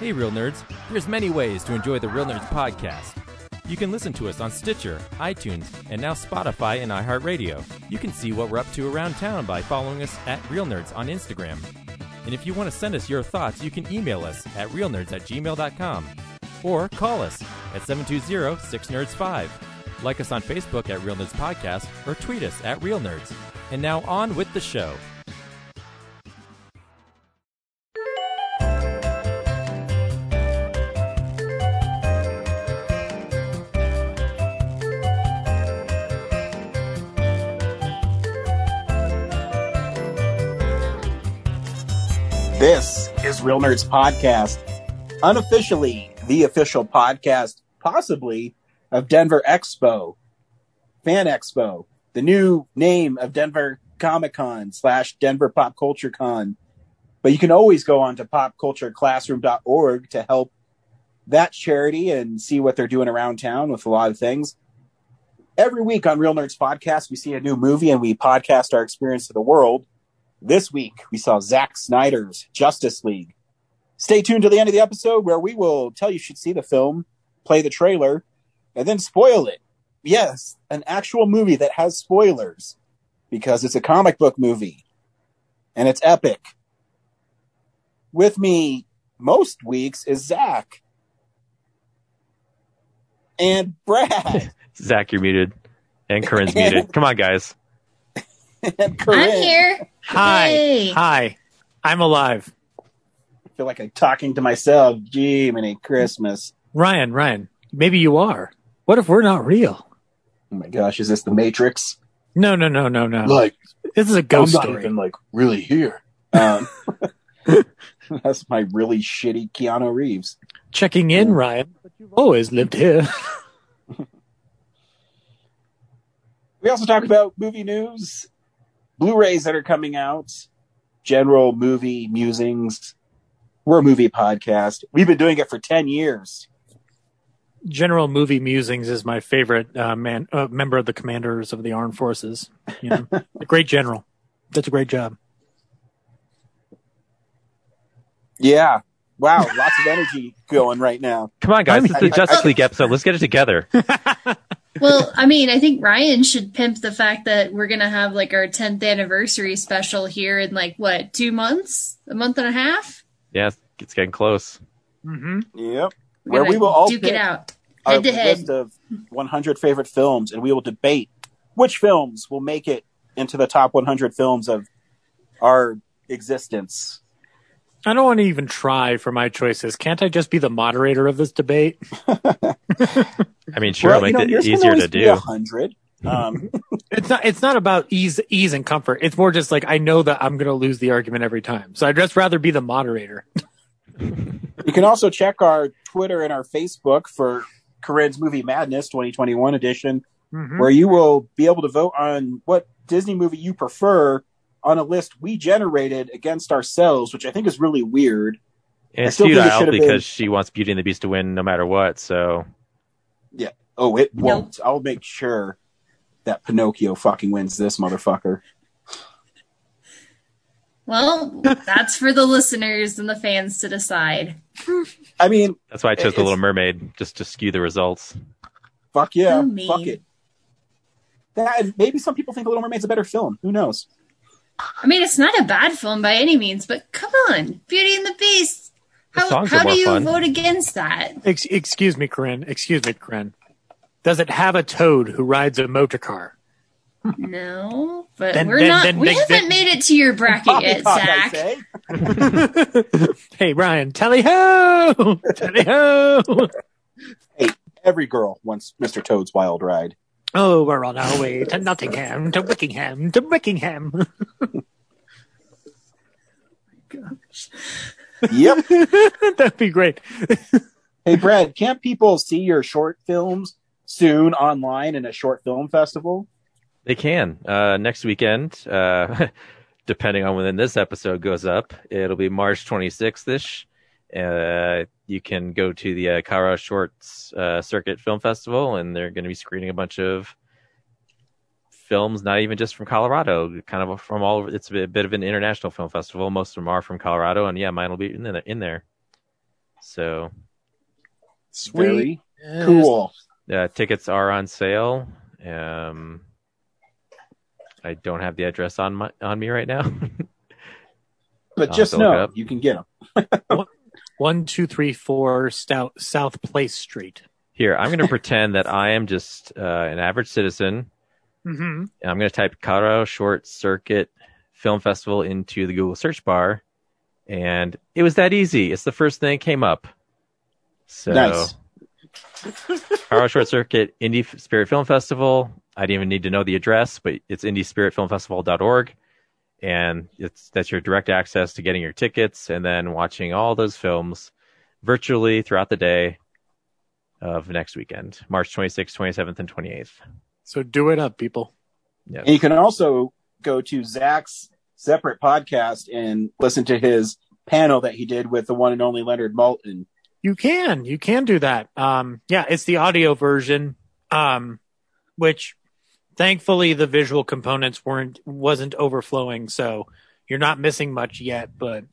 Hey, Real Nerds. There's many ways to enjoy the Real Nerds podcast. You can listen to us on Stitcher, iTunes, and now Spotify and iHeartRadio. You can see what we're up to around town by following us at Real Nerds on Instagram. And if you want to send us your thoughts, you can email us at realnerds at gmail.com or call us at 720-6nerds5. Like us on Facebook at Real Nerds Podcast or tweet us at Real Nerds. And now on with the show. This is Real Nerds Podcast, unofficially the official podcast, possibly, of Denver Expo, Fan Expo, the new name of Denver Comic Con slash Denver Pop Culture Con. But you can always go on to popcultureclassroom.org to help that charity and see what they're doing around town with a lot of things. Every week on Real Nerds Podcast, we see a new movie and we podcast our experience to the world. This week, we saw Zack Snyder's Justice League. Stay tuned to the end of the episode where we will tell you, you should see the film, play the trailer, and then spoil it. Yes, an actual movie that has spoilers because it's a comic book movie and it's epic. With me most weeks is Zach and Brad. Zach, you're muted. And Corinne's muted. Come on, guys. and Corinne. I'm here. Hi. Hey. Hi. I'm alive. I feel like I'm talking to myself. Gee, many Christmas. Ryan, Ryan, maybe you are. What if we're not real? Oh my gosh, is this the Matrix? No, no, no, no, no. Like, this is a I'm ghost not story. even like really here. Um, that's my really shitty Keanu Reeves. Checking in, Ryan. But you've always lived here. We also talk about movie news, Blu-rays that are coming out, general movie musings. We're a movie podcast. We've been doing it for 10 years. General Movie Musings is my favorite uh, man, uh, member of the commanders of the armed forces. You know, a great general. That's a great job. Yeah. Wow, lots of energy going right now. Come on, guys. I mean- This is the Justice League episode. Let's get it together. Well, I mean, I think Ryan should pimp the fact that we're gonna have like our 10th anniversary special here in like what two months, a month and a half. Yeah, it's getting close. Mm-hmm. Yep. We're Where we will all duke it out our head to head. list of 100 favorite films, and we will debate which films will make it into the top 100 films of our existence. I don't want to even try for my choices. Can't I just be the moderator of this debate? I mean, sure, Well, it'll you know, make it easier always to be do. 100. Um, It's not. It's not about ease, ease and comfort. It's more just like I know that I'm going to lose the argument every time. So I'd just rather be the moderator. you can also check our Twitter and our Facebook for Corinne's Movie Madness 2021 edition, Mhm. where you will be able to vote on what Disney movie you prefer on a list we generated against ourselves, which I think is really weird. And it's still think it futile because been- she wants Beauty and the Beast to win no matter what. So yeah. Oh, it won't. I'll make sure that Pinocchio fucking wins this motherfucker. Well, that's for the listeners and the fans to decide. I mean, that's why I chose The Little Mermaid, just to skew the results. fuck yeah, fuck it. That maybe some people think The Little Mermaid's a better film. Who knows? I mean, it's not a bad film by any means, but come on, Beauty and the Beast. How, songs are how do you fun. vote against that? Ex- excuse me, Corinne. Excuse me, Corinne. Does it have a toad who rides a motor car? No, but Then- we're then- not. then we make- haven't then- made it to your bracket yet, Zach. hey, Ryan, tally ho, tally ho. Hey, every girl wants Mr. Toad's Wild Ride. Oh, we're on our way to Nottingham, to Wickingham, to Wickingham. Gosh. Yep. That'd be great. hey, Brad, can't people see your short films soon online in a short film festival? They can. Uh, next weekend, uh, depending on when this episode goes up, it'll be March 26th ish. Uh, you can go to the uh, Colorado Shorts uh, Circuit Film Festival, and they're going to be screening a bunch of films, not even just from Colorado, kind of from all over. It's a bit, bit of an international film festival. Most of them are from Colorado, and yeah, mine will be in there. In there. So Very cool. uh, tickets are on sale. Um, I don't have the address on my on me right now. But I'll just have to look it know you can get them. One, two, three, four, Stout, South Place Street. Here, I'm going to pretend that I am just uh, an average citizen. Mm-hmm. And I'm going to type Colorado Short Circuit Film Festival into the Google search bar, and it was that easy. It's the first thing that came up. So, Nice. Colorado Short Circuit Indie Spirit Film Festival. I didn't even need to know the address, but it's indiespiritfilmfestival.org, and it's that's your direct access to getting your tickets and then watching all those films virtually throughout the day of next weekend, March 26th, 27th, and 28th. So do it up, people. And you can also go to Zach's separate podcast and listen to his panel that he did with the one and only Leonard Maltin. You can, you can do that. Um, yeah, it's the audio version, um, which thankfully the visual components weren't wasn't overflowing, so you're not missing much yet. But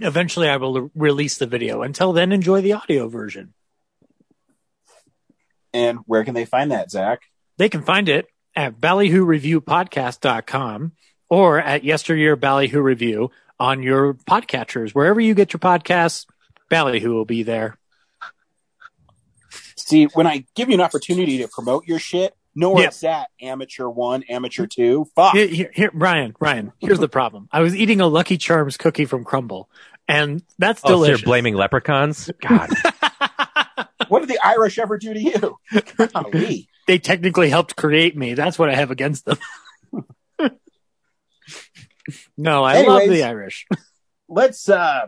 eventually, I will re- release the video. Until then, enjoy the audio version. And where can they find that, Zach? They can find it at ballyhooreviewpodcast.com or at yesteryear ballyhoo review on your podcatchers. Wherever you get your podcasts, ballyhoo will be there. See, when I give you an opportunity to promote your shit, know where Yeah. it's at. Amateur one, amateur two. Fuck. Here, here, here, Brian, Brian, here's the problem. I was eating a Lucky Charms cookie from Crumbl, and that's Oh, so delicious. you're blaming leprechauns? God. What did the Irish ever do to you? Golly. they technically helped create me. That's what I have against them. no, I love the Irish. let's uh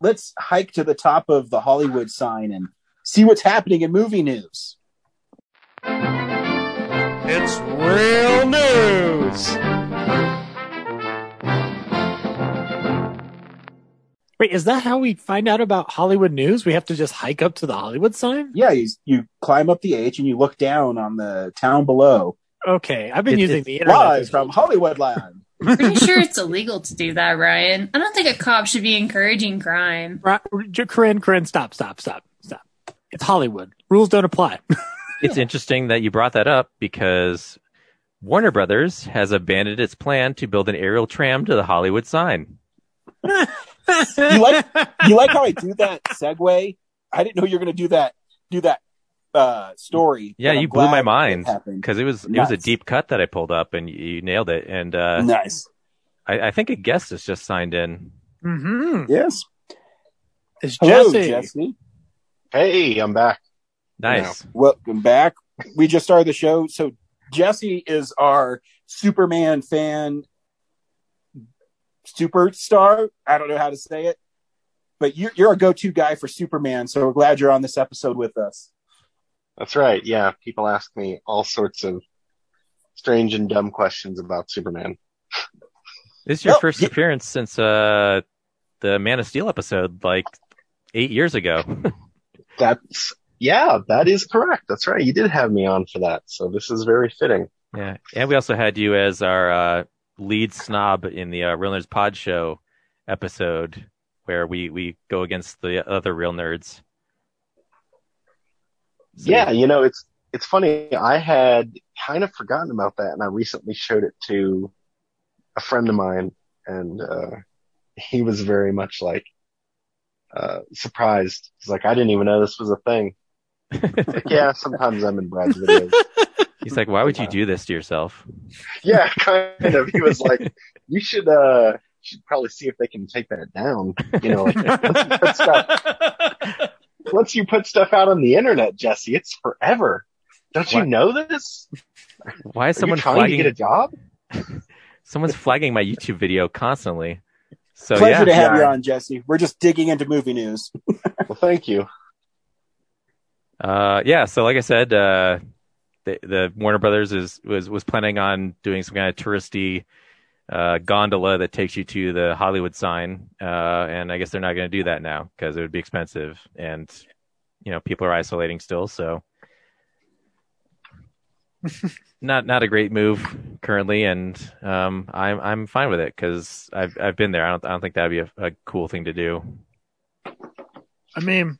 let's hike to the top of the Hollywood sign and see what's happening in movie news. It's real news. Wait, is that how we find out about Hollywood news? We have to just hike up to the Hollywood sign? Yeah, you, you climb up the H and you look down on the town below. Okay, I've been It's- using it's the internet. Live from whole- Hollywood Land. Pretty sure it's illegal to do that, Ryan. I don't think a cop should be encouraging crime. Right, Corinne, Corinne, stop, stop, stop, stop. It's Hollywood. Rules don't apply. it's interesting that you brought that up because Warner Brothers has abandoned its plan to build an aerial tram to the Hollywood sign. You like you like how I do that segue? I didn't know you were going to do that. Do that uh story. Yeah, but I'm you blew my mind because it was it was a deep cut that I pulled up and you, you nailed it. And uh, Nice. I, I think a guest has just signed in. mm-hmm. Yes. It's Hello, Jesse. Jesse. Hey, I'm back. Nice. Welcome back. We just started the show. So Jesse is our Superman fan superstar. I don't know how to say it, but you're, you're a go-to guy for Superman. So we're glad you're on this episode with us. That's right. Yeah, people ask me all sorts of strange and dumb questions about Superman. This is your Well, first yeah. appearance since uh, the Man of Steel episode, like eight years ago. That's yeah, that is correct. That's right. You did have me on for that, so this is very fitting. yeah, and we also had you as our uh, lead snob in the uh, Real Nerds Pod Show episode, where we we go against the other real nerds. So- Yeah, you know, it's it's funny. I had kind of forgotten about that, and I recently showed it to a friend of mine, and uh, he was very much like uh, surprised. He's like, "I didn't even know this was a thing." Like, yeah, sometimes I'm in Brad's videos. He's like, why would you do this to yourself? Yeah, kind of. He was like, "You should uh, should probably see if they can take that down." You know, like once you put stuff, once you put stuff out on the internet, Jesse, it's forever. Don't you know this? Why is Are someone you trying flagging? to get a job? Someone's flagging my YouTube video constantly. So Pleasure yeah, to have you on, Jesse. We're just digging into movie news. Well, thank you. Uh, yeah. So, like I said, uh, the, the Warner Brothers is was was planning on doing some kind of touristy uh, gondola that takes you to the Hollywood sign, uh, and I guess they're not going to do that now because it would be expensive, and you know people are isolating still, so not not a great move currently, and um, I'm I'm fine with it because I've I've been there. I don't I don't think that'd be a, a cool thing to do. I mean,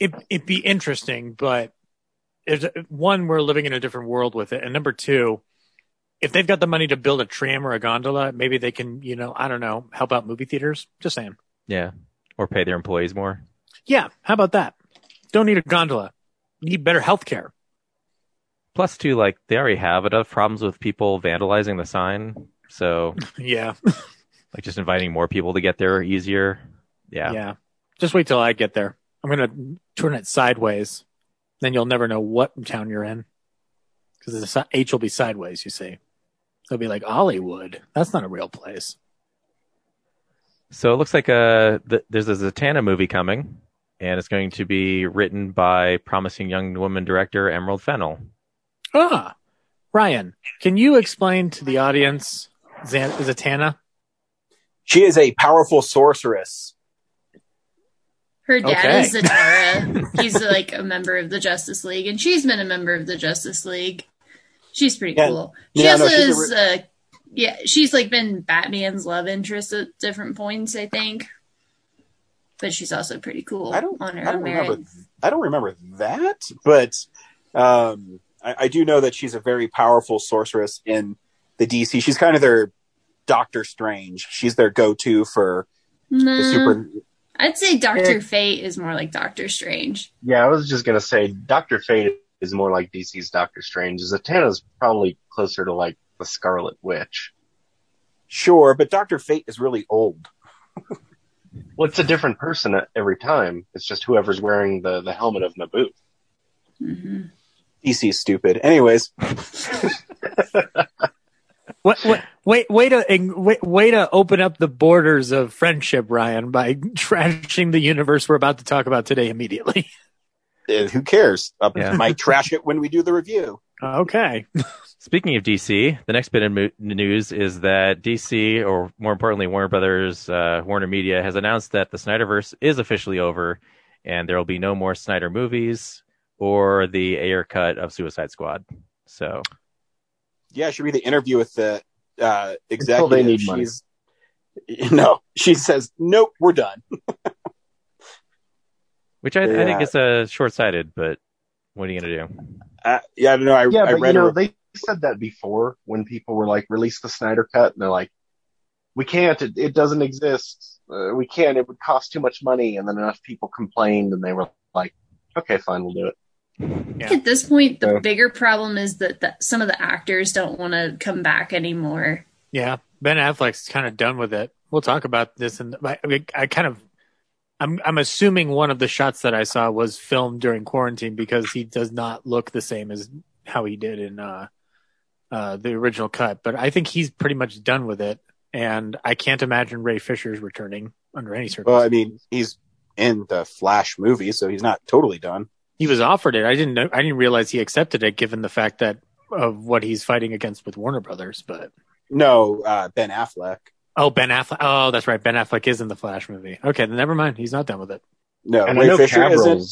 it it'd be interesting, but there's one we're living in a different world with it, and number two, if they've got the money to build a tram or a gondola, maybe they can, you know, I don't know, help out movie theaters. Just saying. Yeah. Or pay their employees more. Yeah, how about that? Don't need a gondola. Need better health care. Plus, too, like they already have enough problems with people vandalizing the sign. So, Yeah, like, just inviting more people to get there easier. Yeah. yeah. Just wait till I get there. I'm gonna turn it sideways. Then you'll never know what town you're in because the si- H will be sideways. You see, it'll be like Hollywood. That's not a real place. So it looks like uh th- there's a Zatanna movie coming, and it's going to be written by promising young woman director Emerald Fennell. Ah, Ryan, can you explain to the audience Zan- Zatanna? She is a powerful sorceress. Her dad Okay. is Zatara. He's like a member of the Justice League, and she's been a member of the Justice League. She's pretty Yeah. cool. She Yeah, also no, she's a uh, yeah, she's like been Batman's love interest at different points, I think. But she's also pretty cool I don't. on her I don't own remember. merit. I don't remember that, but um, I, I do know that she's a very powerful sorceress in the DC. She's kind of their Doctor Strange. She's their go-to for the super. I'd say Doctor Fate is more like Doctor Strange. Yeah, I was just gonna say Doctor Fate is more like DC's Doctor Strange. Zatanna's probably closer to like the Scarlet Witch. Sure, but Doctor Fate is really old. Well, it's a different person every time. It's just whoever's wearing the, the helmet of Nabu. hmm DC's stupid. Anyways, Wait, wait, wait, way to wait, way to open up the borders of friendship, Ryan, by trashing the universe we're about to talk about today immediately. eh, who cares? I Yeah. might trash it when we do the review. Okay. Speaking of DC, the next bit of mo- news is that DC, or more importantly, Warner Brothers, uh, Warner Media, has announced that the Snyderverse is officially over, and there will be no more Snyder movies or the Ayer cut of Suicide Squad. So, Yeah, it should be the interview with the uh, Until executive. they need money. She's no. She says, "Nope, we're done." which I, I think is uh, short-sighted, but what are you gonna do? Uh, yeah, I don't know. I, Yeah, I but read you know, a- they said that before when people were like, release the Snyder Cut, and they're like, we can't, it, it doesn't exist. Uh, we can't, it would cost too much money. And then enough people complained and they were like, okay, fine, we'll do it. Yeah. At this point, the Yeah. bigger problem is that, that some of the actors don't want to come back anymore. Yeah, Ben Affleck's kind of done with it. We'll talk about this, and I, I, I kind of, I'm, I'm assuming one of the shots that I saw was filmed during quarantine because he does not look the same as how he did in uh, uh, the original cut. But I think he's pretty much done with it, and I can't imagine Ray Fisher's returning under any circumstances. well, I mean, he's in the Flash movie, so he's not totally done. He was offered it. I didn't know. I didn't realize he accepted it, given the fact that of what he's fighting against with Warner Brothers. But No, uh, Ben Affleck. oh, Ben Affleck. Oh, that's right. Ben Affleck is in the Flash movie. Okay, then never mind. He's not done with it. No, and I know Fisher isn't.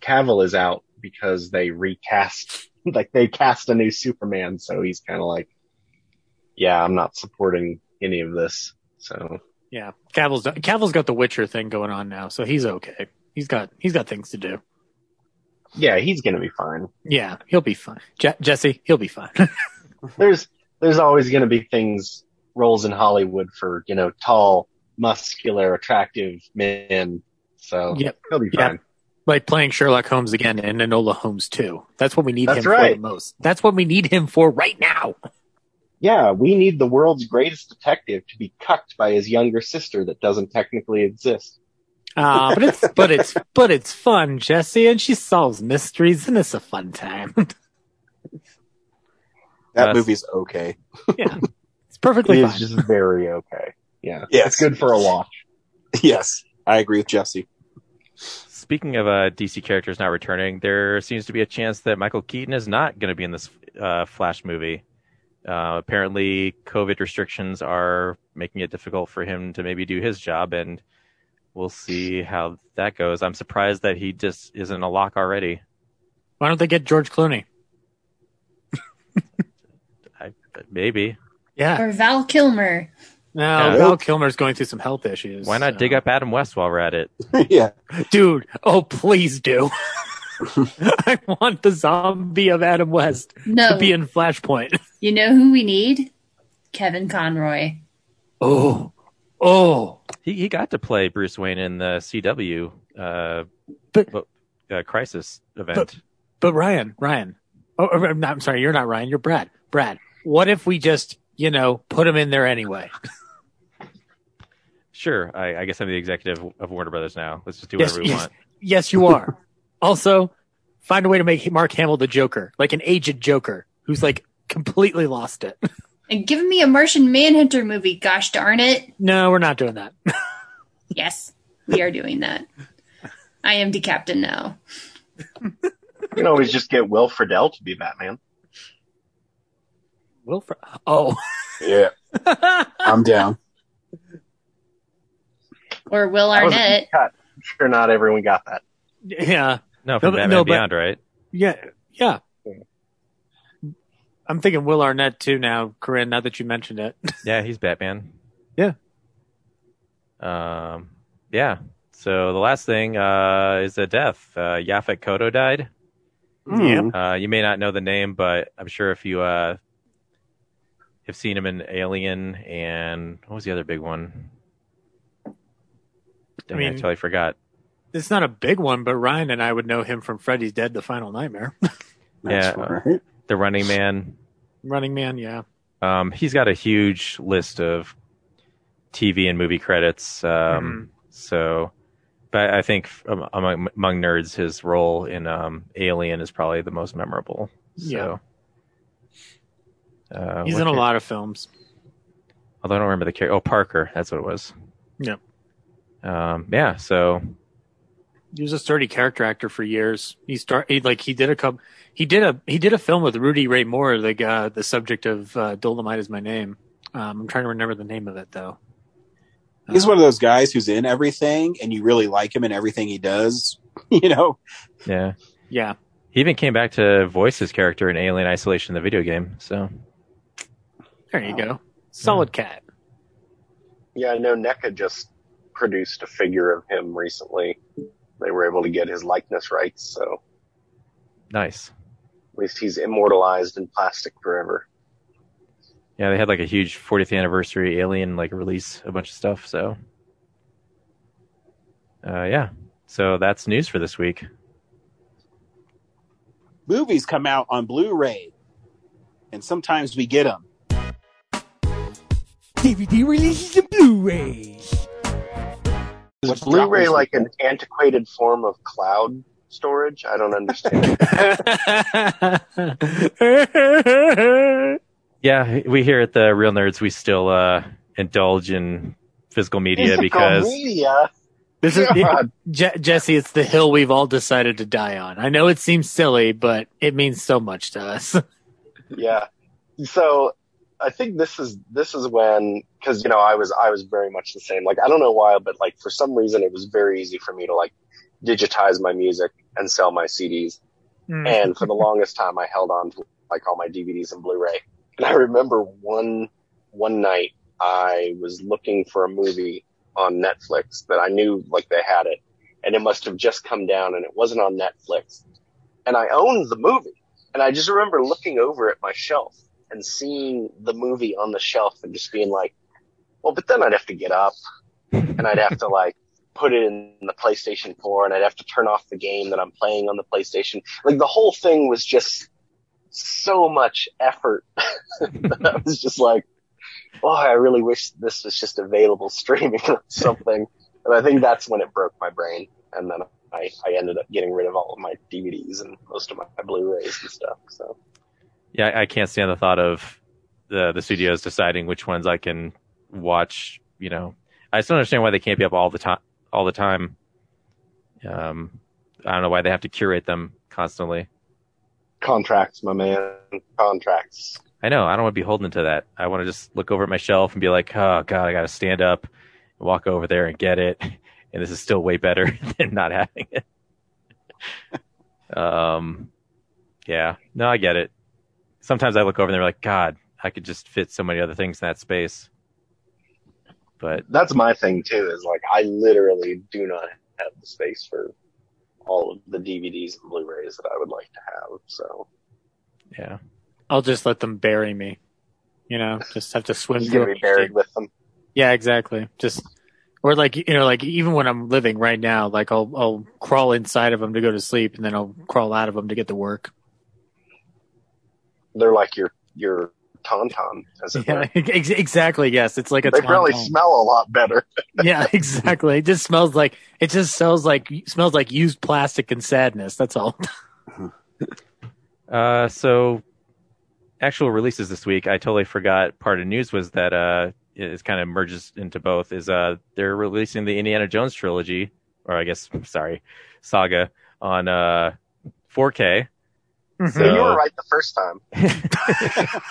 Cavill is out because they recast, like they cast a new Superman. So he's kind of like, yeah, I'm not supporting any of this. So Yeah, Cavill's Cavill's got the Witcher thing going on now, so he's okay. He's got he's got things to do. Yeah, he's going to be fine. Yeah, he'll be fine. Je- Jesse, he'll be fine. there's there's always going to be things roles in Hollywood for you know tall, muscular, attractive men. So Yep. he'll be Yep. fine. like playing Sherlock Holmes again and Enola Holmes too. That's what we need That's him for right. the most. That's what we need him for right now. Yeah, we need the world's greatest detective to be cucked by his younger sister that doesn't technically exist. Uh, but it's but it's but it's fun, Jesse, and she solves mysteries, and it's a fun time. That Yes. movie's okay. yeah, it's perfectly It fine. just very okay. Yeah, Yes. it's good for a watch. Yes, I agree with Jesse. Speaking of uh, DC characters not returning, there seems to be a chance that Michael Keaton is not going to be in this uh, Flash movie. Uh, apparently, COVID restrictions are making it difficult for him to maybe do his job, and we'll see how that goes. I'm surprised that he just isn't a lock already. Why don't they get George Clooney? I, maybe. Yeah, Or Val Kilmer. No, Yeah. Val Kilmer's going through some health issues. Why not so- dig up Adam West while we're at it? yeah. dude? Oh, please do. I want the zombie of Adam West No, to be in Flashpoint. you know who we need? Kevin Conroy. Oh, oh, He he got to play Bruce Wayne in the CW uh, But- uh, Crisis event. but Ryan, Ryan. Oh, oh, I'm, not, I'm sorry, you're not Ryan. You're Brad. Brad. What if we just, you know, put him in there anyway? sure, I, I guess I'm the executive of Warner Brothers now. Let's just do Yes, whatever we yes. want. Yes, you are. also, find a way to make Mark Hamill the Joker, like an aged Joker who's like completely lost it. And give me a Martian Manhunter movie, gosh darn it. no, we're not doing that. Yes, we are doing that. I am the captain now. You can always just get Will Friedle to be Batman. Wilfred. Oh, Yeah. I'm down. Or Will That was a Arnett. cut. I'm sure not everyone got that. yeah, No, from No, but- Batman no, but- right? yeah, yeah. I'm thinking Will Arnett too now, Corinne. Now that you mentioned it, Yeah, he's Batman. Yeah. Um. Yeah. So the last thing uh, is a death. Uh, Yaphet Kotto died. Mm. Uh, you may not know the name, but I'm sure if you uh, have seen him in Alien and what was the other big one? Dang, I, mean- I totally forgot. it's not a big one, but Ryan and I would know him from Freddy's Dead: The Final Nightmare. That's Yeah. right. The Running Man. Running Man, yeah. Um, he's got a huge list of TV and movie credits. Um, Mhm. So, but I think um, among, among nerds, his role in um, Alien is probably the most memorable. So, uh, He's in a lot of films. Although I don't remember the character. Oh, Parker. That's what it was. Yep. Um, yeah. So He was a sturdy character actor for years. He start he, like he did a couple. He did a he did a film with Rudy Ray Moore, the guy, the subject of uh, Dolomite is my name. Um, I'm trying to remember the name of it though. He's Uh, one of those guys who's in everything and you really like him in everything he does. You know? yeah, yeah, he even came back to voice his character in Alien Isolation, the video game. So there you go. Solid cat. Yeah, I know NECA just produced a figure of him recently. They were able to get his likeness rights, so nice. at least he's immortalized in plastic forever. Yeah, they had like a huge 40th anniversary Alien like release, a bunch of stuff. So, uh, yeah. So that's news for this week. Movies come out on Blu-ray and sometimes we get them. DVD releases and Blu-rays. Is What's Blu-ray like an antiquated form of cloud storage? I don't understand. Yeah, we here at the Real Nerds, we still uh, indulge in physical media Physical because media. this is God. Je- Jesse. It's the hill we've all decided to die on. I know it seems silly, but it means so much to us. Yeah. So I think this is this is when because you know I was I was very much the same. Like I don't know why, but like for some reason it was very easy for me to like digitize my music and sell my CDs. Mm. And for the longest time, I held on to like all my DVDs and Blu-ray. And I remember one one night I was looking for a movie on Netflix that I knew like they had it, and it must have just come down, and it wasn't on Netflix. And I owned the movie, and I just remember looking over at my shelf and seeing the movie on the shelf and just being like, well, but then I'd have to get up, and I'd have to like put it in the PlayStation 4 and I'd have to turn off the game that I'm playing on the PlayStation. Like the whole thing was just so much effort that I was just like, oh, I really wish this was just available streaming or something. And I think that's when it broke my brain. And then I, I ended up getting rid of all of my DVDs and most of my Blu-rays and stuff. So yeah, I I can't stand the thought of the the studios deciding which ones I can watch. You know, I still understand why they can't be up all the time. All the time. Um, I don't know why they have to curate them constantly. contracts, my man, contracts. I know. I don't want to be holding to that. I want to just look over at my shelf and be like, oh god, I got to stand up, and walk over there and get it. And this is still way better than not having it. um, yeah. No, I get it. Sometimes I look over and they're like, God, I could just fit so many other things in that space. But That's my thing too. Is like I literally do not have the space for all of the DVDs and Blu-rays that I would like to have. So yeah, I'll just let them bury me. You know, just have to swim I'm through gonna be buried with them. Yeah, exactly. Just or like you know, like even when I'm living right now, like I'll I'll crawl inside of them to go to sleep, and then I'll crawl out of them to get to work. They're like your your tauntaun, as it Yeah, ex- exactly. Yes, it's like a They probably smell a lot better. Yeah, exactly. It just smells like it just smells like smells like used plastic and sadness. That's all. Uh, so actual releases this week, I totally forgot. Part of news was that uh, it kind of merges into both. Is uh, they're releasing the Indiana Jones trilogy, or I guess sorry, saga on uh 4K. Mm-hmm. So you were right the first time.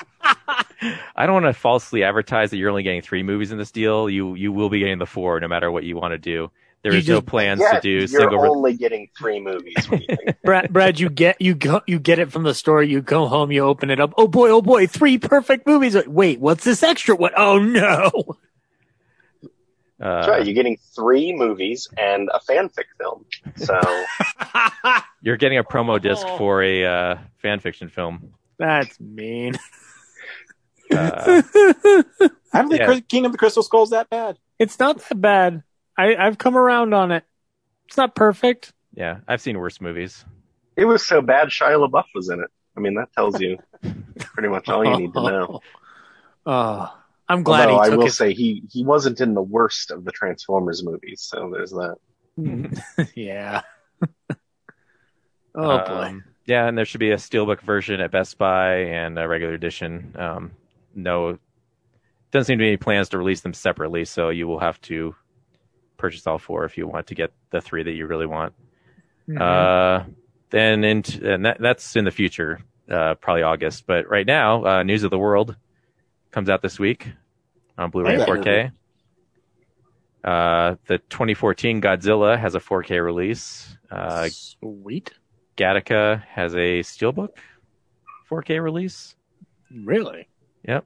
I don't want to falsely advertise that you're only getting three movies in this deal. You you will be getting the four, no matter what you want to do. There You is no plans Yeah, to do you're single. re- only getting three movies. You? Brad, Brad, you get you go you get it from the store. You go home, you open it up. Oh boy, oh boy, three perfect movies. Wait, what's this extra one? Oh no! Uh, That's right. You're getting three movies and a fanfic film. So You're getting a promo disc Oh. for a uh, fan fiction film. That's mean. Uh, I don't think Yeah. Cri- King of the Crystal Skull is that bad. It's not that bad. I, I've come around on it. It's not perfect. yeah, I've seen worse movies. it was so bad Shia LaBeouf was in it. I mean, that tells you pretty much all you need to know. Oh, I'm glad Although he I will his. say he he wasn't in the worst of the Transformers movies. So there's that. yeah. oh boy. Um, yeah, and there should be a steelbook version at Best Buy and a regular edition. Um, no, doesn't seem to be any plans to release them separately, so you will have to purchase all four if you want to get the three that you really want. Mhm. Uh, then into and that, that's in the future, uh, probably August. But right now, uh, News of the World comes out this week on Blu-ray Yeah. 4K. Uh, the 2014 Godzilla has a 4K release. Uh, Sweet. Gattaca has a steelbook 4K release, Really? Yep.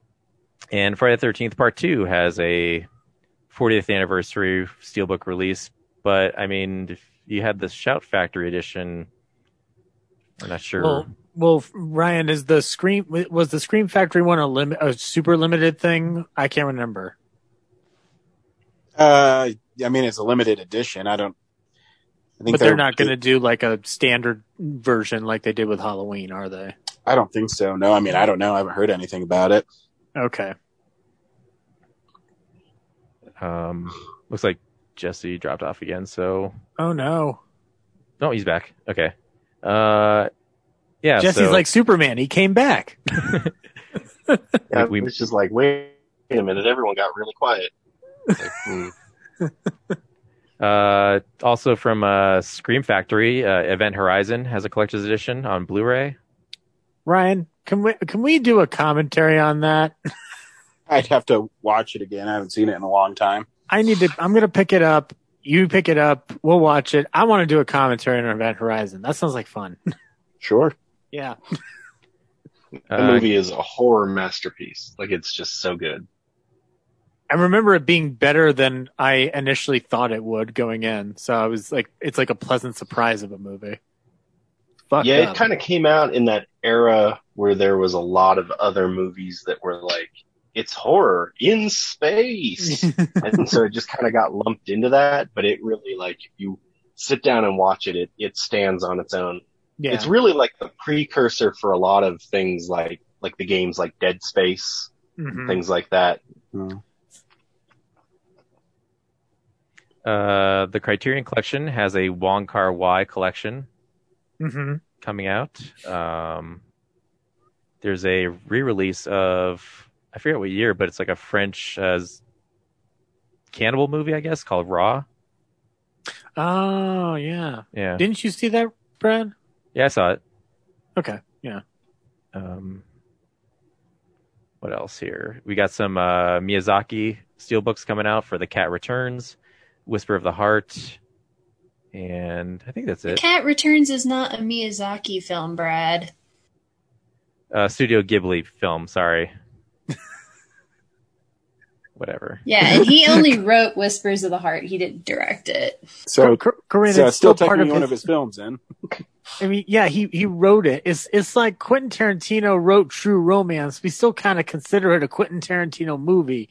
And Friday the 13th Part Two has a 40th anniversary steelbook release. But I mean, if you had the Shout Factory edition, I'm not sure. Well, well, Ryan, is the Scream was the Scream Factory one a limit a super limited thing? I can't remember. Uh, I mean, it's a limited edition. I don't. I think But they're not going to do like a standard version like they did with Halloween, are they? I don't think so. No, I mean, I don't know. I haven't heard anything about it. Okay. Um, looks like Jesse dropped off again. So Oh no. no, he's back. Okay. Uh, yeah. Jesse's so- like Superman. He came back. Yeah, we- it's just like wait a minute. Everyone got really quiet. Like, hmm. Uh, also from uh, Scream Factory, uh, Event Horizon has a collector's edition on Blu-ray. Ryan, can we can we do a commentary on that? I'd have to watch it again. I haven't seen it in a long time. I need to. I'm going to pick it up. You pick it up. We'll watch it. I want to do a commentary on Event Horizon. That sounds like fun. Sure. Yeah. the Uh, movie is a horror masterpiece. Like it's just so good. I remember it being better than I initially thought it would going in. So I was like, it's like a pleasant surprise of a movie. Fuck yeah, it kind of came out in that era where there was a lot of other movies that were like, it's horror in space. and so it just kind of got lumped into that, but it really like, if you sit down and watch it, it, it stands on its own. Yeah. It's really like the precursor for a lot of things like, like the games like Dead Space, Mhm. things like that. Hmm. uh, the Criterion Collection has a Wong Kar Wai collection Mhm. coming out. Um, there's a re-release of I forget what year, but it's like a French uh, cannibal movie, I guess, called Raw. Oh yeah. Yeah, Didn't you see that, Brad? Yeah, I saw it. Okay. Yeah. Um, what else here? We got some uh, Miyazaki steelbooks coming out for The Cat Returns, Whisper of the Heart, and I think that's it. Cat Returns is not a Miyazaki film, Brad. Uh, Studio Ghibli film. Sorry. whatever. Yeah, and he only wrote Whispers of the Heart. He didn't direct it. So, Cor- Corinne, so it's it's still still part technically of one his, of his films, then. I mean, yeah, he he wrote it. It's it's like Quentin Tarantino wrote True Romance. We still kind of consider it a Quentin Tarantino movie.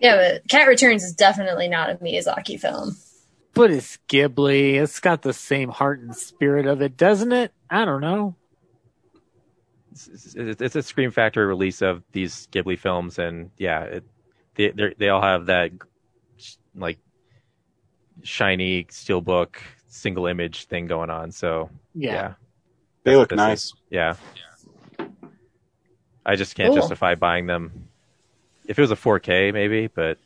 Yeah, but Cat Returns is definitely not a Miyazaki film. But it's Ghibli. It's got the same heart and spirit of it, doesn't it? I don't know. It's, it's, it's a Scream Factory release of these Ghibli films, and yeah, it, they they're- all have that like shiny steelbook single image thing going on. So Yeah. yeah, They look This nice. is- yeah. I just can't Cool. justify buying them. If it was a 4K, maybe, but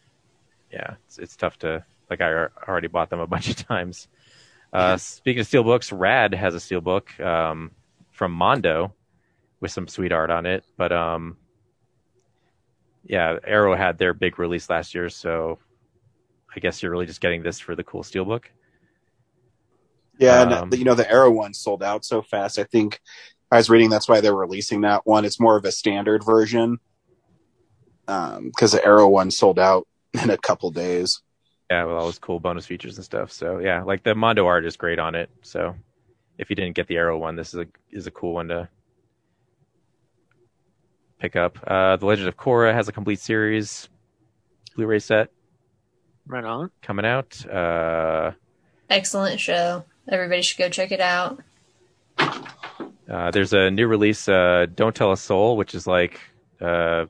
yeah, it's, it's tough to. Like I already bought them a bunch of times. Uh, speaking of steelbooks, Rad has a steelbook um, from Mondo with some sweet art on it. But um, yeah, Arrow had their big release last year, so I guess you're really just getting this for the cool steelbook. Yeah, Um, and you know the Arrow one sold out so fast. I think I was reading that's why they're releasing that one. It's more of a standard version because the Arrow one sold out in a couple days. Yeah, with all those cool bonus features and stuff. So yeah, like the Mondo art is great on it. So if you didn't get the Arrow one, this is a is a cool one to pick up. Uh, the Legend of Korra has a complete series Blu-ray set Right on. coming out. Uh, Excellent show. Everybody should go check it out. uh, there's a new release, uh, Don't Tell a Soul, which is like uh,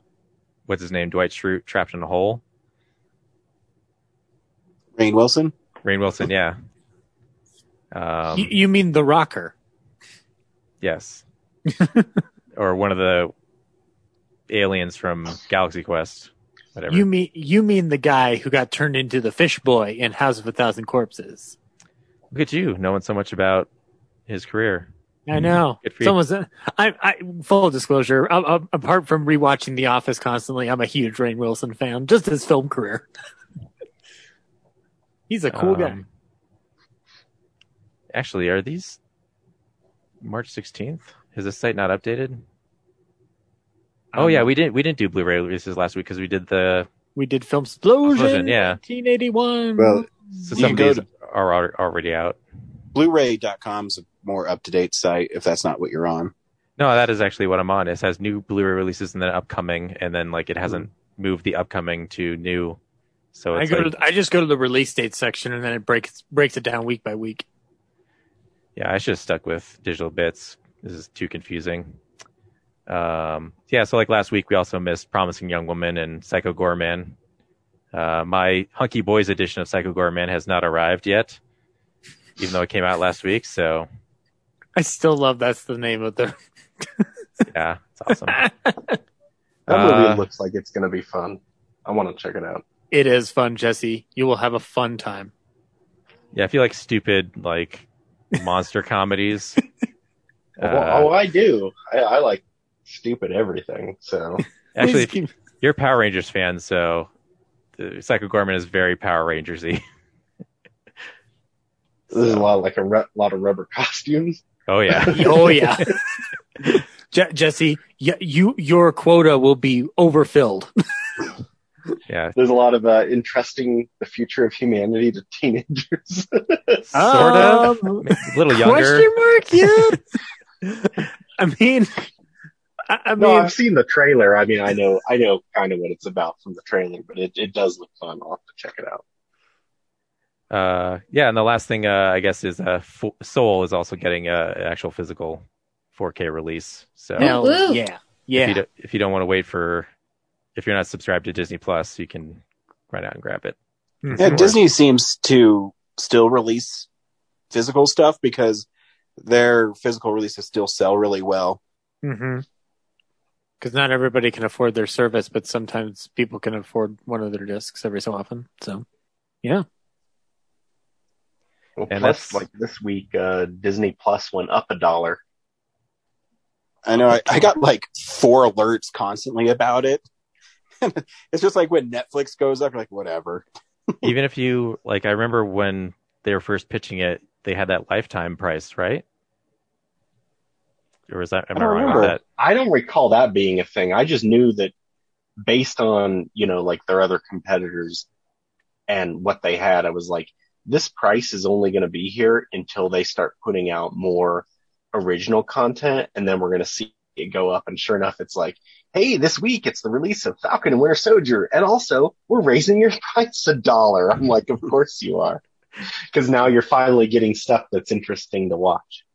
what's his name, Dwight Schrute trapped in a hole. Rainn Wilson. Rainn Wilson, yeah. Um, you, you mean the rocker? Yes. or one of the aliens from Galaxy Quest. Whatever. You mean you mean the guy who got turned into the fish boy in House of a Thousand Corpses? Look at you, knowing so much about his career. I know. It's for you. Someone's. I, I full disclosure. I, I, apart from rewatching The Office constantly, I'm a huge Rainn Wilson fan. Just his film career. He's a cool guy. Um, Actually, are these March 16th? Is this site not updated? Oh yeah, we didn't we didn't do Blu-ray releases last week because we did the we did Film Explosion. Explosion, yeah. 1981. Well, so You some of go these are already out. Blu-ray.com is a more up-to-date site if that's not what you're on. No, that is actually what I'm on. It has new Blu-ray releases and then upcoming, and then like it hasn't moved the upcoming to new. So I go like, to I just go to the release date section and then it breaks breaks it down week by week. yeah, I should have stuck with digital bits. This is too confusing. Um, yeah, so like last week, we also missed Promising Young Woman and Psycho Goreman. Uh, my Hunky Boys edition of Psycho Goreman has not arrived yet, even though it came out last week. So I still love that's the name of the. yeah, it's awesome. That Uh, movie looks like it's going to be fun. I want to check it out. It is fun, Jesse. You will have a fun time. yeah, I feel like stupid like monster comedies. oh, Uh, oh, I do. I, I like stupid everything. So actually, Please keep- you're Power Rangers fan, so the Psycho Goreman is very Power Rangersy. there's a lot of like a re- lot of rubber costumes. Oh yeah. oh yeah, Je- Jesse, y- you your quota will be overfilled. Yeah, There's a lot of uh, interesting the future of humanity to teenagers. sort of. Um, A little younger. Question mark? Yeah. I mean, I, I no, mean, I've seen the trailer. I mean, I know, I know kind of what it's about from the trailer, but it, it does look fun. I'll have to check it out. Uh, yeah, and the last thing uh, I guess is uh, F- Soul is also getting uh, an actual physical 4K release. So hell Woo. yeah, if yeah. you, do, if you don't want to wait for, if you're not subscribed to Disney Plus, you can run out and grab it. Mhm. Yeah. Disney seems to still release physical stuff because their physical releases still sell really well. Mm-hmm. Because not everybody can afford their service, but sometimes people can afford one of their discs every so often. So, yeah. Well, And plus, that's- like this week, uh, Disney Plus went up a dollar. I know I, I got like four alerts constantly about it. it's just like when Netflix goes up, you're like, whatever. Even if you like, I remember when they were first pitching it, they had that lifetime price, right? Or was that am I, I don't wrong with that? I don't recall that being a thing. I just knew that based on, you know, like their other competitors and what they had, I was like, this price is only going to be here until they start putting out more original content. And then we're going to see it go up. And sure enough, it's like, Hey, this week it's the release of Falcon and Winter Soldier. And also we're raising your price a dollar. I'm like, of course you are. Cause now you're finally getting stuff that's interesting to watch.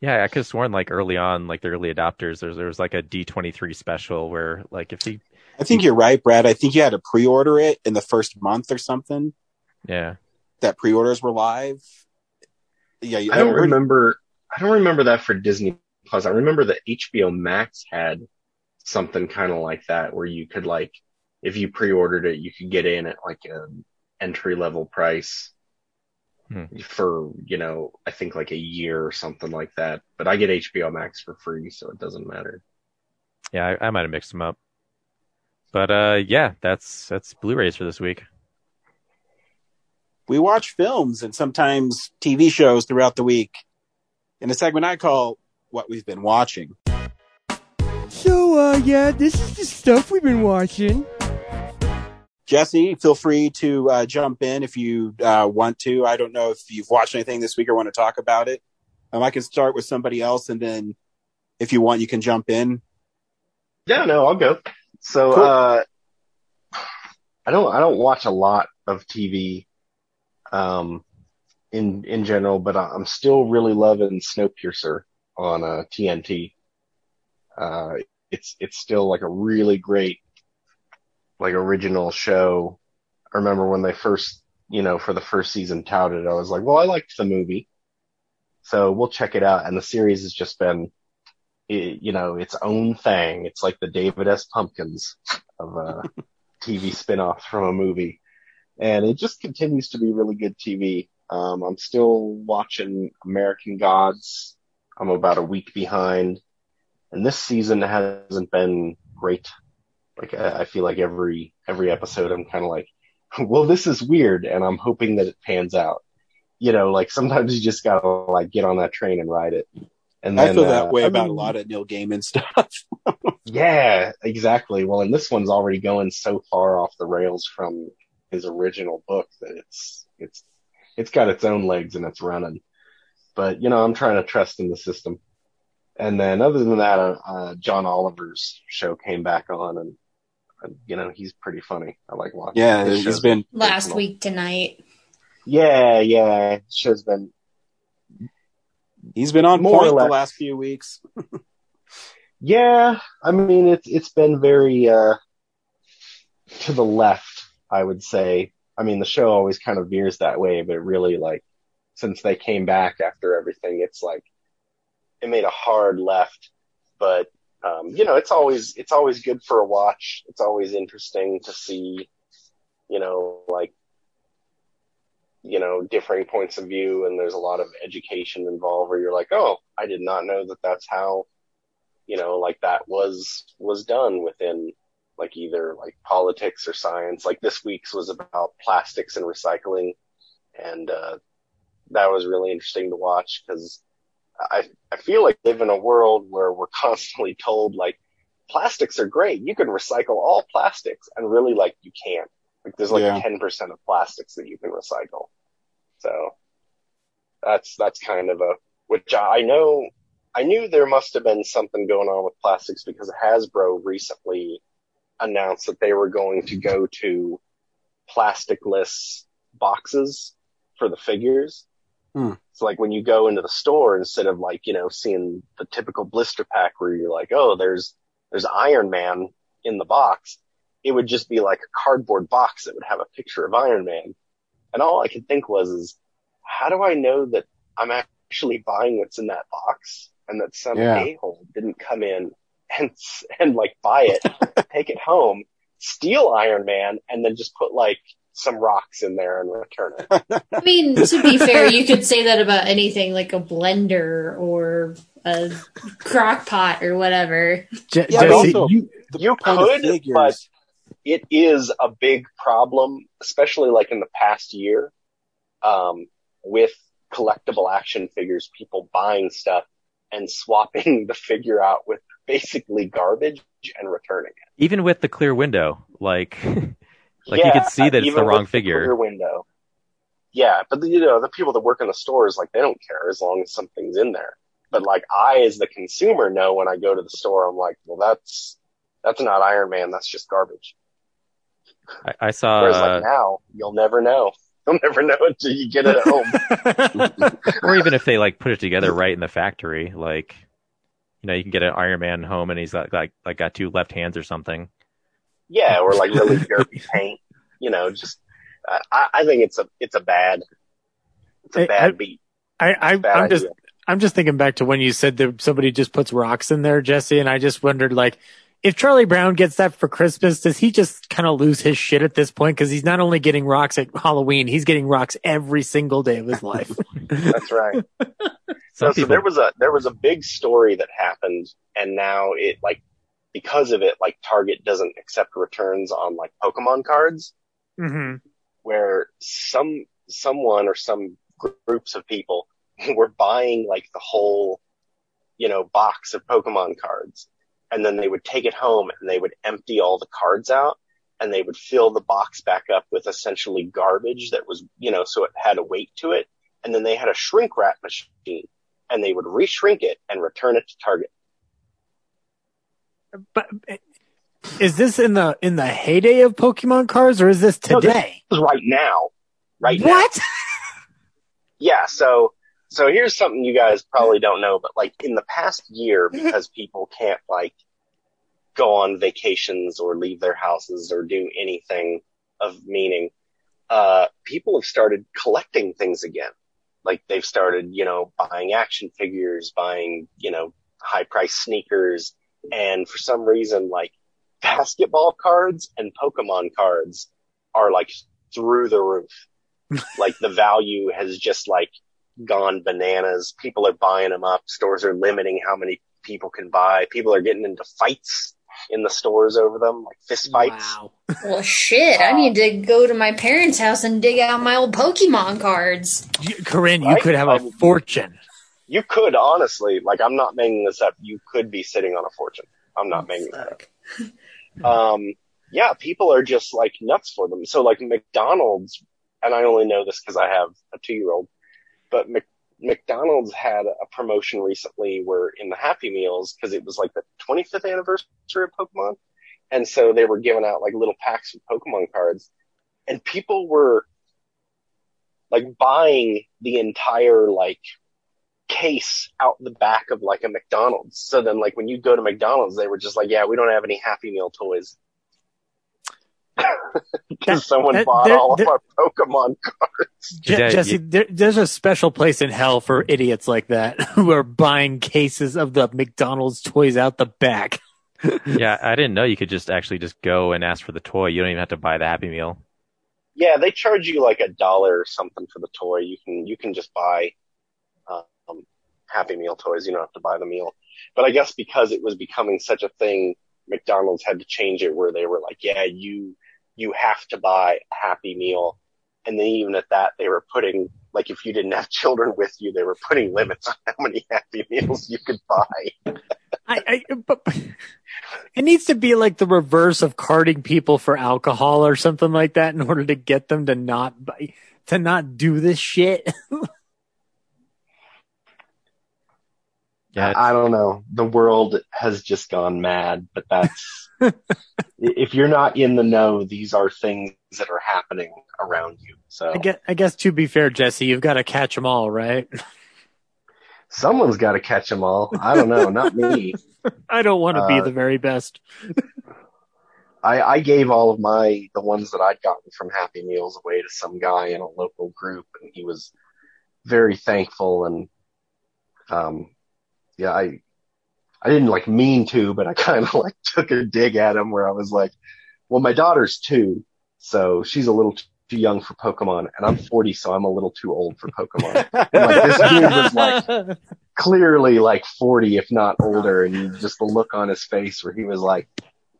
Yeah, I could have sworn like early on, like the early adopters, there, there was like a D23 special where like if he, I think you're right, Brad. I think you had to pre-order it in the first month or something. yeah, That pre-orders were live. Yeah, you- I don't heard- remember. I don't remember that for Disney Plus. I remember that HBO Max had something kind of like that, where you could like, if you pre-ordered it, you could get in at like an entry level price Hmm. for you know, I think like a year or something like that. But I get HBO Max for free, so it doesn't matter. yeah, I, I might have mixed them up. But uh, yeah, that's that's Blu-rays for this week. we watch films and sometimes TV shows throughout the week in a segment I call What We've Been Watching. So, uh, yeah, this is the stuff we've been watching. Jesse, feel free to uh, jump in if you uh, want to. I don't know if you've watched anything this week or want to talk about it. Um, I can start with somebody else, and then if you want, you can jump in. Yeah, no, I'll go. So, Cool. uh, I don't, I don't watch a lot of TV, um, in, in general, but I'm still really loving Snowpiercer on, uh, TNT. Uh, it's, it's still like a really great, like original show. I remember when they first, you know, for the first season touted, I was like, well, I liked the movie. So we'll check it out. And the series has just been, you know, its own thing. It's like the David S. Pumpkins of uh, TV spin-offs from a movie. And it just continues to be really good TV. Um, I'm still watching American Gods. I'm about a week behind. And this season hasn't been great. Like, I, I feel like every, every episode I'm kind of like, well, this is weird. And I'm hoping that it pans out. You know, like sometimes you just gotta like get on that train and ride it. And I then, feel uh, that way I about mean, a lot of Neil Gaiman stuff. yeah, exactly. Well, and this one's already going so far off the rails from his original book that it's it's it's got its own legs and it's running. But you know, I'm trying to trust in the system. And then other than that, uh, uh, John Oliver's show came back on, and uh, you know he's pretty funny. I like watching. yeah, his he's shows. been Last week tonight. Yeah, yeah. His show's been he's been on More point the last few weeks. Yeah, I mean it's it's been very uh to the left, I would say. I mean the show always kind of veers that way, but really like since they came back after everything, it's like it made a hard left. But um, you know, it's always it's always good for a watch. It's always interesting to see, you know, like you know, differing points of view and there's a lot of education involved where you're like, oh, I did not know that that's how you know, like that was, was done within like either like politics or science. Like this week's was about plastics and recycling. And, uh, that was really interesting to watch because I, I feel like live in a world where we're constantly told like plastics are great. You can recycle all plastics and really like you can't. Like there's like Yeah. 10% of plastics that you can recycle. So that's, that's kind of a, which I know I knew there must have been something going on with plastics because Hasbro recently announced that they were going to go to plasticless boxes for the figures. Hmm. It's like when you go into the store instead of like, you know, seeing the typical blister pack where you're like, oh, there's, there's Iron Man in the box. It would just be like a cardboard box that would have a picture of Iron Man. And all I could think was, is how do I know that I'm actually buying what's in that box and that some Yeah. a-hole didn't come in and, and like buy it, take it home, steal Iron Man and then just put like some rocks in there and return it. I mean, to be fair, you could say that about anything like a blender or a crock pot or whatever. Je- Yeah, Jesse, also- you, You could, figures- but it is a big problem, especially like in the past year, um, with collectible action figures, people buying stuff and swapping the figure out with basically garbage and returning it. Even with the clear window, like like you Yeah, could see that it's the wrong figure. clear window. Yeah, but the, you know the people that work in the stores like they don't care as long as something's in there. But like I, as the consumer, know when I go to the store, I'm like, well, that's that's not Iron Man. That's just garbage. I, I saw Whereas uh, like now, you'll never know. You'll never know until you get it at home. or even if they like put it together right in the factory, like you know, you can get an Iron Man home and he's got like like got two left hands or something. Yeah, or like really dirty paint. You know, just uh, I, I think it's a it's a bad it's a bad I- beat. I, I I'm just. I'm just thinking back to when you said that somebody just puts rocks in there, Jesse, and I just wondered like if Charlie Brown gets that for Christmas, does he just kind of lose his shit at this point? Because he's not only getting rocks at Halloween, he's getting rocks every single day of his life. That's right. So, so there was a there was a big story that happened, and now it like because of it, like Target doesn't accept returns on like Pokemon cards, hmm where some someone or some gr- groups of people were buying like the whole you know box of Pokemon cards, and then they would take it home and they would empty all the cards out. And they would fill the box back up with essentially garbage that was, you know, so it had a weight to it. And then they had a shrink wrap machine and they would reshrink it and return it to Target. But is this in the in the heyday of Pokemon cards, or is this No, this- today? Is right now. Right now. what? Yeah, so so here's something you guys probably don't know, but like in the past year, because people can't like go on vacations or leave their houses or do anything of meaning, uh, people have started collecting things again. Like they've started, you know, buying action figures, buying, you know, high price sneakers, and for some reason, like basketball cards and Pokemon cards are like through the roof. like the value has just like gone bananas. People are buying them up. Stores are limiting how many people can buy. People are getting into fights in the stores over them, like fist fights. Wow. Well, shit, I need to go to my parents' house and dig out my old Pokemon cards. You, Corinne, you Right? could have a fortune. You could honestly, like I'm not making this up. You could be sitting on a fortune. I'm not making that up. Um, yeah, people are just like nuts for them. So like McDonald's, and I only know this because I have a two year old, but Mc, McDonald's had a promotion recently where in the Happy Meals, because it was like the 25th anniversary of Pokemon. And so they were giving out like little packs of Pokemon cards and people were like buying the entire like case out the back of like a McDonald's. So then like when you go to McDonald's, they were just like, yeah, we don't have any Happy Meal toys. Because someone that- bought there- all of our Pokemon cards. Je- Yeah, Jesse, you- there, there's a special place in hell for idiots like that who are buying cases of the McDonald's toys out the back. yeah, I didn't know you could just actually just go and ask for the toy. You don't even have to buy the Happy Meal. Yeah, they charge you like a dollar or something for the toy. You can you can just buy Happy Meal toys. You don't have to buy the meal. But I guess because it was becoming such a thing, McDonald's had to change it where they were like, yeah, you you have to buy a Happy Meal. And then even at that, they were putting like if you didn't have children with you, they were putting limits on how many Happy Meals you could buy. I, I, but it needs to be like the reverse of carding people for alcohol or something like that in order to get them to not buy, to not do this shit. Yeah, I don't know. The world has just gone mad, but that's, if you're not in the know, these are things that are happening around you. So I guess, I guess to be fair, Jesse, you've got to catch them all, right? someone's got to catch them all. I don't know, not me. I don't want to be Uh, the very best. I, I gave all of my, the ones that I'd gotten from Happy Meals away to some guy in a local group and he was very thankful and, um, yeah, I, I didn't like mean to, but I kind of like took a dig at him where I was like, well, my daughter's two, so she's a little too young for Pokemon and I'm 40, so I'm a little too old for Pokemon. like, this dude was like- Clearly like 40, if not older. And just the look on his face where he was like,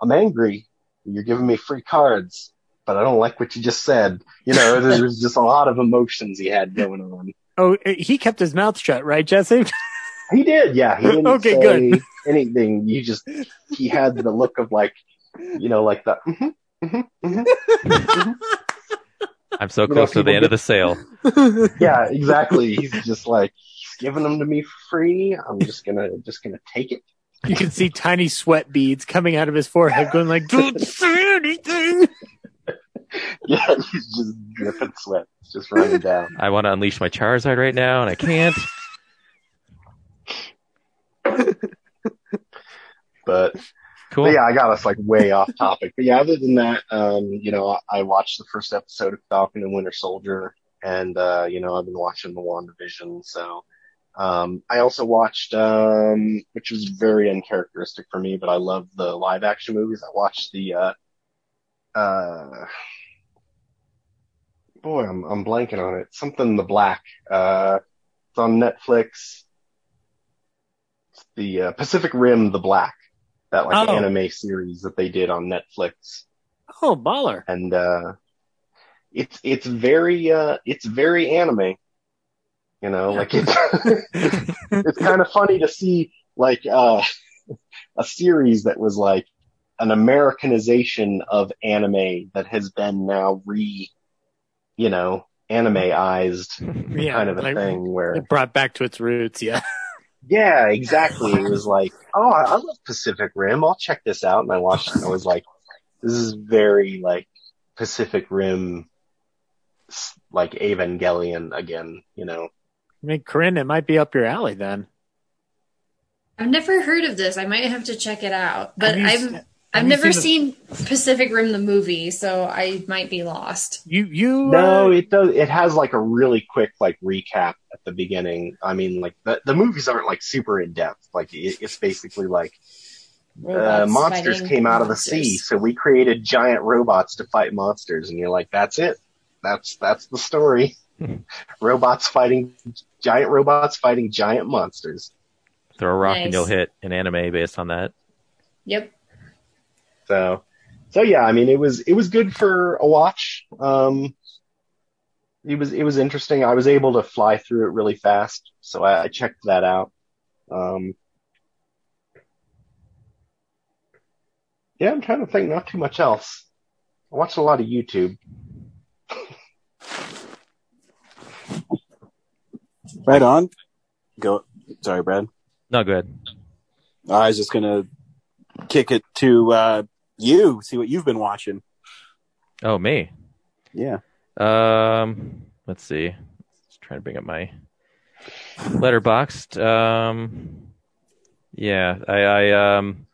I'm angry. You're giving me free cards, but I don't like what you just said. You know, there was just a lot of emotions he had going on. oh, he kept his mouth shut, right, Jesse? He did, yeah. He didn't Okay, say good. anything. You just he had the look of like, you know, like the. mhm, mhm, mhm. I'm so You know, close to the people end of the sale. Yeah, exactly. He's just like he's giving them to me for free. I'm just gonna just gonna take it. You can see tiny sweat beads coming out of his forehead, going like, "Don't say anything." Yeah, he's just dripping sweat. It's just running down. I want to unleash my Charizard right now, and I can't. But Cool. But yeah, I got us like way off topic. But yeah, other than that, um, you know, I, I watched the first episode of Falcon and Winter Soldier, and uh, you know, I've been watching the WandaVision. So, um, I also watched, um, which was very uncharacteristic for me, but I love the live action movies. I watched the, uh, uh, boy, I'm I'm blanking on it. Something the Black. Uh, it's on Netflix. The uh, Pacific Rim, the Black that like Oh. anime series that they did on Netflix. Oh, baller! And uh it's it's very uh it's very anime. You know, like it's it's kind of funny to see like uh a series that was like an Americanization of anime that has been now re you know, animeized Yeah, kind of a like, thing where It brought back to its roots. Yeah. Yeah, exactly. It was like, oh, I I love Pacific Rim. I'll check this out. And I watched it and I was like, this is very like Pacific Rim, like Evangelion again, you know? I mean, Corinne, it might be up your alley then. I've never heard of this. I might have to check it out. But I've se- I've never seen seen Pacific Rim the movie, so I might be lost. You, you. No, uh, it does, it has like a really quick like recap at the beginning. I mean, like the, the movies aren't like super in depth. Like it, it's basically like, uh, monsters came out of the monsters. sea. So we created giant robots to fight monsters. And you're like, that's it. That's, that's the story. robots fighting, giant robots fighting giant monsters. Throw a rock and you'll hit an anime based on that. Yep. So, so yeah, I mean, it was, it was good for a watch. Um, it was, it was interesting. I was able to fly through it really fast. So I, I checked that out. Um, yeah, I'm trying to think not too much else. I watched a lot of YouTube. Right on. Go. Sorry, Brad. No, good. I was just gonna kick it to uh, you. See what you've been watching. Oh, me. Yeah. Um, let's see. Just trying to bring up my Letterboxd. Um, yeah, I, I um,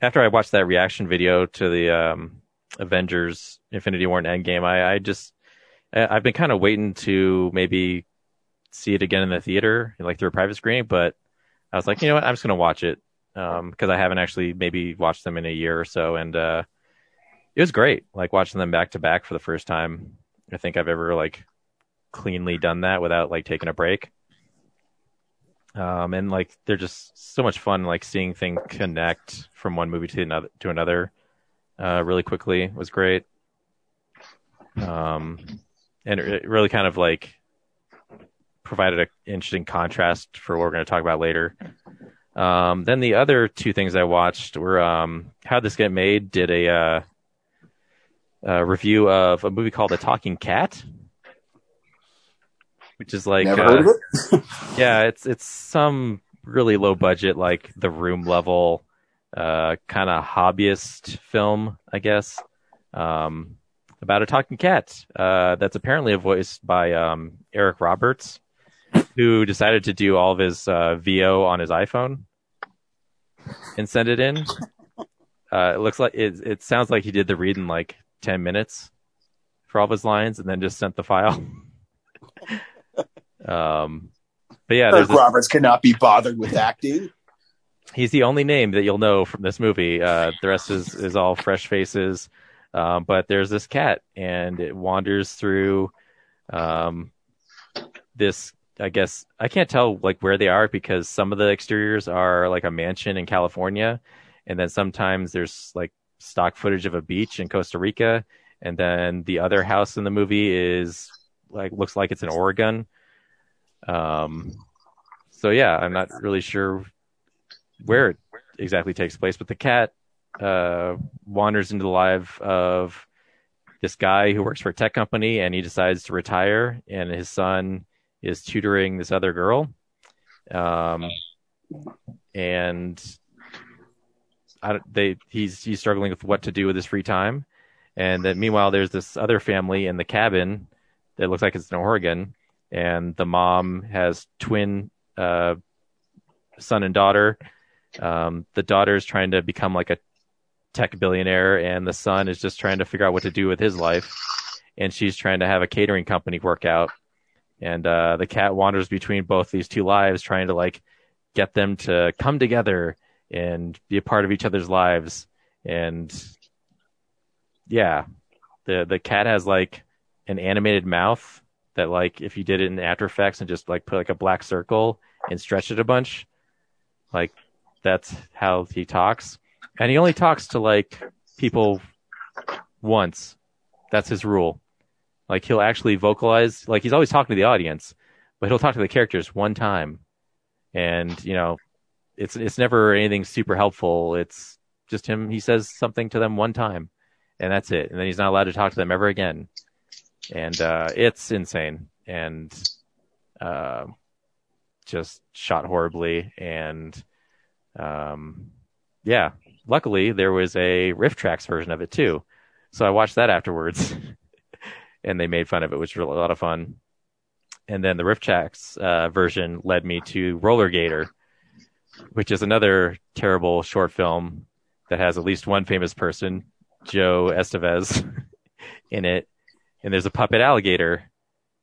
after I watched that reaction video to the um, Avengers Infinity War and Endgame, I, I just I've been kind of waiting to maybe see it again in the theater, like through a private screening, but I was like, you know what, I'm just gonna watch it because I haven't actually maybe watched them in a year or so, and uh, it was great. Like watching them back to back for the first time. I think I've ever like cleanly done that without like taking a break. Um, and like they're just so much fun, like seeing things connect from one movie to another to another, uh, really quickly was great. Um, and it really kind of like provided an interesting contrast for what we're going to talk about later. Um, then the other two things I watched were um, How This Get Made did a uh, uh, review of a movie called The Talking Cat, which is like uh, it. yeah, it's it's some really low budget, like the room level, uh, kind of hobbyist film, I guess, um, about a talking cat. Uh, that's apparently voiced by um, Eric Roberts, who decided to do all of his uh, VO on his iPhone and send it in. Uh, it looks like it. It sounds like he did the read in like ten minutes for all of his lines, and then just sent the file. um, but yeah, there's Eric this- Roberts cannot be bothered with acting. he's the only name that you'll know from this movie. Uh, the rest is, is all fresh faces. Um, but there's this cat, and it wanders through um, this. I guess I can't tell like where they are because some of the exteriors are like a mansion in California, and then sometimes there's like stock footage of a beach in Costa Rica, and then the other house in the movie is like looks like it's in Oregon. Um, so yeah, I'm not really sure where it exactly takes place, but the cat uh, wanders into the life of this guy who works for a tech company, and he decides to retire, and his son is tutoring this other girl, um, and I, don't- they he's he's struggling with what to do with his free time, and then meanwhile there's this other family in the cabin that looks like it's in Oregon, and the mom has twin uh, son and daughter. Um, the daughter is trying to become like a tech billionaire, and the son is just trying to figure out what to do with his life. And she's trying to have a catering company work out. And uh, the cat wanders between both these two lives, trying to like get them to come together and be a part of each other's lives. And yeah, the the cat has like an animated mouth that like if you did it in After Effects and just like put like a black circle and stretch it a bunch, like that's how he talks. And he only talks to like people once. That's his rule. Like he'll actually vocalize, like he's always talking to the audience, but he'll talk to the characters one time. And, you know, it's it's never anything super helpful. It's just him he says something to them one time and that's it. And then he's not allowed to talk to them ever again. And uh it's insane and uh, just shot horribly and um yeah, luckily there was a RiffTrax version of it too. So I watched that afterwards and they made fun of it, which was a lot of fun. And then the RiffTrax uh, version led me to Rollergator, which is another terrible short film that has at least one famous person, Joe Estevez, in it. And there's a puppet alligator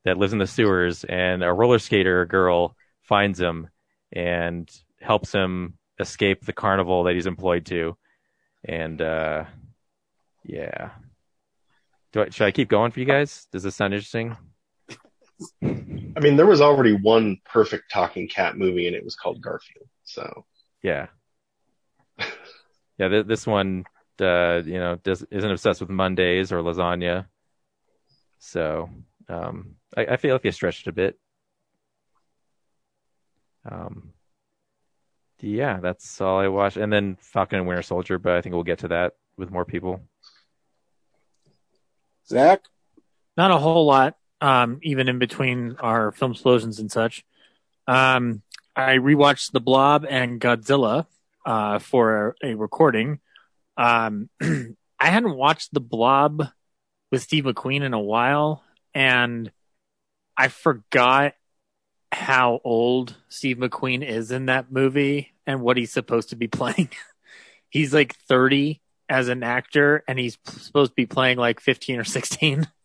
that lives in the sewers, and a roller skater girl finds him and helps him escape the carnival that he's employed to. And uh, yeah, do I, should I keep going for you guys? Does this sound interesting? I mean, there was already one perfect talking cat movie, and it was called Garfield. So Yeah, yeah. Th- this one, uh, you know, does, isn't obsessed with Mondays or lasagna. So um, I, I feel like I stretched a bit. Um, yeah, that's all I watched, and then Falcon and Winter Soldier. But I think we'll get to that with more people. Zach, Not a whole lot, um, even in between our film explosions and such. Um, I rewatched The Blob and Godzilla uh, for a, a recording. Um, I hadn't watched The Blob with Steve McQueen in a while, and I forgot how old Steve McQueen is in that movie and what he's supposed to be playing. he's like 30 as an actor, and he's supposed to be playing like 15 or 16.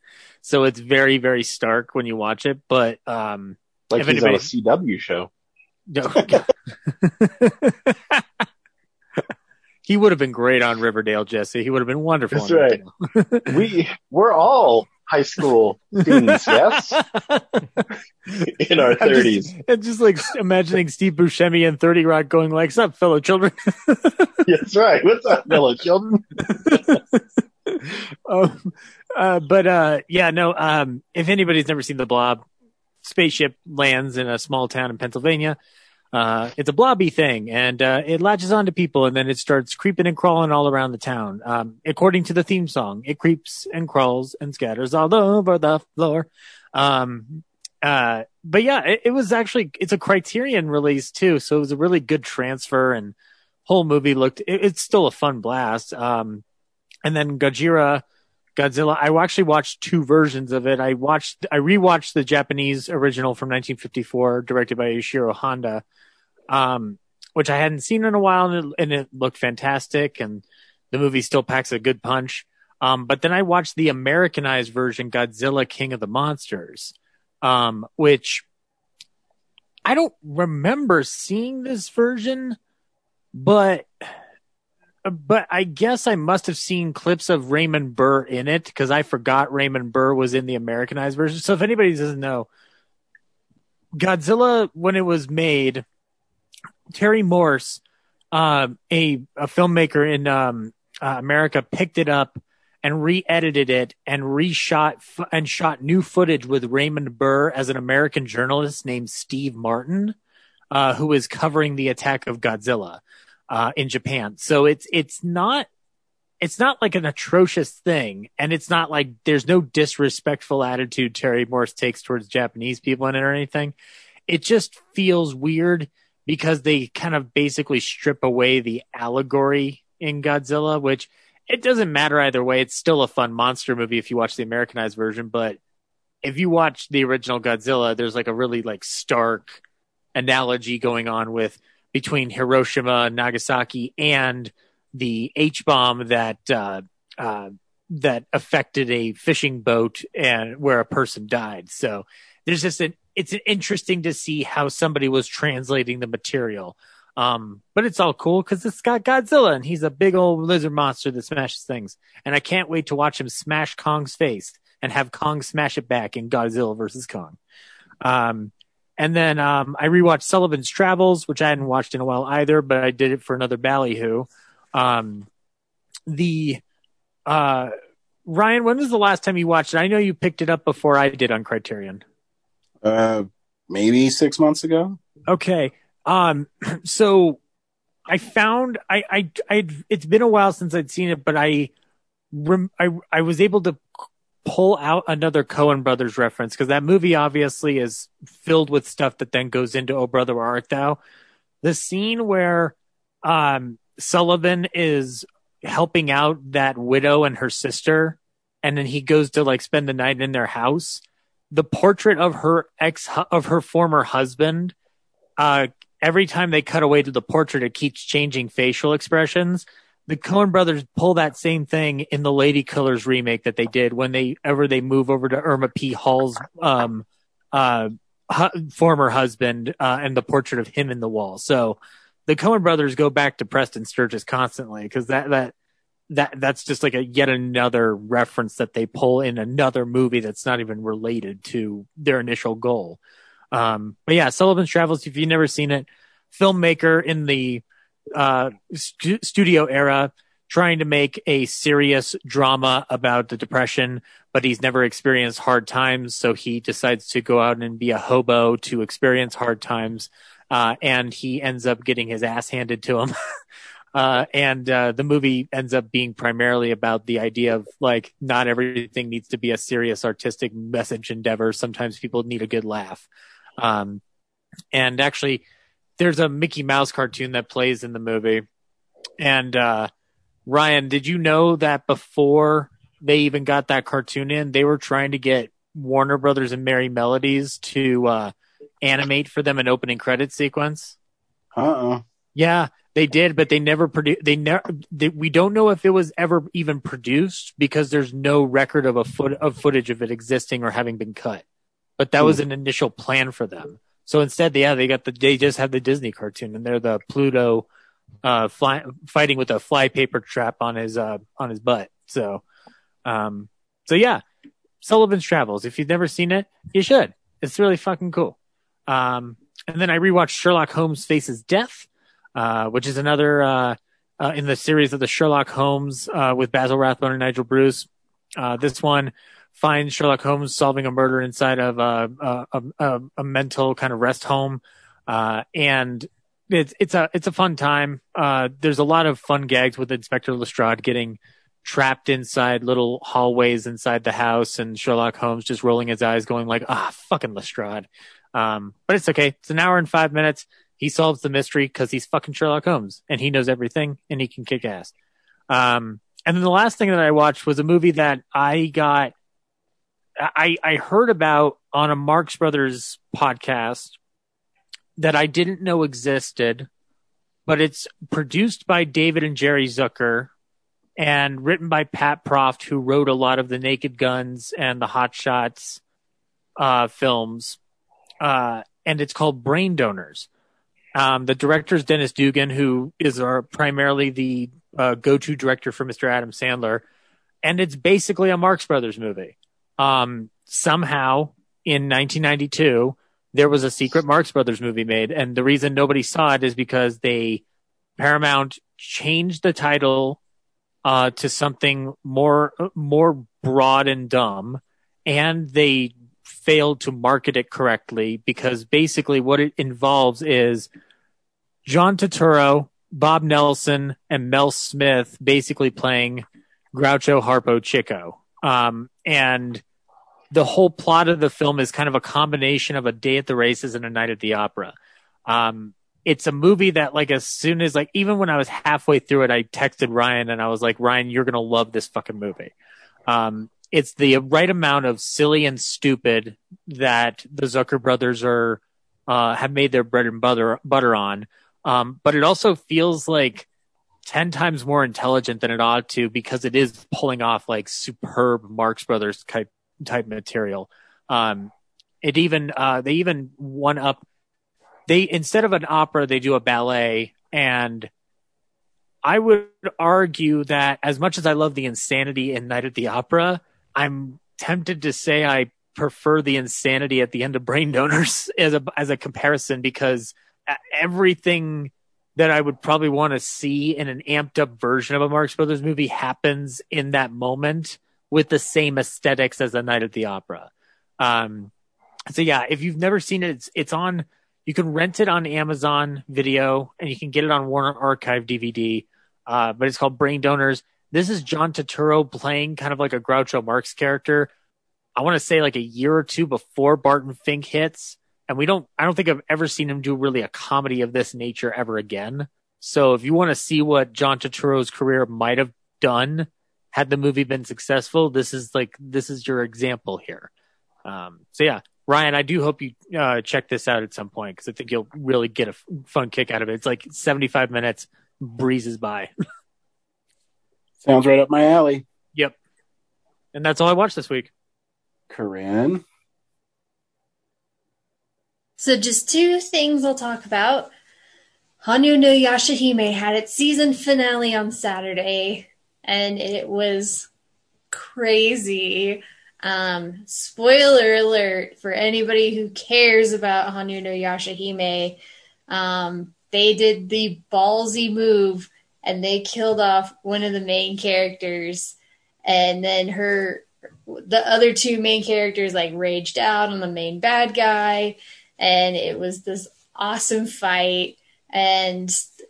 So it's very, very stark when you watch it. But um, like If he's anybody- on a CW show. no. he would have been great on Riverdale, Jesse. He would have been wonderful. That's right. We we're all high school students, yes, in our I'm just- thirties. It's just like imagining Steve Buscemi and 30 Rock going like, "Sup, fellow children." That's right. What's up, fellow children? um, uh, but uh, yeah, no. Um, if anybody's never seen the Blob, spaceship lands in a small town in Pennsylvania. Uh, it's a blobby thing, and uh, it latches onto people, and then it starts creeping and crawling all around the town. Um, according to the theme song, it creeps and crawls and scatters all over the floor. Um, uh, but yeah, it, it was actually it's a Criterion release too, so it was a really good transfer, and whole movie looked. It, it's still a fun blast. Um, and then Gojira, Godzilla. I actually watched two versions of it. I watched, I rewatched the Japanese original from 1954, directed by Yoshiro Honda, um, which I hadn't seen in a while, and it, and it looked fantastic. And the movie still packs a good punch. Um, but then I watched the Americanized version, Godzilla King of the Monsters, um, which I don't remember seeing this version, but but I guess I must have seen clips of Raymond Burr in it because I forgot Raymond Burr was in the Americanized version. So if anybody doesn't know, Godzilla, when it was made, Terry Morse, um, a a filmmaker in um, uh, America, picked it up and re-edited it and reshot f- and shot new footage with Raymond Burr as an American journalist named Steve Martin. uh, who is covering the attack of Godzilla uh, in Japan. So it's it's not it's not like an atrocious thing, and it's not like there's no disrespectful attitude Terry Morse takes towards Japanese people in it or anything. It just feels weird because they kind of basically strip away the allegory in Godzilla, which it doesn't matter either way. It's still a fun monster movie if you watch the Americanized version, but if you watch the original Godzilla, there's like a really like stark analogy going on with between Hiroshima, and Nagasaki, and the H bomb that uh, uh, that affected a fishing boat and where a person died. So there's just an it's interesting to see how somebody was translating the material. Um, but it's all cool because it's got Godzilla and he's a big old lizard monster that smashes things. And I can't wait to watch him smash Kong's face and have Kong smash it back in Godzilla versus Kong. Um, and then um, I rewatched Sullivan's Travels, which I hadn't watched in a while either, but I did it for another ballyhoo. Um, the uh, Ryan, when was the last time you watched it? I know you picked it up before I did on Criterion. Uh, maybe six months ago. Okay. Um, so I found I I I it's been a while since I'd seen it, but I rem, I I was able to pull out another Coen brothers reference because that movie obviously is filled with stuff that then goes into Oh Brother Where Art Thou. The scene where um Sullivan is helping out that widow and her sister, and then he goes to like spend the night in their house. The portrait of her ex of her former husband, uh, every time they cut away to the portrait, it keeps changing facial expressions. The Coen brothers pull that same thing in the Lady Killers remake that they did when they ever they move over to Irma P. Hall's um, uh, hu- former husband uh, and the portrait of him in the wall. So the Coen brothers go back to Preston Sturges constantly because that that that that's just like a yet another reference that they pull in another movie that's not even related to their initial goal. Um, but yeah, Sullivan's Travels. If you've never seen it, filmmaker in the uh, stu- studio era, trying to make a serious drama about the depression, but he's never experienced hard times, so he decides to go out and be a hobo to experience hard times uh, and he ends up getting his ass handed to him. uh, and uh, the movie ends up being primarily about the idea of like not everything needs to be a serious artistic message endeavor. Sometimes people need a good laugh. Um, and actually, there's a Mickey Mouse cartoon that plays in the movie. And uh, Ryan, did you know that before they even got that cartoon in, they were trying to get Warner Brothers and Merrie Melodies to uh, animate for them an opening credit sequence? Uh-uh. Yeah, they did, but they never produced. They never. They, we don't know if it was ever even produced because there's no record of a foot of footage of it existing or having been cut. But that was an initial plan for them. So instead, yeah, they got the. They just have the Disney cartoon, and they're the Pluto, uh, fly, fighting with a fly paper trap on his uh on his butt. So, um, so yeah, Sullivan's Travels. If you've never seen it, you should. It's really fucking cool. Um, and then I rewatched Sherlock Holmes Faces Death, uh, which is another uh, uh, in the series of the Sherlock Holmes uh, with Basil Rathbone and Nigel Bruce. Uh, this one finds Sherlock Holmes solving a murder inside of a, a, a, a mental kind of rest home, uh, and it's it's a it's a fun time. there's a lot of fun gags with Inspector Lestrade getting trapped inside little hallways inside the house, and Sherlock Holmes just rolling his eyes, going like, "Ah, fucking Lestrade." Um, but it's okay. It's an hour and five minutes. He solves the mystery because he's fucking Sherlock Holmes and he knows everything and he can kick ass. Um, and then the last thing that I watched was a movie that I got, I, I heard about on a Marx Brothers podcast that I didn't know existed, but it's produced by David and Jerry Zucker and written by Pat Proft, who wrote a lot of the Naked Guns and the Hot Shots uh, films uh, and it's called Brain Donors. Um, the director is Dennis Dugan, who is our primarily the uh, go-to director for Mr. Adam Sandler, and it's basically a Marx Brothers movie. Um, somehow in 1992 there was a secret Marx Brothers movie made, and the reason nobody saw it is because they Paramount changed the title uh, to something more more broad and dumb, and they failed to market it correctly because basically what it involves is John Turturro, Bob Nelson, and Mel Smith basically playing Groucho Harpo Chico. Um, and the whole plot of the film is kind of a combination of a day at the races and a night at the opera. Um, it's a movie that like as soon as like even when I was halfway through it, I texted Ryan and I was like, Ryan, you're gonna love this fucking movie. Um, it's the right amount of silly and stupid that the Zucker brothers are uh, have made their bread and butter butter on. Um, but it also feels like ten times more intelligent than it ought to because it is pulling off like superb Marx Brothers type type material. Um, it even uh, they even one up they instead of an opera they do a ballet and I would argue that as much as I love the insanity in Night at the Opera, I'm tempted to say I prefer the insanity at the end of Brain Donors as a as a comparison because everything that I would probably want to see in an amped up version of a Marx Brothers movie happens in that moment with the same aesthetics as a Night at the Opera. Um, so yeah, if you've never seen it, it's, it's on. You can rent it on Amazon Video, and you can get it on Warner Archive DVD. Uh, but it's called Brain Donors. This is John Turturro playing kind of like a Groucho Marx character. I want to say like a year or two before Barton Fink hits, and we don't. I don't think I've ever seen him do really a comedy of this nature ever again. So if you want to see what John Turturro's career might have done had the movie been successful, this is like this is your example here. Um, so yeah, Ryan, I do hope you uh, check this out at some point because I think you'll really get a f- fun kick out of it. It's like 75 minutes, breezes by. Sounds right up my alley. Yep. And that's all I watched this week. Corinne. So just two things I'll talk about. Hanyo no Yashahime had its season finale on Saturday, and it was crazy. Um, spoiler alert for anybody who cares about Hanyo no Yashahime. Um, they did the ballsy move and they killed off one of the main characters, and then her, the other two main characters like raged out on the main bad guy, and it was this awesome fight. And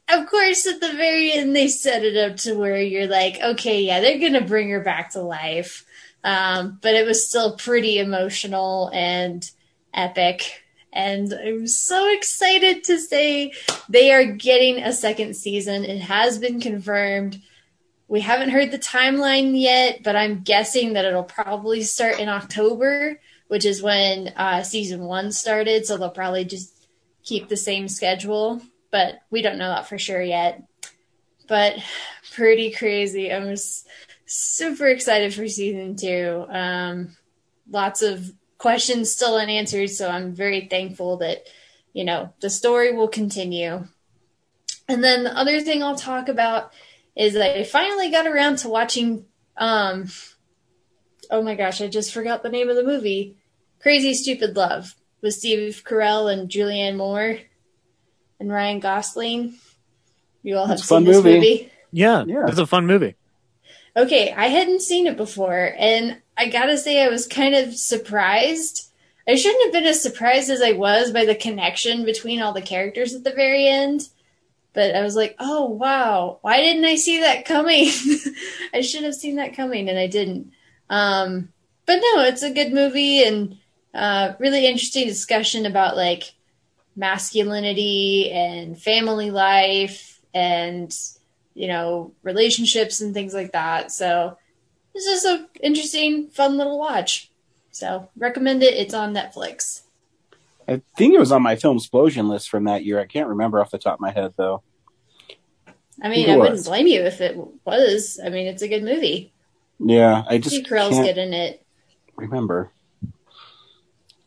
of course, at the very end, they set it up to where you're like, okay, yeah, they're gonna bring her back to life um, but it was still pretty emotional and epic. And I'm so excited to say they are getting a second season. It has been confirmed. We haven't heard the timeline yet, but I'm guessing that it'll probably start in October, which is when uh, season one started. So they'll probably just keep the same schedule, but we don't know that for sure yet. But pretty crazy. I'm super excited for season two. Um, lots of questions still unanswered, so I'm very thankful that you know the story will continue. And then the other thing I'll talk about is I finally got around to watching. Um, oh my gosh, I just forgot the name of the movie. Crazy Stupid Love with Steve Carell and Julianne Moore and Ryan Gosling. You all have It's seen fun this movie. movie. Yeah, Yeah. it's a fun movie. Okay, I hadn't seen it before, and I gotta say, I was kind of surprised. I shouldn't have been as surprised as I was by the connection between all the characters at the very end. But I was like, oh, wow, why didn't I see that coming? I should have seen that coming, and I didn't. Um, but no, it's a good movie and uh, really interesting discussion about like masculinity and family life and you know, relationships and things like that. So it's just a interesting, fun little watch. So recommend it. It's on Netflix. I think it was on my film explosion list from that year. I can't remember off the top of my head though. I mean, I wouldn't blame you if it was. I mean, it's a good movie. Yeah, I just can't good in it. remember.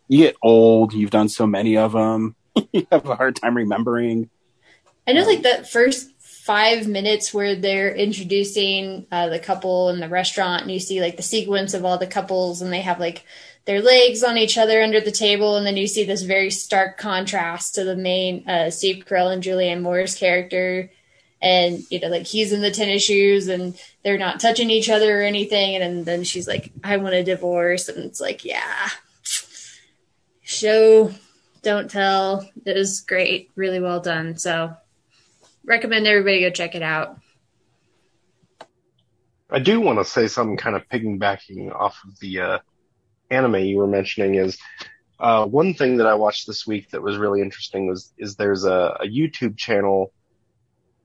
You get old. You've done so many of them. you have a hard time remembering. I know, like that first five minutes where they're introducing uh, the couple in the restaurant, and you see like the sequence of all the couples, and they have like their legs on each other under the table, and then you see this very stark contrast to the main uh, Steve Carell and Julianne Moore's character, and you know, like he's in the tennis shoes, and they're not touching each other or anything, and then she's like, "I want a divorce," and it's like, yeah. show, don't tell. It was great, really well done. So, recommend everybody go check it out. I do want to say something kind of piggybacking off of the uh, anime you were mentioning is uh, one thing that I watched this week that was really interesting was is there's a, a YouTube channel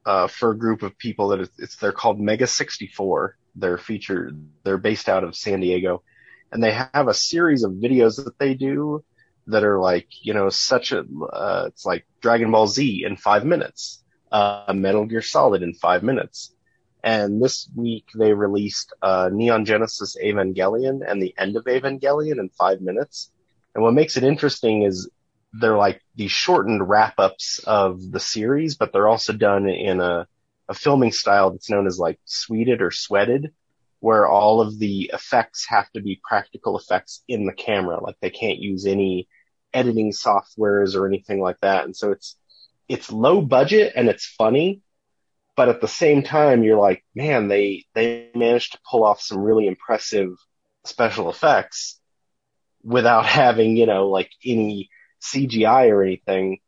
uh, for a group of people that it's, it's they're called Mega 64. They're featured. They're based out of San Diego, and they have a series of videos that they do that are like you know such a uh, it's like Dragon Ball Z in five minutes, uh, Metal Gear Solid in five minutes. And this week they released uh, Neon Genesis Evangelion and the end of Evangelion in five minutes. And what makes it interesting is they're like these shortened wrap ups of the series, but they're also done in a, a filming style that's known as like sweded or sweated, where all of the effects have to be practical effects in the camera. Like they can't use any editing softwares or anything like that. And so it's, it's low budget and it's funny, but at the same time, you're like, man, they, they managed to pull off some really impressive special effects without having, you know, like any CGI or anything.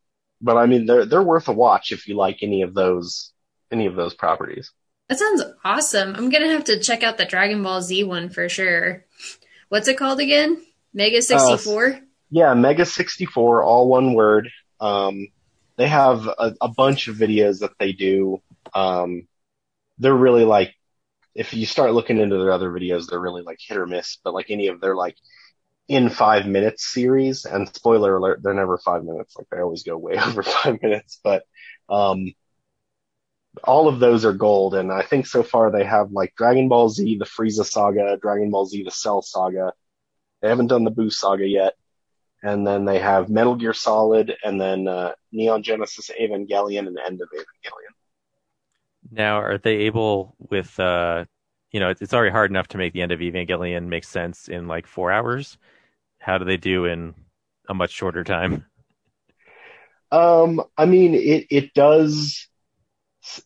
But I mean, they're, they're worth a watch if you like any of those, any of those properties. That sounds awesome. I'm gonna have to check out the Dragon Ball Z one for sure. What's it called again? Mega 64? Yeah, Mega 64, all one word. Um, they have a, a bunch of videos that they do. Um, they're really like, if you start looking into their other videos, they're really like hit or miss, but like any of their like in five minutes series, and spoiler alert, they're never five minutes. Like they always go way over five minutes, but, um, all of those are gold. And I think so far they have like Dragon Ball Z, the Frieza saga, Dragon Ball Z, the Cell saga. They haven't done the Boo saga yet. And then they have Metal Gear Solid and then, uh, Neon Genesis Evangelion and End of Evangelion. Now, are they able with, uh, you know, it's, it's already hard enough to make the end of Evangelion make sense in like four hours. How do they do in a much shorter time? Um, I mean, it, it does,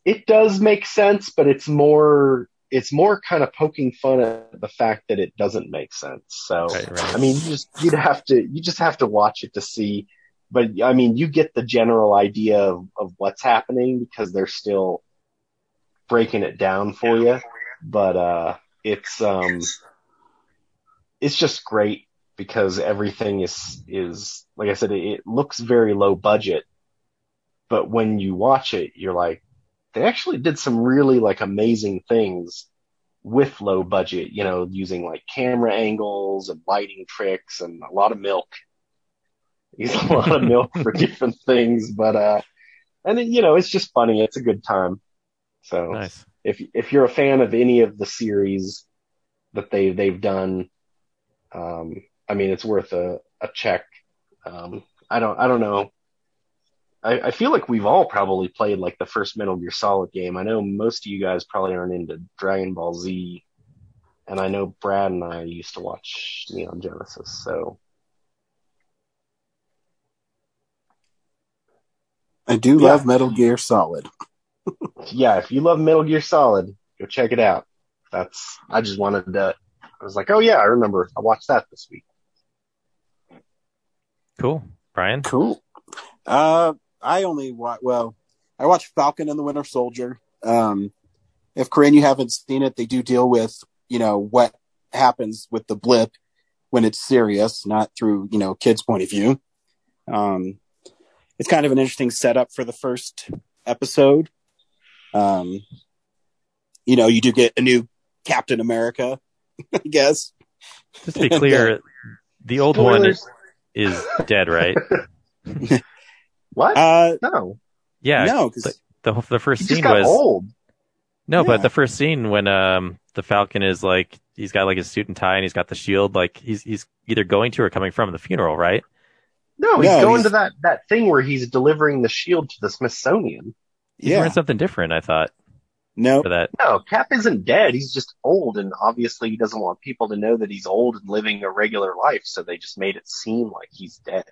it does make sense, but it's more, it's more kind of poking fun at the fact that it doesn't make sense. So, Right, right. I mean, you just, you'd have to, you just have to watch it to see, but I mean, you get the general idea of, of what's happening because they're still breaking it down for you. But, uh, it's, um, it's just great because everything is, is, like I said, it, it looks very low budget, but when you watch it, you're like, they actually did some really like amazing things with low budget, you know, using like camera angles and lighting tricks and a lot of milk. Use a lot of milk for different things, but, uh, and then, you know, it's just funny. It's a good time. So Nice. if, if you're a fan of any of the series that they, they've done, um, I mean, it's worth a, a check. Um, I don't, I don't know. I, I feel like we've all probably played like the first Metal Gear Solid game. I know most of you guys probably aren't into Dragon Ball Z, and I know Brad and I used to watch Neon Genesis. So I do Yeah. love Metal Gear Solid. yeah, if you love Metal Gear Solid, go check it out. That's I just wanted to. I was like, oh yeah, I remember. I watched that this week. Cool. Brian? Cool. Uh, I only watch. Well, I watch Falcon and the Winter Soldier. Um, if Corinne, you haven't seen it, they do deal with you know what happens with the blip when it's serious, not through you know kids' point of view. Um, it's kind of an interesting setup for the first episode. Um, you know, you do get a new Captain America, I guess. Just to be clear, the old one is, is dead, right? What? Uh, no, Yeah. no, because The, the first he just scene got was old. no, Yeah. but the first scene when um the Falcon is like he's got like his suit and tie and he's got the shield, like he's he's either going to or coming from the funeral, right? No, he's No, going he's- to that that thing where he's delivering the shield to the Smithsonian. He's yeah, wearing something different, I thought, no, for that. No, Cap isn't dead. He's just old, and obviously he doesn't want people to know that he's old and living a regular life. So they just made it seem like he's dead.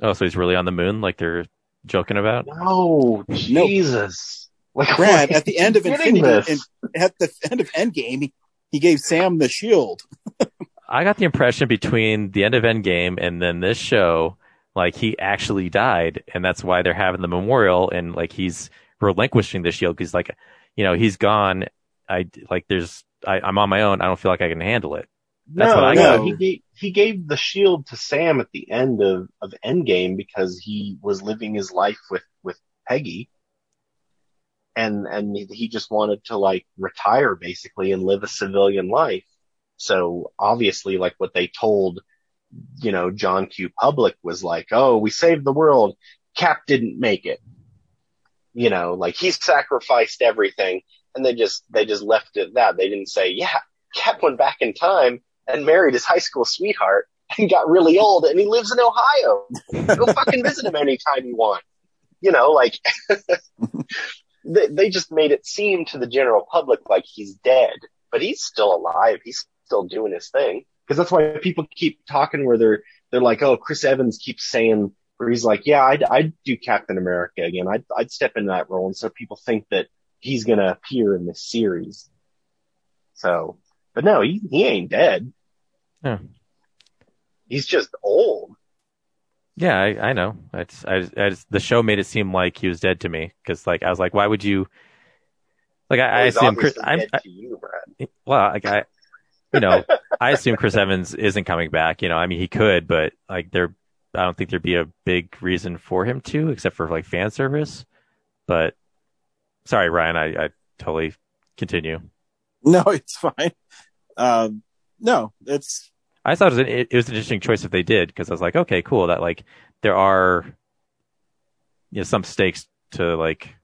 Oh, so he's really on the moon, like they're joking about. No, Jesus! Like Brad, at the end of are you getting Infinity, in, at the end of Endgame, he, he gave Sam the shield. I got the impression between the end of Endgame and then this show like he actually died, and that's why they're having the memorial, and like he's relinquishing the shield because like you know he's gone. I like there's I, I'm on my own. I don't feel like I can handle it. That's no, what I no, got. he gave he gave the shield to Sam at the end of of Endgame because he was living his life with with Peggy, and and he just wanted to like retire basically and live a civilian life. So obviously, like what they told, you know, John Q. Public was like, "Oh, we saved the world. Cap didn't make it." You know, like he sacrificed everything, and they just they just left it at that. They didn't say, "Yeah, Cap went back in time and married his high school sweetheart and got really old, and he lives in Ohio. Go fucking visit him anytime you want." You know, like they, they just made it seem to the general public like he's dead, but he's still alive. He's still doing his thing. Because that's why people keep talking where they're they're like, oh, Chris Evans keeps saying where he's like, yeah, I'd I'd do Captain America again. I'd I'd step into that role, and so people think that he's gonna appear in this series. So, but no, he he ain't dead. Yeah. He's just old. Yeah, I, I know. It's I, I just, the show made it seem like he was dead to me because like I was like, why would you? Like I, I assume Chris. I'm, I, to you, Brad. well, like I, you know, I assume Chris Evans isn't coming back. You know, I mean, he could, but like there, I don't think there'd be a big reason for him to, except for like fan service. But sorry, Ryan, I, I totally continue. No, it's fine. Um, no, it's I thought it was an, it was an interesting choice if they did because I was like, okay, cool. That like there are, you know, some stakes to like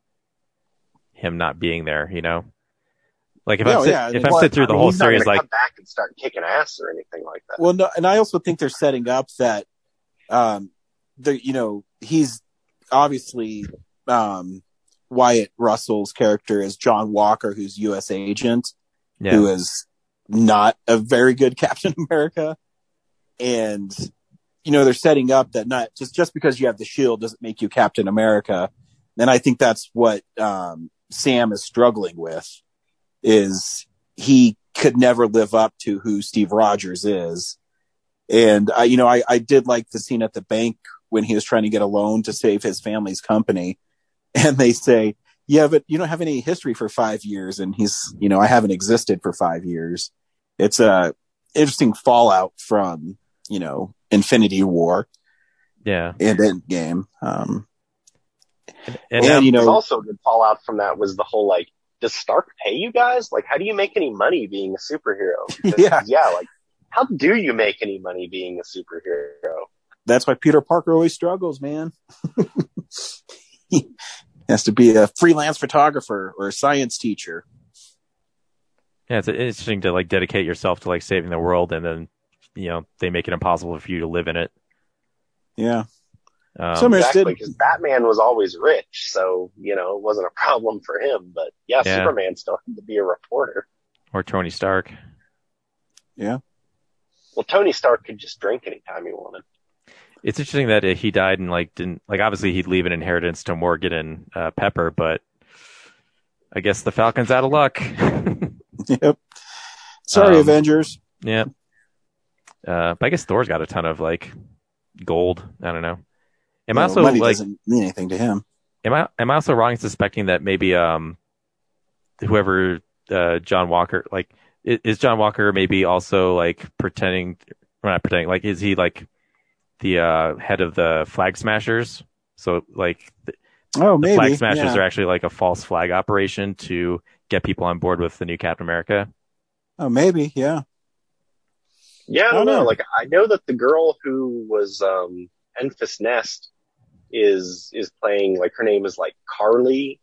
him not being there. You know, like if No, I'm sit, yeah, if well, I'm sit through I the mean, whole he's series, gonna like come back and start kicking ass or anything like that. well, no, and I also think they're setting up that, um, the you know he's obviously um Wyatt Russell's character is John Walker, who's U.S. agent, yeah, who is not a very good Captain America, and you know they're setting up that not just just because you have the shield doesn't make you Captain America, and I think that's what um, Sam is struggling with, is he could never live up to who Steve Rogers is, and I you know I I did like the scene at the bank when he was trying to get a loan to save his family's company, and they say yeah, but you don't have any history for five years. And he's, you know, I haven't existed for five years. It's a interesting fallout from, you know, Infinity War yeah, and Endgame. Um, and, and, um, you know, also a good fallout from that was the whole like, does Stark pay you guys? Like, how do you make any money being a superhero? Because, Yeah. yeah, like, how do you make any money being a superhero? that's why Peter Parker always struggles, man. he has to be a freelance photographer or a science teacher. yeah, it's interesting to like dedicate yourself to like saving the world, and then you know they make it impossible for you to live in it. Yeah. Um, So Exactly, because Batman was always rich, so, you know, it wasn't a problem for him. But yeah, Yeah. Superman still had to be a reporter. or Tony Stark. Well, Tony Stark could just drink anytime he wanted. It's interesting that uh, he died and like didn't like obviously he'd leave an inheritance to Morgan and uh, Pepper, but I guess the Falcon's out of luck. Yep. Sorry, Um, Avengers. yeah. Uh, but I guess Thor's got a ton of like gold. I don't know. Am I also money like doesn't mean anything to him. am I am I also wrong in suspecting that maybe um whoever uh John Walker like i- is John Walker maybe also like pretending or not pretending like is he like the uh head of the flag smashers so like the, Oh, the maybe. flag smashers yeah. are actually like a false flag operation to get people on board with the new Captain America Oh, maybe. Yeah. Yeah, I I don't don't know. know. Like, I know that the girl who was um Enfys Nest is is playing like her name is like Karli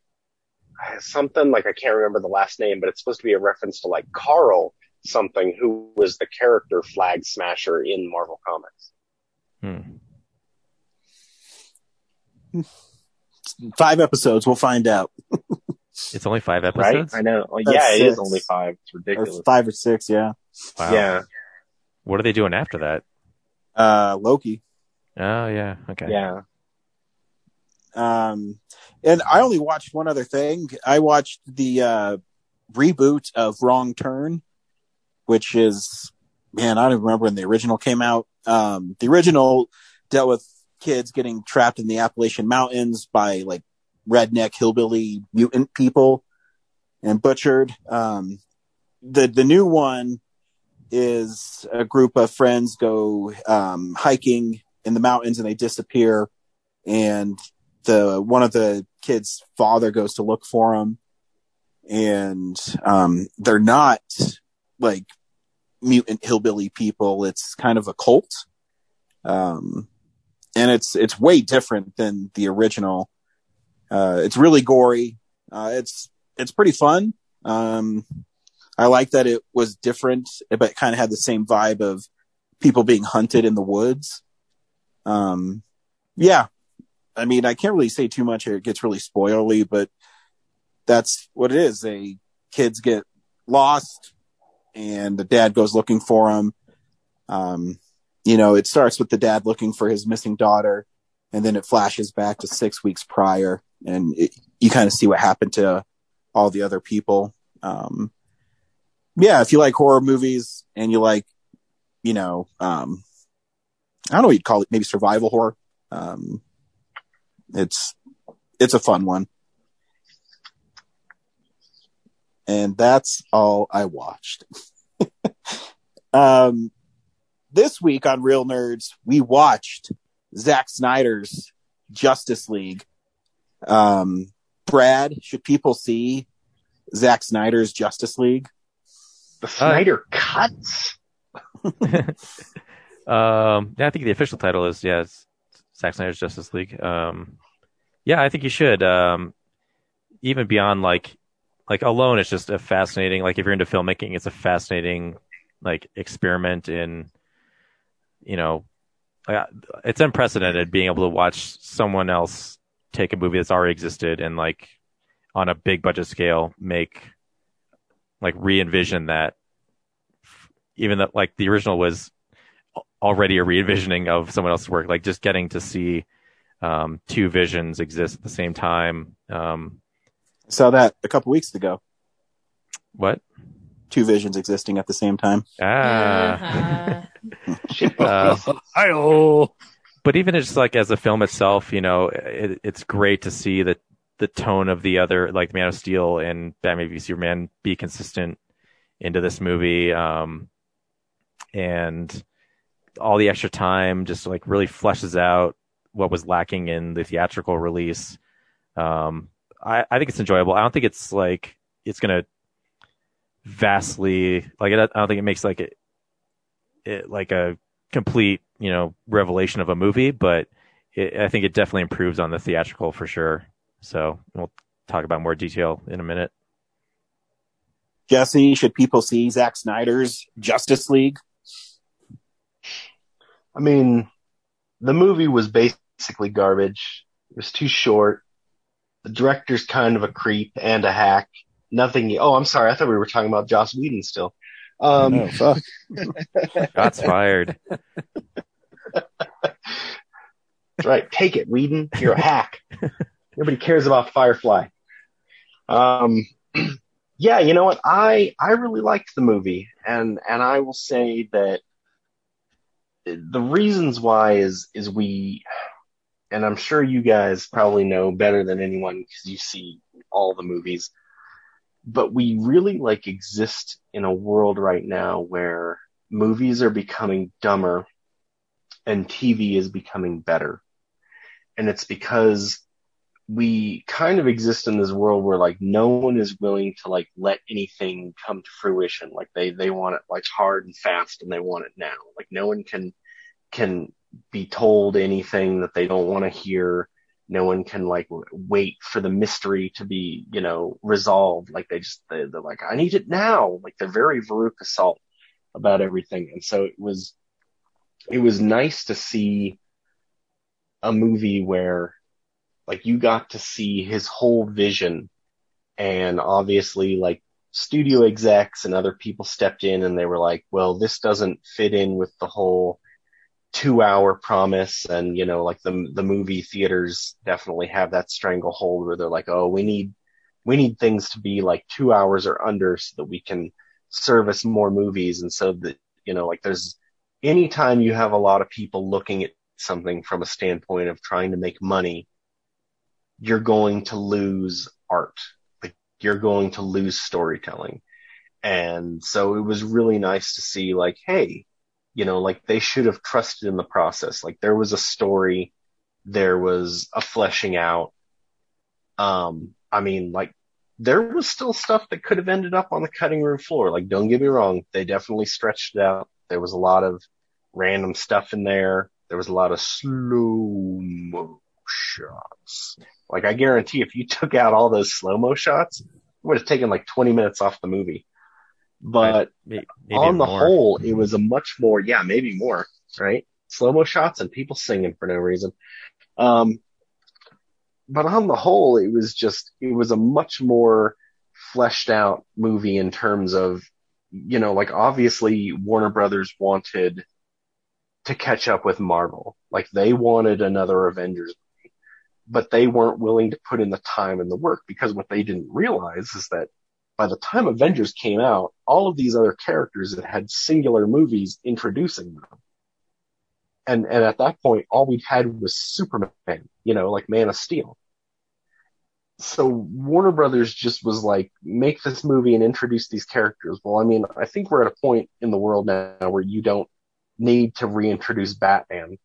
something like I can't remember the last name, but it's supposed to be a reference to like Karl something who was the character Flag Smasher in Marvel Comics. hmm. Five episodes. We'll find out. it's only five Right? episodes I know. Well, That's yeah, it is only five. It's Or ridiculous. five or six. Yeah. wow. Yeah, what are they doing after that Uh, Loki. oh yeah okay yeah. Um, and I only watched one other thing. I watched the uh, reboot of Wrong Turn, which is man, I don't remember when the original came out. Um, the original dealt with kids getting trapped in the Appalachian Mountains by like redneck hillbilly mutant people and butchered. Um, the the new one is a group of friends go um, hiking in the mountains and they disappear, and the one of the kids' father goes to look for him, and um, they're not like mutant hillbilly people. It's kind of a cult, um, and it's it's way different than the original. Uh, it's really gory. Uh, it's it's pretty fun. Um, I like that it was different, but it kind of had the same vibe of people being hunted in the woods. Um, yeah, I mean, I can't really say too much here. It gets really spoilerly, but that's what it is. They kids get lost and the dad goes looking for them. Um, you know, it starts with the dad looking for his missing daughter and then it flashes back to six weeks prior and it, you kind of see what happened to all the other people. Um, yeah, if you like horror movies and you like, you know, um, I don't know what you'd call it, maybe survival horror. Um, it's, it's a fun one. And that's all I watched. um, this week on Real Nerds, we watched Zack Snyder's Justice League. Um, Brad, should people see Zack Snyder's Justice League? The Snyder cuts. Um, yeah, I think the official title is yeah, it's Zack Snyder's Justice League. Um, yeah, I think you should. Um, even beyond like, like alone, it's just a fascinating. Like if you're into filmmaking, it's a fascinating like experiment in, you know, uh, it's unprecedented being able to watch someone else take a movie that's already existed and like on a big budget scale make like re-envision that even though like the original was already a re-envisioning of someone else's work like just getting to see um, two visions exist at the same time um, Saw that a couple weeks ago. what Two visions existing at the same time. ah Uh-huh. uh, but even just like as a film itself, you know, it, it's great to see the the tone of the other, like Man of Steel and Batman v Superman, be consistent into this movie, um, and all the extra time just like really fleshes out what was lacking in the theatrical release. Um, I, I think it's enjoyable. I don't think it's like it's gonna vastly like I don't think it makes like it, it like a complete you know revelation of a movie, but it, I think it definitely improves on the theatrical for sure. So we'll talk about more detail in a minute. Jesse, should people see Zack Snyder's Justice League? I mean, the movie was basically garbage. It was too short. The director's kind of a creep and a hack. Nothing. Oh, I'm sorry. I thought we were talking about Joss Whedon still. Um, oh, fuck. Shots fired. That's right. Take it, Whedon. You're a hack. Nobody cares about Firefly. Um, yeah, you know what? I I really liked the movie, and and I will say that the reasons why is is we, and I'm sure you guys probably know better than anyone because you see all the movies, but we really like exist in a world right now where movies are becoming dumber and TV is becoming better. And it's because we kind of exist in this world where like no one is willing to like let anything come to fruition. Like they, they want it like hard and fast and they want it now. Like no one can, can be told anything that they don't want to hear. No one can like wait for the mystery to be, you know, resolved. Like they just, they, they're like, I need it now. Like they're very Veruca Salt about everything. And so it was, it was nice to see a movie where like you got to see his whole vision and obviously like studio execs and other people stepped in and they were like, well, this doesn't fit in with the whole two hour promise. And, you know, like the, the movie theaters definitely have that stranglehold where they're like, oh, we need, we need things to be like two hours or under so that we can service more movies. And so that, you know, like there's anytime you have a lot of people looking at something from a standpoint of trying to make money, you're going to lose art. Like you're going to lose storytelling. And so it was really nice to see like, hey, you know, like they should have trusted in the process. Like there was a story, there was a fleshing out. Um, I mean, like there was still stuff that could have ended up on the cutting room floor. Like, don't get me wrong, they definitely stretched it out. There was a lot of random stuff in there. There was a lot of slow mo shots. Like, I guarantee if you took out all those slow mo shots, it would have taken like 20 minutes off the movie. But Maybe on the more. whole, it was a much more, yeah, maybe more, right? Slow mo shots and people singing for no reason. Um, but on the whole, it was just, it was a much more fleshed out movie in terms of, you know, like obviously Warner Brothers wanted to catch up with Marvel. Like they wanted another Avengers but they weren't willing to put in the time and the work because what they didn't realize is that by the time Avengers came out, all of these other characters had had singular movies introducing them. And, and at that point, all we had was Superman, you know, like Man of Steel. So Warner Brothers just was like, make this movie and introduce these characters. Well, I mean, I think we're at a point in the world now where you don't need to reintroduce Batman.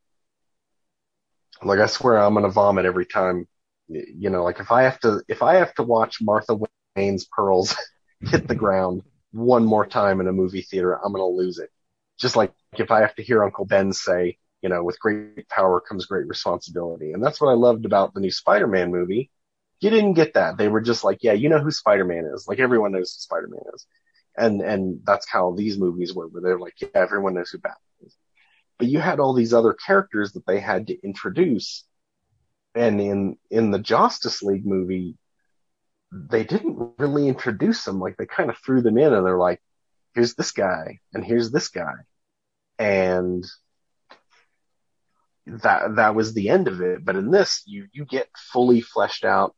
Like, I swear I'm to vomit every time, you know, like if I have to, if I have to watch Martha Wayne's pearls hit the ground one more time in a movie theater, I'm to lose it. Just like if I have to hear Uncle Ben say, you know, with great power comes great responsibility. And that's what I loved about the new Spider-Man movie. You didn't get that. They were just like, yeah, you know who Spider-Man is. Like everyone knows who Spider-Man is. And, and that's how these movies were, where they're like, yeah, everyone knows who Batman. But you had all these other characters that they had to introduce. And in, in the Justice League movie, they didn't really introduce them. Like they kind of threw them in and they're like, here's this guy and here's this guy. And that, that was the end of it. But in this, you, you get fully fleshed out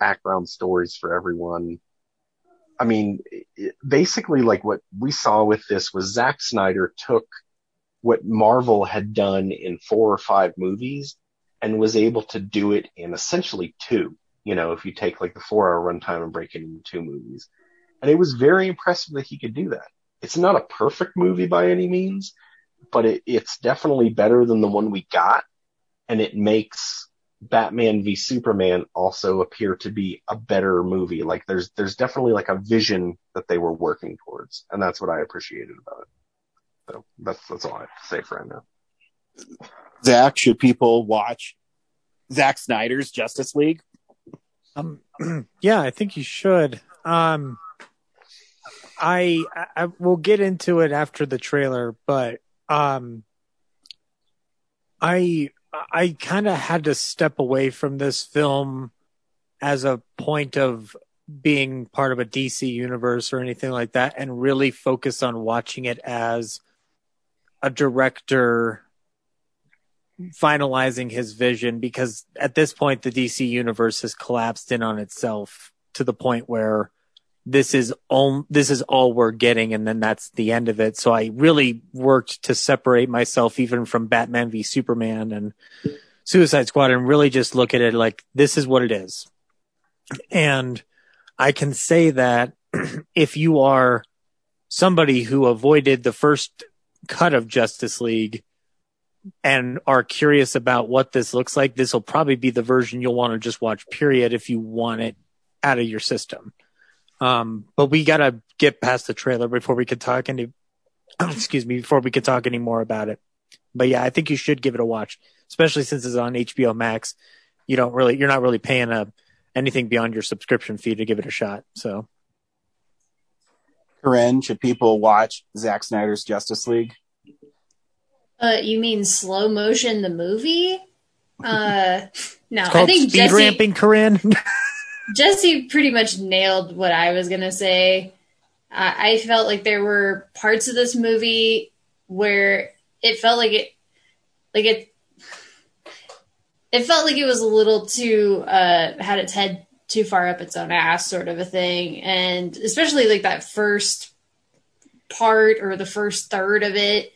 background stories for everyone. I mean, it, basically like what we saw with this was Zack Snyder took what Marvel had done in four or five movies and was able to do it in essentially two. You know, if you take like the four hour runtime and break it into two movies. And it was very impressive that he could do that. It's not a perfect movie by any means, but it, it's definitely better than the one we got. And it makes Batman v Superman also appear to be a better movie. Like there's, there's definitely like a vision that they were working towards. And that's what I appreciated about it. So that's, that's all I have to say for right now. Zach, should people watch Zack Snyder's Justice League? Um, yeah, I think you should. Um, I, I will get into it after the trailer, but um, I I kind of had to step away from this film as a point of being part of a DC universe or anything like that, and really focus on watching it as a director finalizing his vision because at this point the DC universe has collapsed in on itself to the point where this is all this is all we're getting and then that's the end of it. So I really worked to separate myself even from Batman v Superman and Suicide Squad and really just look at it like this is what it is. And I can say that if you are somebody who avoided the first cut of Justice League and are curious about what this looks like, this will probably be the version you'll want to just watch, period, if you want it out of your system. Um, but we got to get past the trailer before we could talk any, excuse me, before we could talk any more about it. But yeah, I think you should give it a watch, especially since it's on HBO Max. You don't really, you're not really paying a, anything beyond your subscription fee to give it a shot. So Corinne, should people watch Zack Snyder's Justice League? Uh, you mean slow motion the movie? Uh, no, it's I think speed Jesse, ramping, Corinne. Jesse pretty much nailed what I was gonna say. I, I felt like there were parts of this movie where it felt like it, like it, it felt like it was a little too uh, had its head too far up its own ass, sort of a thing, and especially like that first part or the first third of it.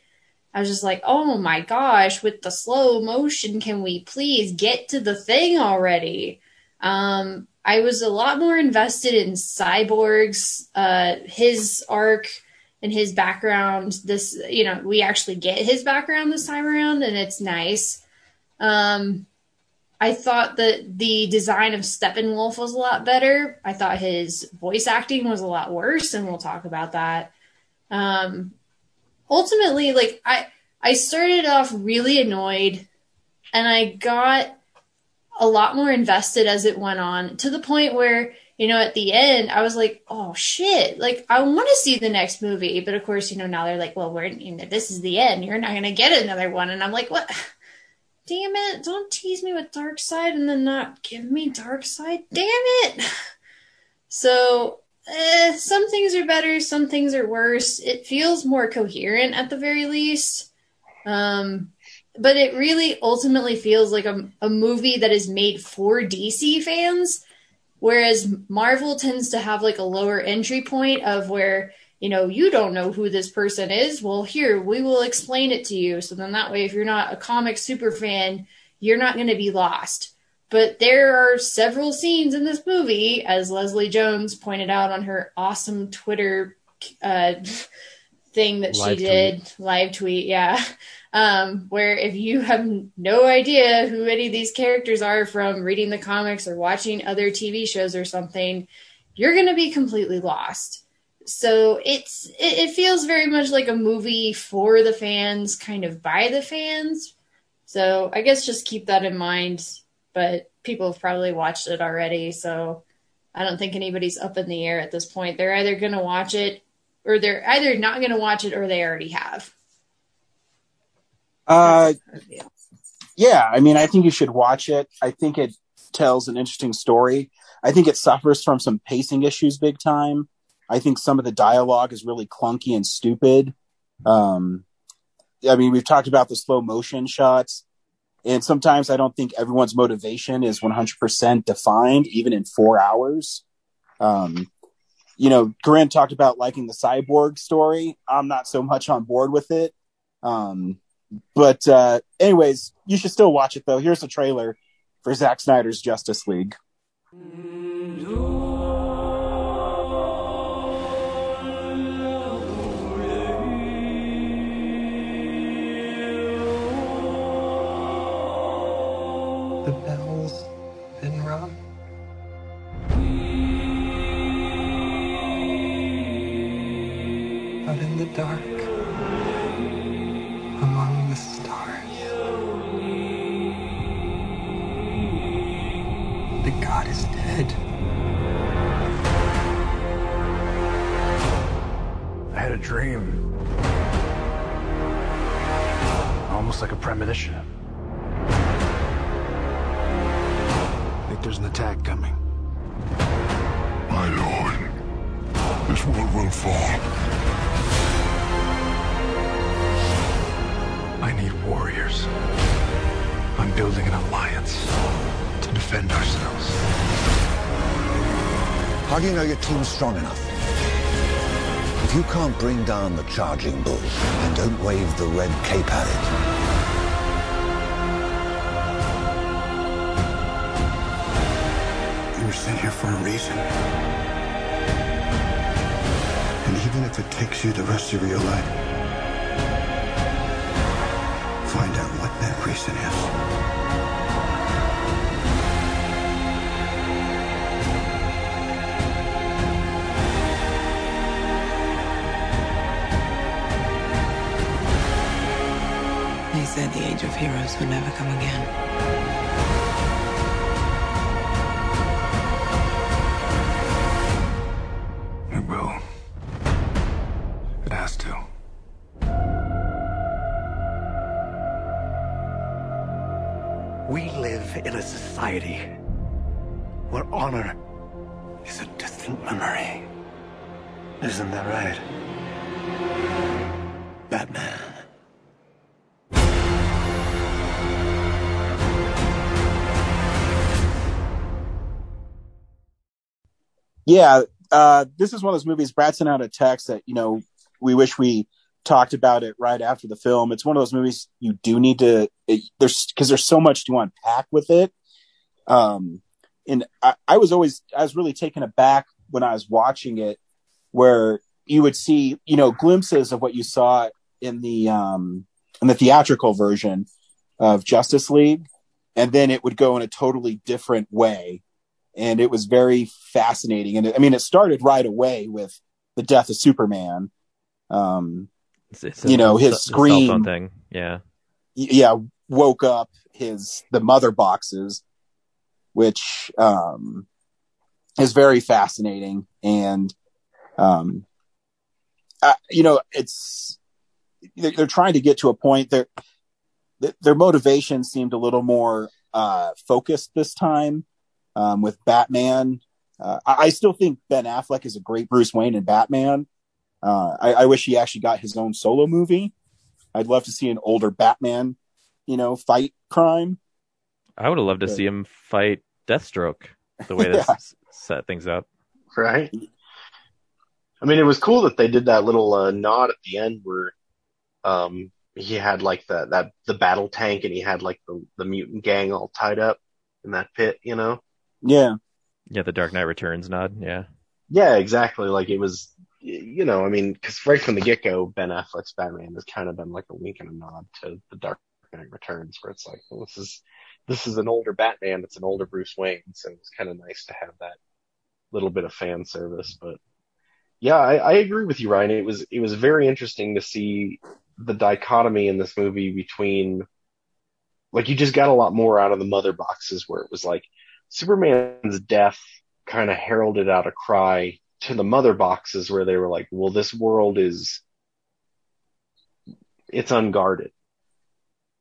I was just like, oh my gosh, with the slow motion, can we please get to the thing already? Um, I was a lot more invested in Cyborg's, uh, his arc and his background. This, you know, we actually get his background this time around, and it's nice. Um, I thought that the design of Steppenwolf was a lot better. I thought his voice acting was a lot worse, and we'll talk about that. Um, ultimately, like I, I started off really annoyed, and I got a lot more invested as it went on to the point where you know at the end I was like, oh shit, like I want to see the next movie, but of course you know now they're like, well, we're you know this is the end, you're not gonna get another one, and I'm like, what? Damn it, don't tease me with Darkseid and then not give me Darkseid. Damn it. So, eh, some things are better, some things are worse. It feels more coherent at the very least. Um, but it really ultimately feels like a, a movie that is made for DC fans, whereas Marvel tends to have like a lower entry point of where you know, you don't know who this person is. Well, here, we will explain it to you. So then that way, if you're not a comic super fan, you're not going to be lost. But there are several scenes in this movie, as Leslie Jones pointed out on her awesome Twitter uh, thing that live she did, tweet. live tweet, yeah. Um, where if you have no idea who any of these characters are from reading the comics or watching other TV shows or something, you're going to be completely lost so it's it, it, feels very much like a movie for the fans kind of by the fans. So i guess just keep that in mind but people have probably watched it already so i don't think anybody's up in the air at this point. They're either going to watch it or they're either not going to watch it or they already have. Uh yeah i mean i think you should watch it. I think it tells an interesting story. I think it suffers from some pacing issues big time I think some of the dialogue is really clunky and stupid. Um, I mean, we've talked about the slow motion shots, and sometimes I don't think everyone's motivation is 100% defined, even in four hours. Um, you know, Corinne talked about liking the cyborg story. I'm not so much on board with it. Um, but, uh, anyways, you should still watch it though. Here's a trailer for Zack Snyder's Justice League. dark premonition. I think there's an attack coming. My lord, this world will fall. I need warriors. I'm building an alliance to defend ourselves. How do you know your team's strong enough? If you can't bring down the charging bull, then don't wave the red cape at it. Sent here for a reason. And even if it takes you the rest of your life, find out what that reason is. They said the age of heroes would never come again. Isn't that right? Batman. Yeah, uh, this is one of those movies. Brad sent out a text that you know we wish we talked about it right after the film. It's one of those movies you do need to it, there's because there's so much to unpack with it. Um, and I, I was always I was really taken aback when I was watching it, where you would see you know glimpses of what you saw in the um in the theatrical version of Justice League, and then it would go in a totally different way, and it was very fascinating. And it, I mean, it started right away with the death of Superman. Um, It's, it's You know, his scream- thing. Yeah. yeah, woke up his the mother boxes, which um, is very fascinating. And um, uh, you know, it's they're, they're trying to get to a point. Their their motivation seemed a little more uh, focused this time um, with Batman. Uh, I, I still think Ben Affleck is a great Bruce Wayne and Batman. Uh, I, I wish he actually got his own solo movie. I'd love to see an older Batman, you know, fight crime. I would have loved to see him fight Deathstroke the way Yeah. Set things up. right? I mean, it was cool that they did that little uh, nod at the end where um, he had like the that the battle tank and he had like the the mutant gang all tied up in that pit, you know? Yeah, Yeah, the Dark Knight Returns nod. Yeah. Yeah, exactly. Like it was, you know, I mean, because right from the get go, Ben Affleck's Batman has kind of been like a wink and a nod to the Dark Knight Returns, where it's like, well, this is this is an older Batman, it's an older Bruce Wayne, so it's kind of nice to have that little bit of fan service. But yeah, I, I agree with you, Ryan. It was it was very interesting to see the dichotomy in this movie between like you just got a lot more out of the mother boxes where it was like Superman's death kind of heralded out a cry to the mother boxes where they were like, well, this world is, it's unguarded.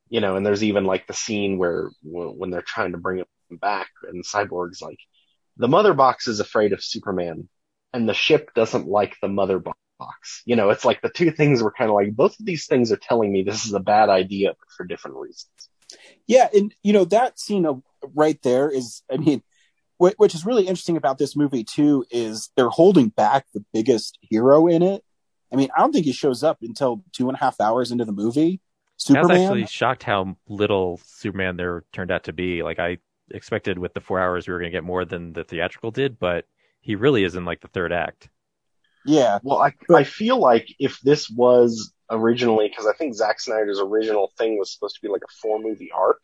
You know, and there's even like the scene where when they're trying to bring him back and Cyborg's like, the mother box is afraid of Superman and the ship doesn't like the mother box. You know, it's like the two things were kind of like, both of these things are telling me this is a bad idea for different reasons. yeah, and you know that scene of, right there is, I mean, wh- which is really interesting about this movie too is they're holding back the biggest hero in it. I mean, I don't think he shows up until two and a half hours into the movie. I was Superman. actually shocked how little Superman there turned out to be. Like I expected with the four hours we were going to get more than the theatrical did, but he really is in like the third act. yeah, Well, I, I feel like if this was originally, because I think Zack Snyder's original thing was supposed to be like a four movie arc.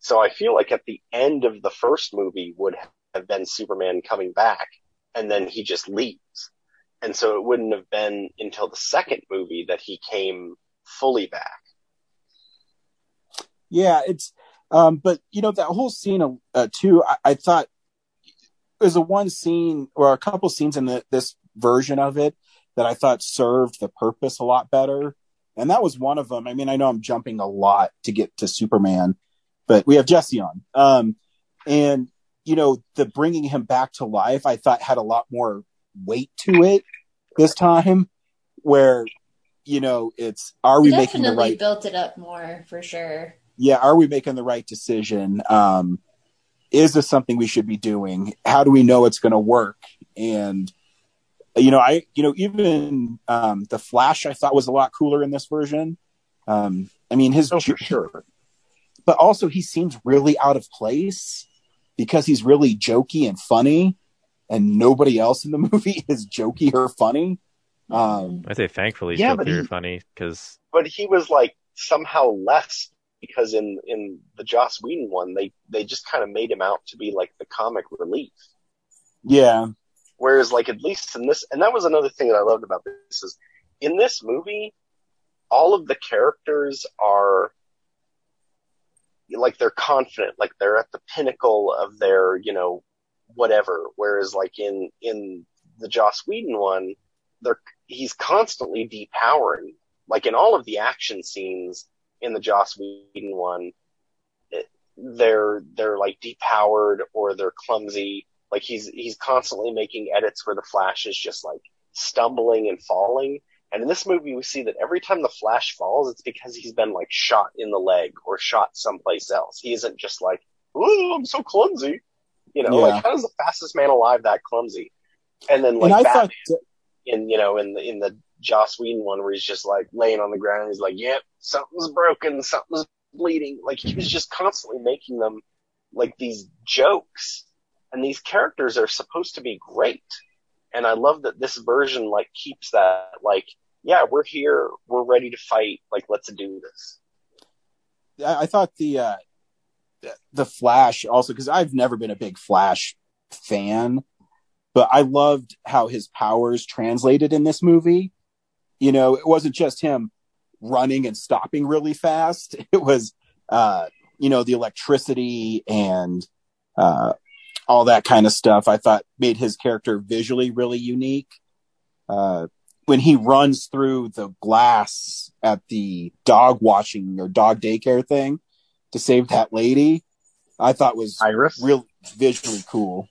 So I feel like at the end of the first movie would have been Superman coming back and then he just leaves. And so it wouldn't have been until the second movie that he came fully back. yeah, it's, um, but you know that whole scene uh, too. I, I thought there's a one scene or a couple scenes in the, this version of it that I thought served the purpose a lot better. And that was one of them. I mean, I know I'm jumping a lot to get to Superman, but we have Jesse on. Um, and you know, the bringing him back to life, I thought had a lot more weight to it this time where, you know, it's, are we making the Definitely right built it up more for sure. Yeah, are we making the right decision? Um, is this something we should be doing? How do we know it's going to work? And you know, I you know even um, the Flash I thought was a lot cooler in this version. Um, I mean, his Oh, for sure. but also he seems really out of place because he's really jokey and funny, and nobody else in the movie is jokey or funny. Um, I say thankfully Yeah, yeah, but very he- funny because But he was like somehow less because in, in the Joss Whedon one, they, they just kind of made him out to be like the comic relief. yeah, Whereas like at least in this, and that was another thing that I loved about this is in this movie, all of the characters are like they're confident, like they're at the pinnacle of their, you know, whatever. Whereas like in, in the Joss Whedon one, they're, he's constantly depowering. Like in all of the action scenes in the Joss Whedon one, it, they're, they're like depowered or they're clumsy. Like he's, he's constantly making edits where the Flash is just like stumbling and falling. And in this movie, we see that every time the Flash falls, it's because he's been like shot in the leg or shot someplace else. He isn't just like, oh, I'm so clumsy. You know, Yeah. like how is the fastest man alive that clumsy? And then like and Batman thought in, you know, in the, in the Joss Whedon one where he's just like laying on the ground he's like, yep, something's broken, something's bleeding. Like he was just constantly making them like these jokes and these characters are supposed to be great. And I love that this version like keeps that like, yeah, we're here, we're ready to fight, like let's do this. I, I thought the uh, the Flash also because I've never been a big Flash fan, but I loved how his powers translated in this movie. You know, it wasn't just him running and stopping really fast. It was, uh, you know, the electricity and uh, all that kind of stuff. I thought made his character visually really unique. Uh, when he runs through the glass at the dog watching or dog daycare thing to save that lady, I thought was Iris real visually cool.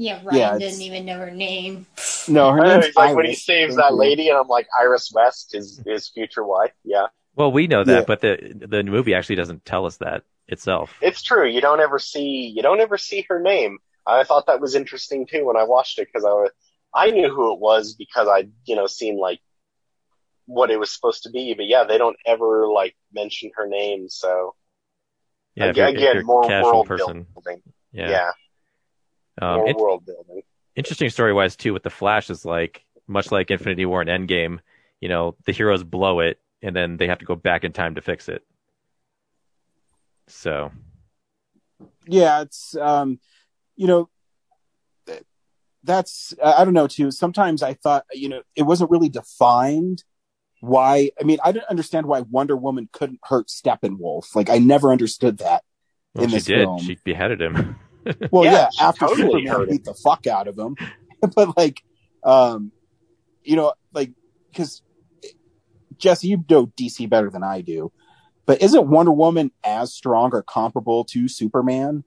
Yeah, Ryan Yeah, didn't even know her name. No, her I know, name's he's like when he saves that lady and I'm like, Iris West, his, his future wife. Yeah. Well, we know that, Yeah. but the the movie actually doesn't tell us that itself. It's true. You don't ever see, you don't ever see her name. I thought that was interesting too when I watched it because I was, I knew who it was because I, you know, seen like what it was supposed to be. But yeah, they don't ever like mention her name. So Yeah, if again, you're, if you're more casual world person. building. Yeah. Yeah, Um, more it- world building. interesting story wise too with the Flash is like much like Infinity War and Endgame. You know, the heroes blow it, and then they have to go back in time to fix it. So yeah it's um you know that's i don't know too sometimes i thought you know it wasn't really defined why i mean i didn't understand why wonder woman couldn't hurt steppenwolf like i never understood that well, in she this did. film She beheaded him. well Yeah, yeah, she after totally superman hurt beat the fuck out of him but like um you know like because jesse you know dc better than i do but isn't wonder woman as strong or comparable to superman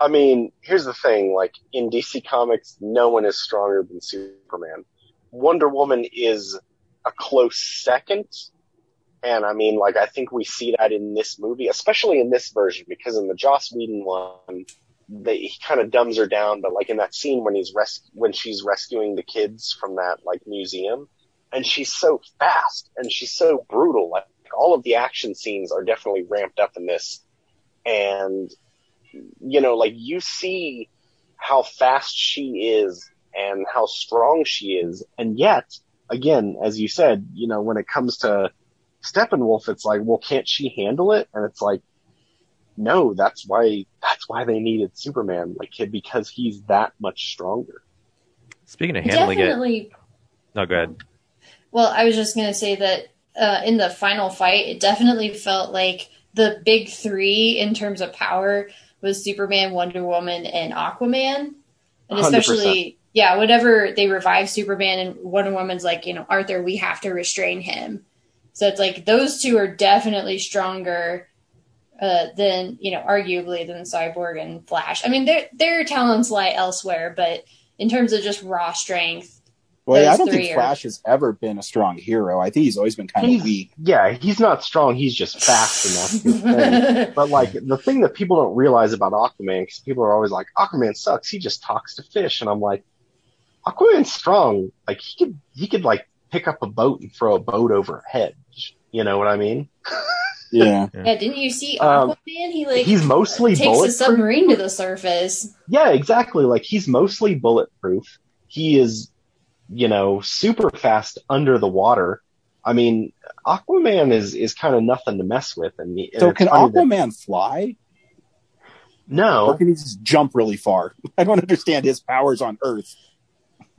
I mean, here's the thing, like in DC Comics, no one is stronger than Superman. Wonder Woman is a close second. And I mean, like, I think we see that in this movie, especially in this version, because in the Joss Whedon one, they, he kind of dumbs her down, but like in that scene when he's res- when she's rescuing the kids from that, like, museum, and she's so fast, and she's so brutal, like, all of the action scenes are definitely ramped up in this, and you know, like you see how fast she is and how strong she is. And yet, again, as you said, you know, when it comes to Steppenwolf, it's like, well, can't she handle it? And it's like, no, that's why, that's why they needed Superman, like, because he's that much stronger. Speaking of handling Definitely. it, no, go ahead. Well, I was just gonna say that uh, in the final fight, it definitely felt like the big three in terms of power was Superman, Wonder Woman, and Aquaman, and 100%. especially yeah, whenever they revive Superman and Wonder Woman's like, you know, Arthur, we have to restrain him. So it's like those two are definitely stronger uh, than you know, arguably than Cyborg and Flash. I mean, their their talents lie elsewhere, but in terms of just raw strength, Well, yeah, I don't three think are- Flash has ever been a strong hero. I think he's always been kind of weak. Yeah, he's not strong, he's just fast enough. But like the thing that people don't realize about Aquaman, because people are always like, Aquaman sucks. He just talks to fish, and I'm like, Aquaman's strong. Like he could, he could like pick up a boat and throw a boat over a hedge. You know what I mean? Yeah. Yeah, didn't you see Um, Aquaman? he like he's mostly takes a submarine to the surface. Yeah, exactly. Like he's mostly bulletproof. He is, you know, super fast under the water. I mean, Aquaman is is kind of nothing to mess with. And, and So can funny that- Aquaman fly? no, Or can he just jump really far? I don't understand his powers on Earth.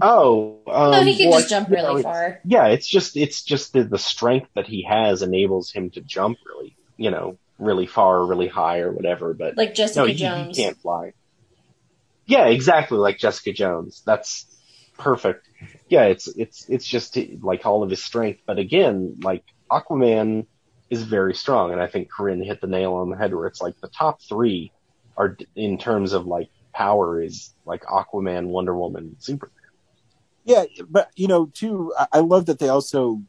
Oh, um, no, he can well, just jump you know, really far. Yeah, it's just it's just the, the strength that he has enables him to jump really, you know, really far, or really high, or whatever. But Like Jessica no, he, he Jones. can't fly. Yeah, exactly like Jessica Jones. That's perfect. Yeah, it's it's it's just like all of his strength. But again, like Aquaman is very strong, and I think Corinne hit the nail on the head where it's like the top three are in terms of like power is like Aquaman, Wonder Woman, Superman. Yeah, but you know, too, I, love that they also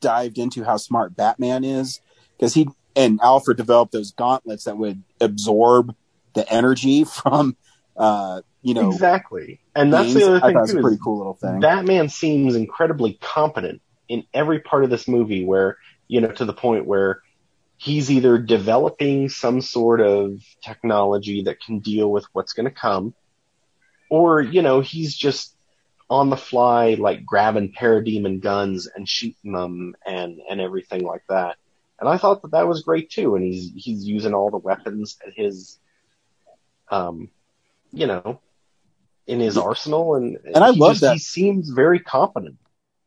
dived into how smart Batman is because he and Alfred developed those gauntlets that would absorb the energy from uh, you know, exactly. And that's the other thing too. a is pretty cool little thing. Batman seems incredibly competent in every part of this movie where, you know, to the point where he's either developing some sort of technology that can deal with what's going to come, or, you know, he's just on the fly, like grabbing parademon guns and shooting them and, and everything like that. And I thought that that was great too. And he's, he's using all the weapons at his, um, you know, in his arsenal. And, And I love just- that. He seems very competent.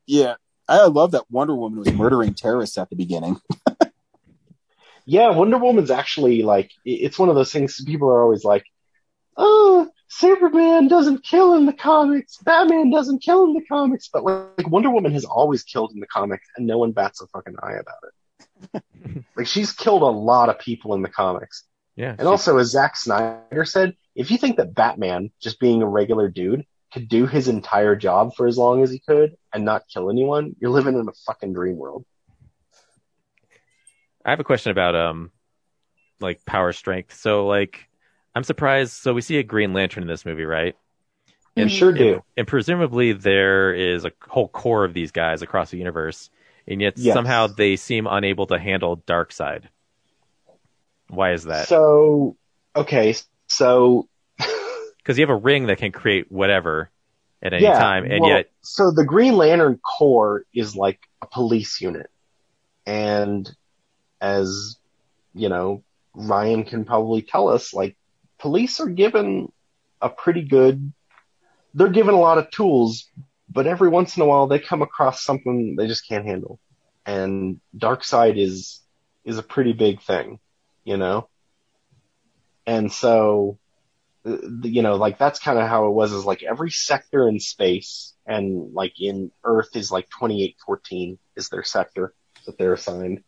Yeah, I love that Wonder Woman was murdering terrorists at the beginning. Yeah, Wonder Woman's actually like it's one of those things people are always like, "Oh, Superman doesn't kill in the comics, Batman doesn't kill in the comics," but like Wonder Woman has always killed in the comics, and no one bats a fucking eye about it. like she's killed a lot of people in the comics, Yeah. and also as Zack Snyder said, if you think that Batman, just being a regular dude, could do his entire job for as long as he could and not kill anyone, you're living in a fucking dream world. I have a question about um like power strength. So like I'm surprised so we see a Green Lantern in this movie, right? We sure do. And, and presumably there is a whole corps of these guys across the universe, and yet Yes. somehow they seem unable to handle Darkseid. Why is that? So, okay, so Because you have a ring that can create whatever at any yeah, time, and well, yet so the Green Lantern Corps is like a police unit, and as you know, Ryan can probably tell us, like police are given a pretty good, they're given a lot of tools, but every once in a while they come across something they just can't handle, and Darkseid is is a pretty big thing, you know, and so you know, like that's kind of how it was is like every sector in space and like in Earth is like 2814 is their sector that they're assigned.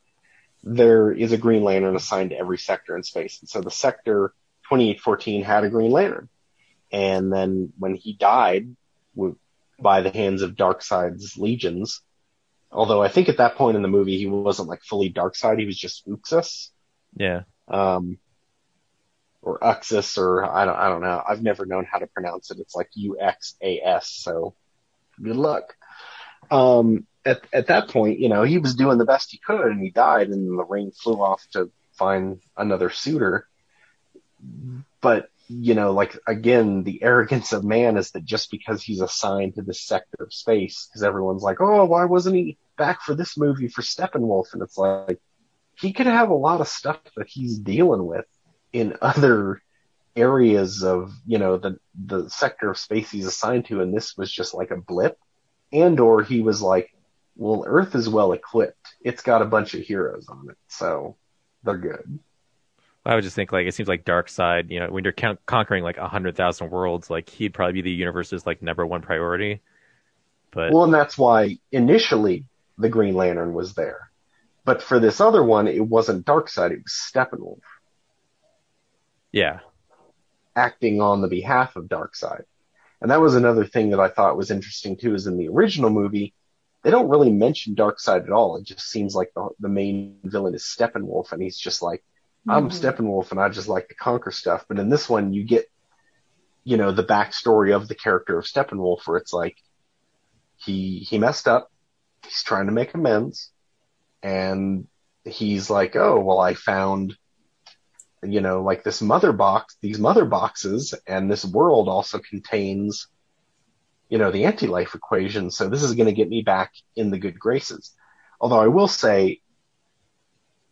There is a Green Lantern assigned to every sector in space. And so the sector 2814 had a Green Lantern. And then when he died w- by the hands of Darkseid's legions, although I think at that point in the movie he wasn't like fully Darkseid, he was just Uxus. yeah. um, or Uxus, or I don't, I don't know. I've never known how to pronounce it. It's like U X A S. So good luck. Um, at at that point, you know, he was doing the best he could, and he died, and the ring flew off to find another suitor. But you know, like again, the arrogance of man is that just because he's assigned to this sector of space, because everyone's like, oh, why wasn't he back for this movie for Steppenwolf? And it's like he could have a lot of stuff that he's dealing with in other areas of you know the the sector of space he's assigned to and this was just like a blip. And or he was like well earth is well equipped. It's got a bunch of heroes on it so they're good I would just think like it seems like Darkseid. You know, when you're con- conquering like a hundred thousand worlds, like he'd probably be the universe's like number one priority. But well and that's why initially the green lantern was there but for this other one it wasn't darkseid it was steppenwolf yeah, acting on the behalf of Darkseid. And that was another thing that I thought was interesting too, is in the original movie, they don't really mention Darkseid at all. It just seems like the, the main villain is Steppenwolf, and he's just like, I'm Mhm. Steppenwolf, and I just like to conquer stuff. But in this one, you get, you know, the backstory of the character of Steppenwolf, where it's like, he he messed up, he's trying to make amends, and he's like, oh well, I found you know, like this mother box, these mother boxes, and this world also contains, you know, the anti-life equation. So this is going to get me back in the good graces. Although I will say,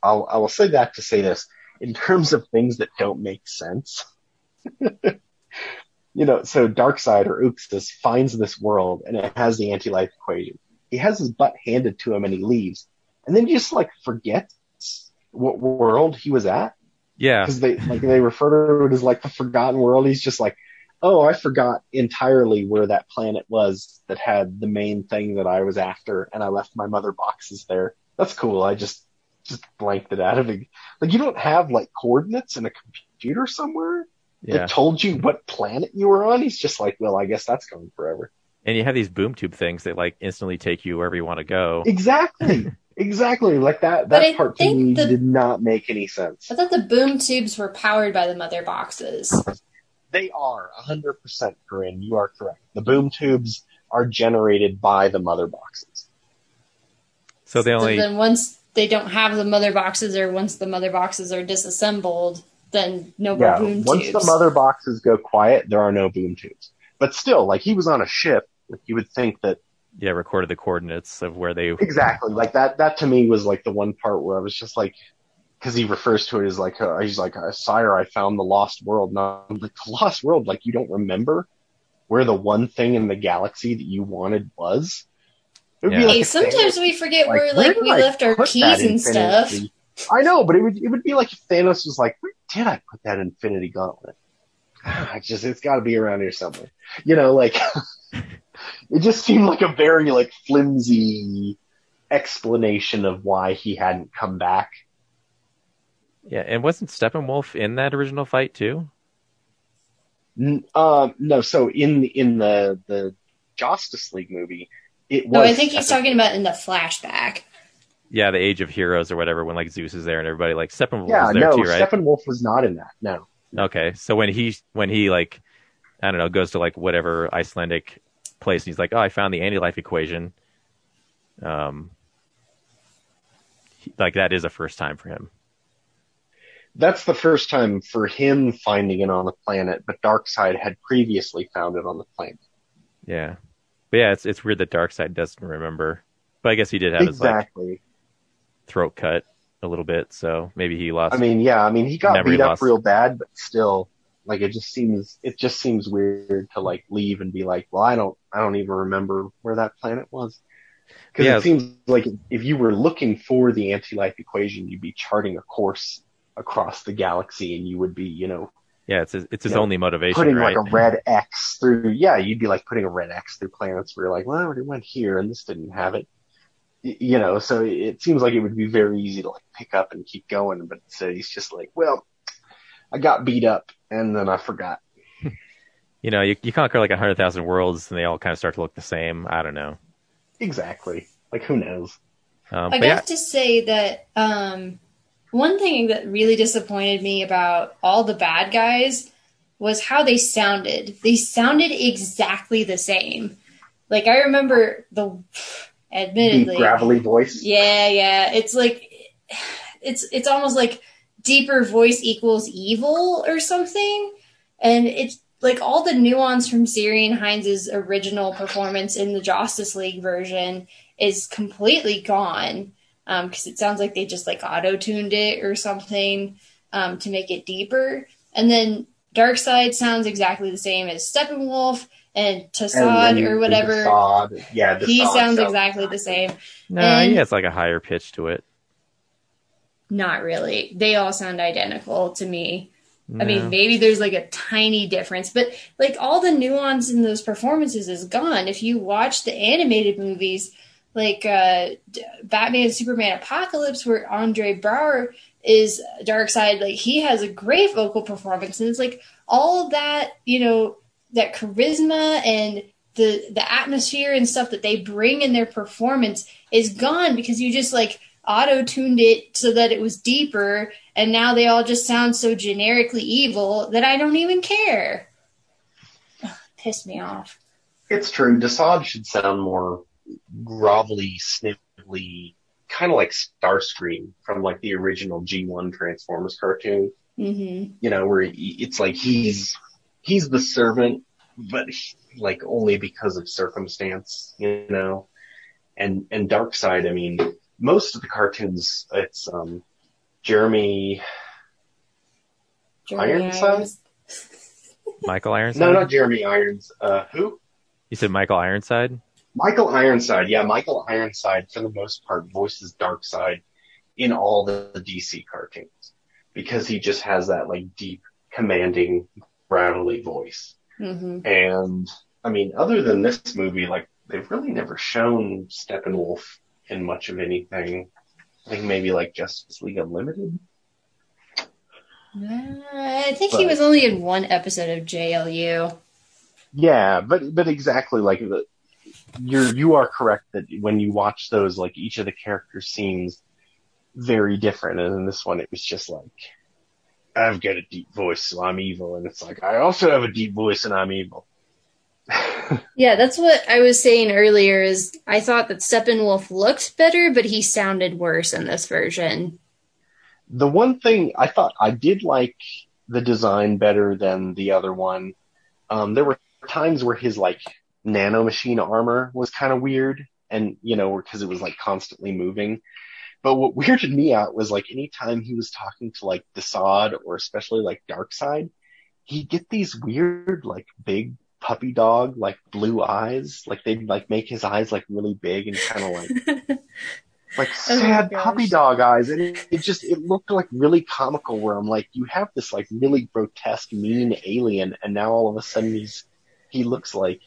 I'll, I will say that to say this, in terms of things that don't make sense, you know, so Darkseid or Uxas finds this world and it has the anti-life equation. He has his butt handed to him and he leaves. And then he just like forgets what world he was at yeah, because they like they refer to it as like the forgotten world. He's just like, oh, I forgot entirely where that planet was that had the main thing that I was after, and I left my mother boxes there. That's cool. I just just blanked it out of it. Like you don't have like coordinates in a computer somewhere Yeah. that told you what planet you were on. He's just like, well, I guess that's going forever. and you have these boom tube things that like instantly take you wherever you want to go. Exactly. Exactly. Like that. That I part to me the- did not make any sense. I thought the boom tubes were powered by the mother boxes. They are 100% Corinne. You are correct. The boom tubes are generated by the mother boxes. So they So only then once they don't have the mother boxes, or once the mother boxes are disassembled, then no more Yeah, boom once tubes. the mother boxes go quiet, there are no boom tubes. But still, like he was on a ship, like you would think that yeah recorded the coordinates of where they exactly like that. That to me was like the one part where I was just like, because he refers to it as like, uh, he's like, uh, "Sire, I found the lost world." And I'm like, the lost world, like you don't remember where the one thing in the galaxy that you wanted was. It would be Yeah. like hey, sometimes Thanos- we forget like, where where like did we I left our keys and stuff. Infinity- I know, but it would it would be like if Thanos was like, "Where did I put that Infinity Gauntlet?" I just it's got to be around here somewhere. You know, like it just seemed like a very like flimsy explanation of why he hadn't come back. yeah and wasn't Steppenwolf in that original fight too? N- Um, no, so in in the the Justice League movie, it was. No, I think he's Steppenwolf. talking about in the flashback. Yeah, the Age of Heroes or whatever when like Zeus is there and everybody like Steppenwolf Yeah, was there no, too, right? Steppenwolf was not in that. No. Okay, so when he when he like I don't know goes to like whatever Icelandic place and he's like, oh, I found the anti-life equation. Um, he- like that is a first time for him. That's the first time for him finding it on the planet, but Darkseid had previously found it on the planet. Yeah, but yeah, it's it's weird that Darkseid doesn't remember, but I guess he did have his like throat cut a little bit, so maybe he lost. I mean, yeah, I mean, he got beat up real bad, but still, like, it just seems, it just seems weird to like leave and be like, well, I don't, I don't even remember where that planet was. Cause Yeah. it seems like if you were looking for the anti-life equation, you'd be charting a course across the galaxy and you would be, you know, yeah, it's his, it's his you know, only motivation, putting right? like a red X through, yeah, you'd be like putting a red X through planets where you're like, well, it went here and this didn't have it. You know, so it seems like it would be very easy to like pick up and keep going, but so he's just like, well, I got beat up and then I forgot. you know, you you conquer like a hundred thousand worlds and they all kind of start to look the same. I don't know. Exactly. Like who knows? Um, I have yeah, to say that um, one thing that really disappointed me about all the bad guys was how they sounded. They sounded exactly the same. Like I remember the, admittedly, gravelly voice. yeah, yeah. It's like it's it's almost like deeper voice equals evil or something. And it's like all the nuance from Ciarán Hinds's original performance in the Justice League version is completely gone. Because it sounds like they just like auto tuned it or something um, to make it deeper. And then Darkseid sounds exactly the same as Steppenwolf and Tassad And or whatever. Desaad. Yeah, he Desaad sounds exactly the same. no, and- he has like a higher pitch to it. Not really. They all sound identical to me. I mean, maybe there's like a tiny difference, but like all the nuance in those performances is gone. If you watch the animated movies, like uh, Batman, Superman, Apocalypse, where Andre Braugher is Darkseid, like he has a great vocal performance, and it's like all that, you know, that charisma and the the atmosphere and stuff that they bring in their performance is gone because you just like auto tuned it so that it was deeper, and now they all just sound so generically evil that I don't even care. Ugh, Piss me off. It's true. Desaad should sound more grovelly, sniffly, kind of like Starscream from like the original G1 Transformers cartoon. hmm You know, where he, it's like he's he's the servant, but he- like only because of circumstance. You know, and and Darkseid. I mean, most of the cartoons, it's um Jeremy. Ironside? Michael Ironside. No, not Jeremy Irons. Uh, who? You said Michael Ironside. Michael Ironside, yeah, Michael Ironside for the most part voices Darkseid in all the, the DC cartoons because he just has that like deep, commanding, gravelly voice. hmm And I mean, other than this movie, like they've really never shown Steppenwolf in much of anything. I think maybe like Justice League Unlimited. I think he was only in one episode of JLU. Yeah, but but exactly like the you're you are correct that when you watch those, like each of the characters seems very different, and in this one it was just like I've got a deep voice, so I'm evil. And it's like, I also have a deep voice and I'm evil. Yeah, that's what I was saying earlier is I thought that Steppenwolf looked better, but he sounded worse in this version. The one thing I thought I did like the design better than the other one. Um, there were times where his like nanomachine armor was kind of weird and, you know, because it was like constantly moving. But what weirded me out was like anytime he was talking to like Desaad or especially like Darkseid, he'd get these weird like big puppy dog like blue eyes. Like they'd like make his eyes like really big and kind of like like Oh sad puppy dog eyes. And it, it just it looked like really comical where I'm like, you have this like really grotesque, mean alien and now all of a sudden he's he looks like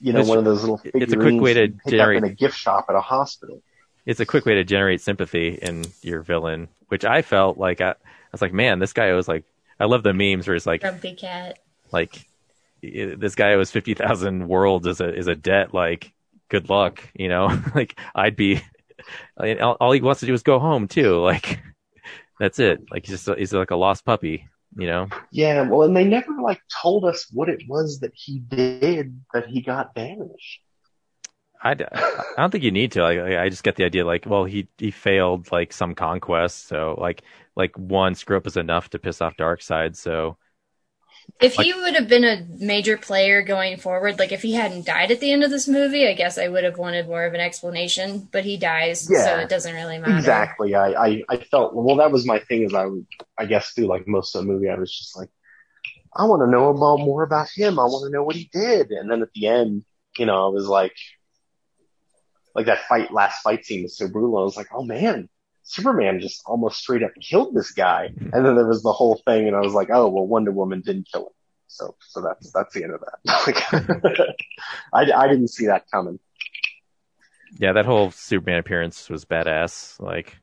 you know, It's- one of those little things. it's a quick way to figurines you generate- in a gift shop at a hospital. it's a quick way to generate sympathy in your villain, which I felt like I, I was like, man, this guy was like, I love the memes where it's like, Grumpy cat. like this guy owes fifty thousand worlds as a is a debt. Like, good luck, you know. like, I'd be. All, all he wants to do is go home too. Like, that's it. Like, he's just he's like a lost puppy, you know. Yeah, well, and they never like told us what it was that he did that he got banished. I don't think you need to. Like, I just get the idea. Like, well, he he failed like some conquest, so like like one screw up is enough to piss off Darkseid. So If Like- he would have been a major player going forward, like if he hadn't died at the end of this movie, I guess I would have wanted more of an explanation. But he dies, so it doesn't really matter. Exactly. I, I, I felt, well, that was my thing is I, would- I guess through like most of the movie, I was just like, I want to know about more about him. I want to know what he did. And then at the end, you know, I was like, like that fight, last fight scene with so brutal. I was like, oh man, Superman just almost straight up killed this guy. And then there was the whole thing and I was like, oh, well, Wonder Woman didn't kill him. So, so that's, that's the end of that. Like, I, I didn't see that coming. yeah, that whole Superman appearance was badass. Like,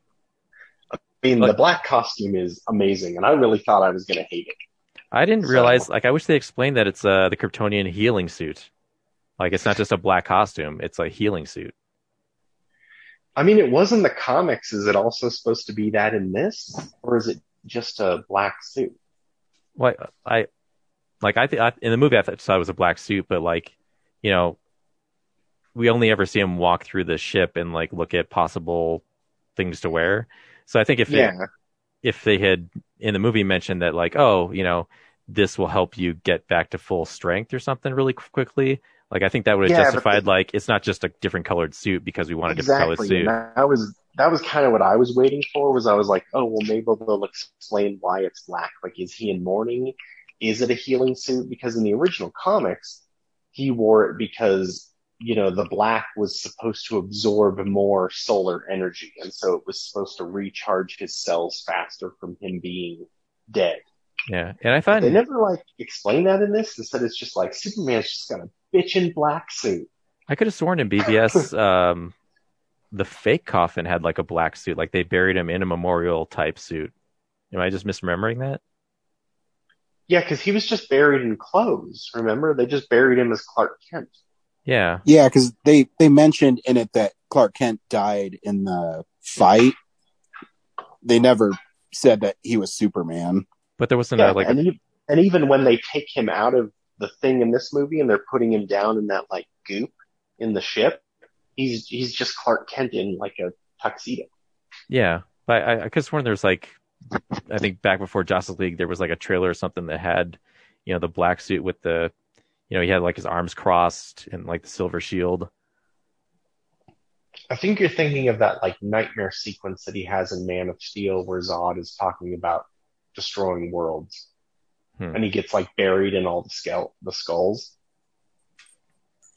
I mean, Like- the black costume is amazing and I really thought I was going to hate it. I didn't So- realize. Like, I wish they explained that it's uh the Kryptonian healing suit. Like, it's not just a black costume; it's a healing suit. I mean, it was in the comics. Is it also supposed to be that in this, or is it just a black suit? Like, I like I, think in the movie I thought it was a black suit, but like, you know, we only ever see him walk through the ship and like look at possible things to wear. So I think if they, Yeah, if they had in the movie mentioned that like oh you know this will help you get back to full strength or something really quickly like i think that would have Yeah, justified the- like it's not just a different colored suit because we want a different colored suit that was that was kind of what I was waiting for. Was I was like, oh well, maybe they'll explain why it's black. Like, is he in mourning? Is it a healing suit? Because in the original comics, he wore it because you know the black was supposed to absorb more solar energy, and so it was supposed to recharge his cells faster from him being dead. yeah and i find They never like explain that in this. Instead, it's just like Superman's just got a bitchin' black suit. i could have sworn in BvS um the fake coffin had like a black suit like they buried him in a memorial type suit am i just misremembering that Yeah, because he was just buried in clothes. Remember, they just buried him as Clark Kent. yeah Yeah, because they they mentioned in it that Clark Kent died in the fight. They never said that he was Superman. but there wasn't Yeah, a, like and, e- and even when they take him out of the thing in this movie and they're putting him down in that like goop in the ship, he's he's just Clark Kent in like a tuxedo. Yeah, but I, I could have sworn there's like, I think back before Justice League, there was like a trailer or something that had, you know, the black suit with the, you know, he had like his arms crossed and like the silver shield. I think you're thinking of that like nightmare sequence that he has in Man of Steel where Zod is talking about destroying worlds. Hmm. And he gets like buried in all the skull the skulls.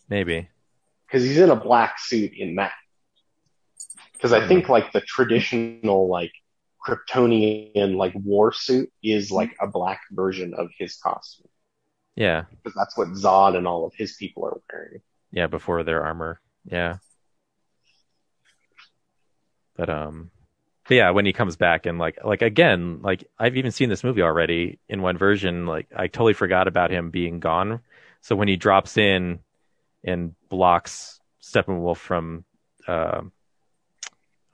Maybe. Because he's in a black suit in that. Because I think like the traditional like Kryptonian like war suit is like a black version of his costume. Yeah, Because that's what Zod and all of his people are wearing. yeah, before their armor. Yeah. But um, but yeah, when he comes back and like like again, like I've even seen this movie already in one version. Like I totally forgot about him being gone. So when he drops in and blocks Steppenwolf from, uh, oh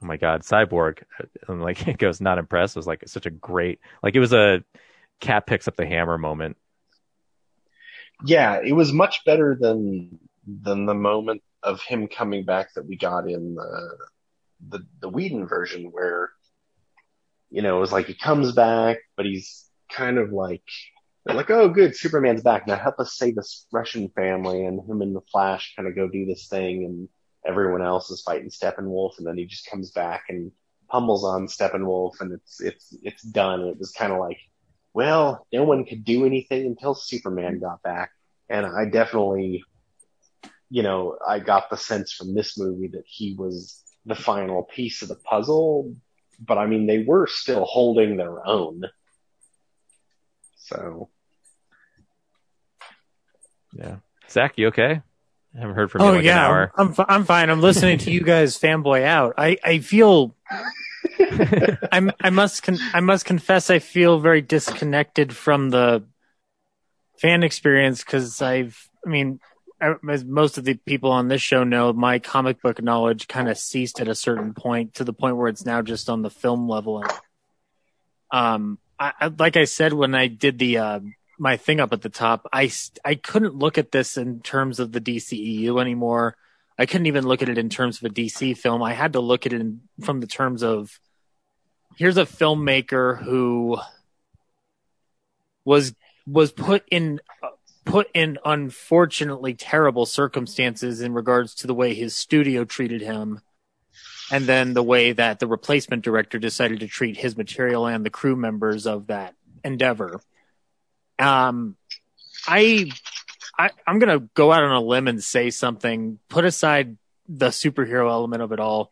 my god, Cyborg, and like it goes not impressed. It was like such a great, like it was a, cat picks up the hammer moment. Yeah, it was much better than than the moment of him coming back that we got in the the, the Whedon version, where you know it was like he comes back, but he's kind of like like, oh, good, Superman's back now. Help us save this Russian family, and him and the Flash kind of go do this thing, and everyone else is fighting Steppenwolf, and then he just comes back and pummels on Steppenwolf, and it's it's it's done. It was kind of like, well, no one could do anything until Superman got back, and I definitely, you know, I got the sense from this movie that he was the final piece of the puzzle, but I mean, they were still holding their own. So, Yeah. Zach, you okay? I haven't heard from you Oh in like yeah, an hour. I'm fi- I'm fine. I'm listening to you guys fanboy out. I I feel I'm I must con- I must confess I feel very disconnected from the fan experience because I've I mean I- as most of the people on this show know, my comic book knowledge kind of ceased at a certain point to the point where it's now just on the film level. And, um, I, like I said when I did the uh, my thing up at the top, I I couldn't look at this in terms of the DCEU anymore. I couldn't even look at it in terms of a DC film. I had to look at it in, from the terms of here's a filmmaker who was was put in put in unfortunately terrible circumstances in regards to the way his studio treated him and then the way that the replacement director decided to treat his material and the crew members of that endeavor um i I, I'm gonna go out on a limb and say something. Put aside the superhero element of it all,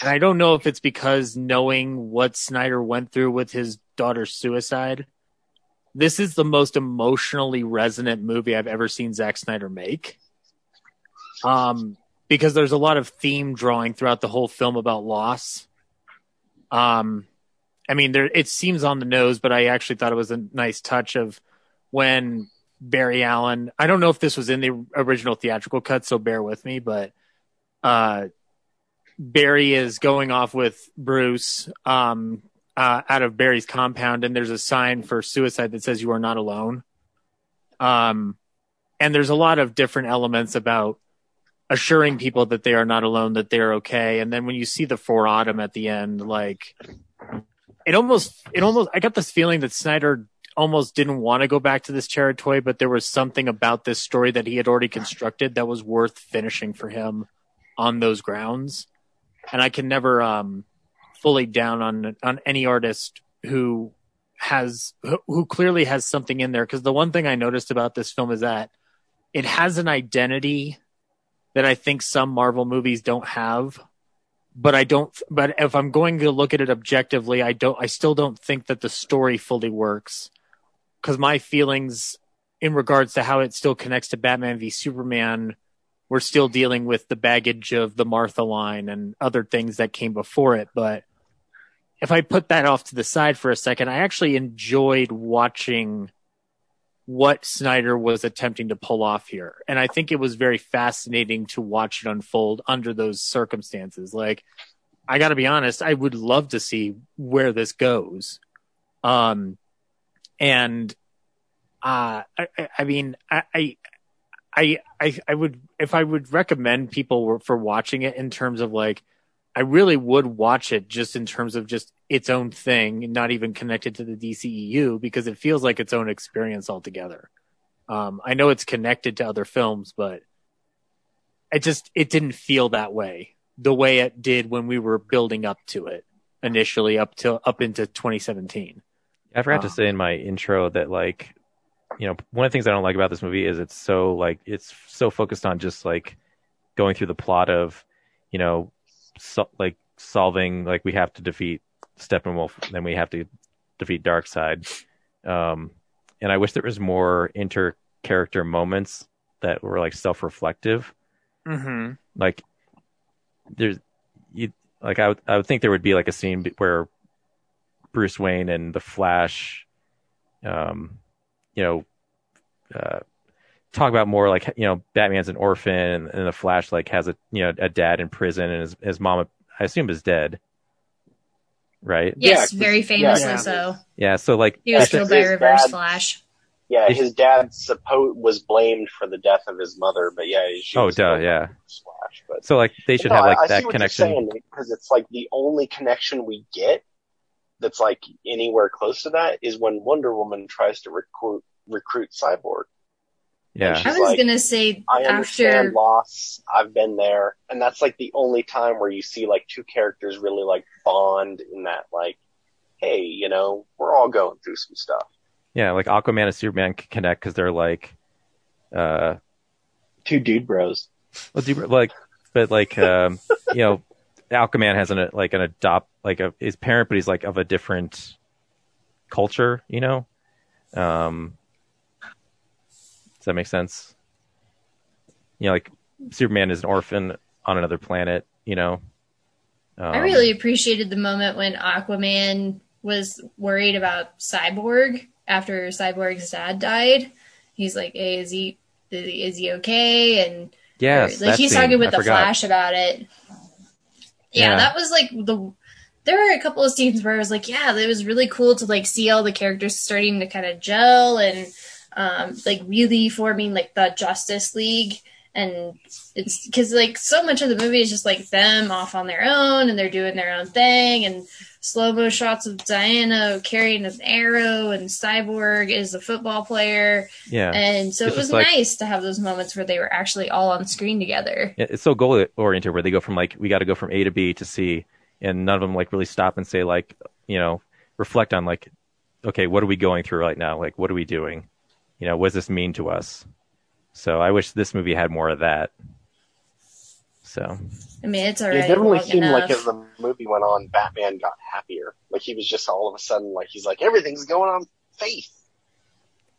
and I don't know if it's because knowing what Snyder went through with his daughter's suicide. This is the most emotionally resonant movie I've ever seen Zack Snyder make. Um, because there's a lot of theme drawing throughout the whole film about loss. Um, I mean, there it seems on the nose, but I actually thought it was a nice touch of when Barry Allen. I don't know if this was in the original theatrical cut, so bear with me, but uh, Barry is going off with Bruce um, uh, out of Barry's compound, and there's a sign for suicide that says "You are not alone." Um, and there's a lot of different elements about assuring people that they are not alone, that they're okay. And then when you see the For Autumn at the end, like it almost, it almost, I got this feeling that Snyder almost didn't want to go back to this territory, but there was something about this story that he had already constructed that was worth finishing for him on those grounds. And I can never um, fully down on on any artist who has who, clearly has something in there. Because the one thing I noticed about this film is that it has an identity that I think some Marvel movies don't have. But I don't. But if I'm going to look at it objectively, I don't. I still don't think that the story fully works because my feelings in regards to how it still connects to Batman v Superman, we're still dealing with the baggage of the Martha line and other things that came before it. But if I put that off to the side for a second, I actually enjoyed watching what Snyder was attempting to pull off here. And I think it was very fascinating to watch it unfold under those circumstances. Like, I got to be honest, I would love to see where this goes. Um, and uh, I, I- mean, I, I, I, I would if I would recommend people for watching it in terms of like, I really would watch it just in terms of just its own thing, and not even connected to the DCEU because it feels like its own experience altogether. Um, I know it's connected to other films, but it just it didn't feel that way the way it did when we were building up to it initially up to up into 2017. I forgot to Um, say in my intro that like, you know, one of the things I don't like about this movie is it's so like it's so focused on just like going through the plot of, you know, so, like solving like we have to defeat Steppenwolf, then we have to defeat Darkseid. Um, and I wish there was more inter character moments that were like self reflective. Mm-hmm. Like there's you like I would I would think there would be like a scene where Bruce Wayne and the Flash, um, you know, uh, talk about more like you know Batman's an orphan and, and the Flash like has a you know a dad in prison and his his mom I assume is dead. right? Yes, Yeah, 'cause- very famously yeah. so. Yeah, so like He was killed by Reverse dad- Flash. Yeah, his dad suppo- was blamed for the death of his mother, but yeah, she Oh, was duh, yeah. Flash. But so like they should No, have like I, I that see what connection. because it's like the only connection we get that's like anywhere close to that is when Wonder Woman tries to recruit recruit Cyborg. Yeah. I was like, gonna say I understand after loss. I've been there, and that's like the only time where you see like two characters really like bond in that like, hey, you know, we're all going through some stuff. Yeah, like Aquaman and Superman can connect because they're like, uh, Two dude bros. well, do, like, but like, um, you know, Aquaman has an like an adopt like a his parent, but he's like of a different culture, you know. Um, does that make sense? You know, like Superman is an orphan on another planet, you know. Um, I really appreciated the moment when Aquaman was worried about Cyborg after Cyborg's dad died. He's like, "Hey, is he is he okay?" And yes, like he's scene, talking with I the forgot. Flash about it. Yeah, Yeah. that was like the. There were a couple of scenes where I was like, "Yeah, it was really cool to like see all the characters starting to kind of gel and um, like really forming like the Justice League." And it's because like so much of the movie is just like them off on their own and they're doing their own thing and slow mo shots of Diana carrying an arrow and Cyborg is a football player. Yeah. And so It's it was like- nice to have those moments where they were actually all on screen together. It's so goal oriented where they go from like we got to go from A to B to C, and none of them like really stop and say like you know reflect on like okay what are we going through right now like what are we doing, you know what does this mean to us? So I wish this movie had more of that. So I mean, it's already. It definitely seemed enough. like as the movie went on, Batman got happier. Like he was just all of a sudden like he's like everything's going on faith.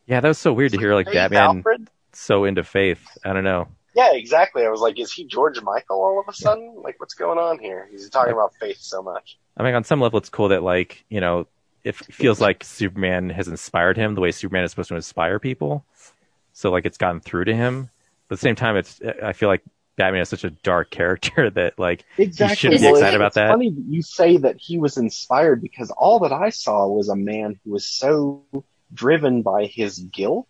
yeah, that was so weird to hear like Faith, Batman Alfred. so into faith. I don't know. Yeah, exactly. I was like, is he George Michael all of a sudden? Like, what's going on here? He's talking about faith so much. I mean, on some level, it's cool that like you know, it feels like Superman has inspired him the way Superman is supposed to inspire people. So like it's gotten through to him. But at the same time, it's I feel like Batman is such a dark character that like Exactly. you shouldn't be Well, excited about it's that. funny that you say that he was inspired because all that I saw was a man who was so driven by his guilt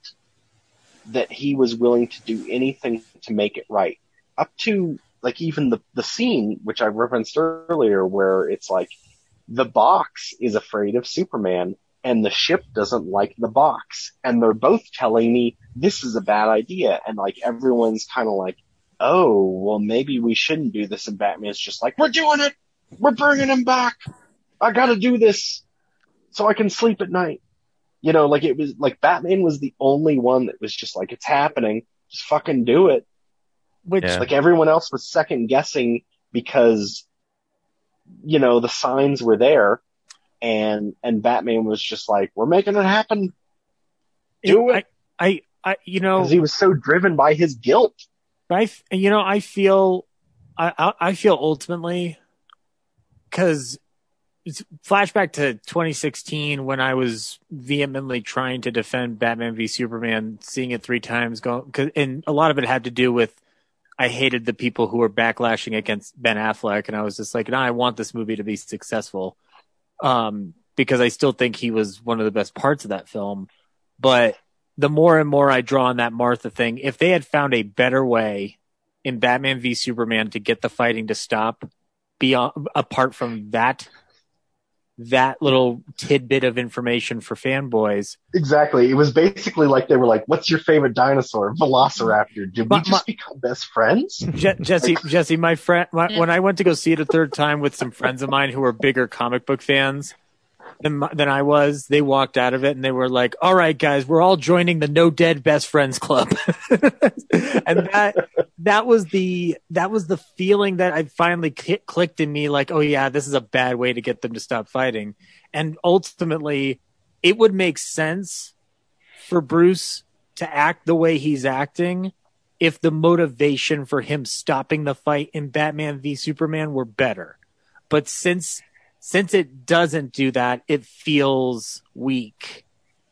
that he was willing to do anything to make it right. Up to like even the the scene which I referenced earlier where it's like the box is afraid of Superman and the ship doesn't like the box and they're both telling me this is a bad idea and like everyone's kind of like oh, well, maybe we shouldn't do this. And Batman's just like, we're doing it. We're bringing him back. I gotta do this so I can sleep at night. You know, like it was like Batman was the only one that was just like, it's happening. Just fucking do it. Which, Yeah. Like everyone else was second guessing because, you know, the signs were there and, and Batman was just like, we're making it happen. Do it. I, I, I you know, he was so driven by his guilt. I, you know, I feel, I, I, feel ultimately, because it's flashback to 2016 when I was vehemently trying to defend Batman v Superman, seeing it three times, go, cause, and a lot of it had to do with I hated the people who were backlashing against Ben Affleck, and I was just like, no, I want this movie to be successful, um, because I still think he was one of the best parts of that film, but the more and more I draw on that Martha thing, if they had found a better way in Batman v Superman to get the fighting to stop beyond apart from that that little tidbit of information for fanboys. Exactly. It was basically like they were like, "What's your favorite dinosaur?" Velociraptor. Did we My- just become best friends? Je- Jesse, Jesse, my friend, my, when I went to go see it a third time with some friends of mine who were bigger comic book fans than, than I was, they walked out of it and they were like, "All right, guys, we're all joining the No Dead Best Friends Club," and that that was the that was the feeling that I finally cl- clicked in me, like, "Oh yeah, this is a bad way to get them to stop fighting," and ultimately, it would make sense for Bruce to act the way he's acting if the motivation for him stopping the fight in Batman v Superman were better. But since since it doesn't do that, it feels weak.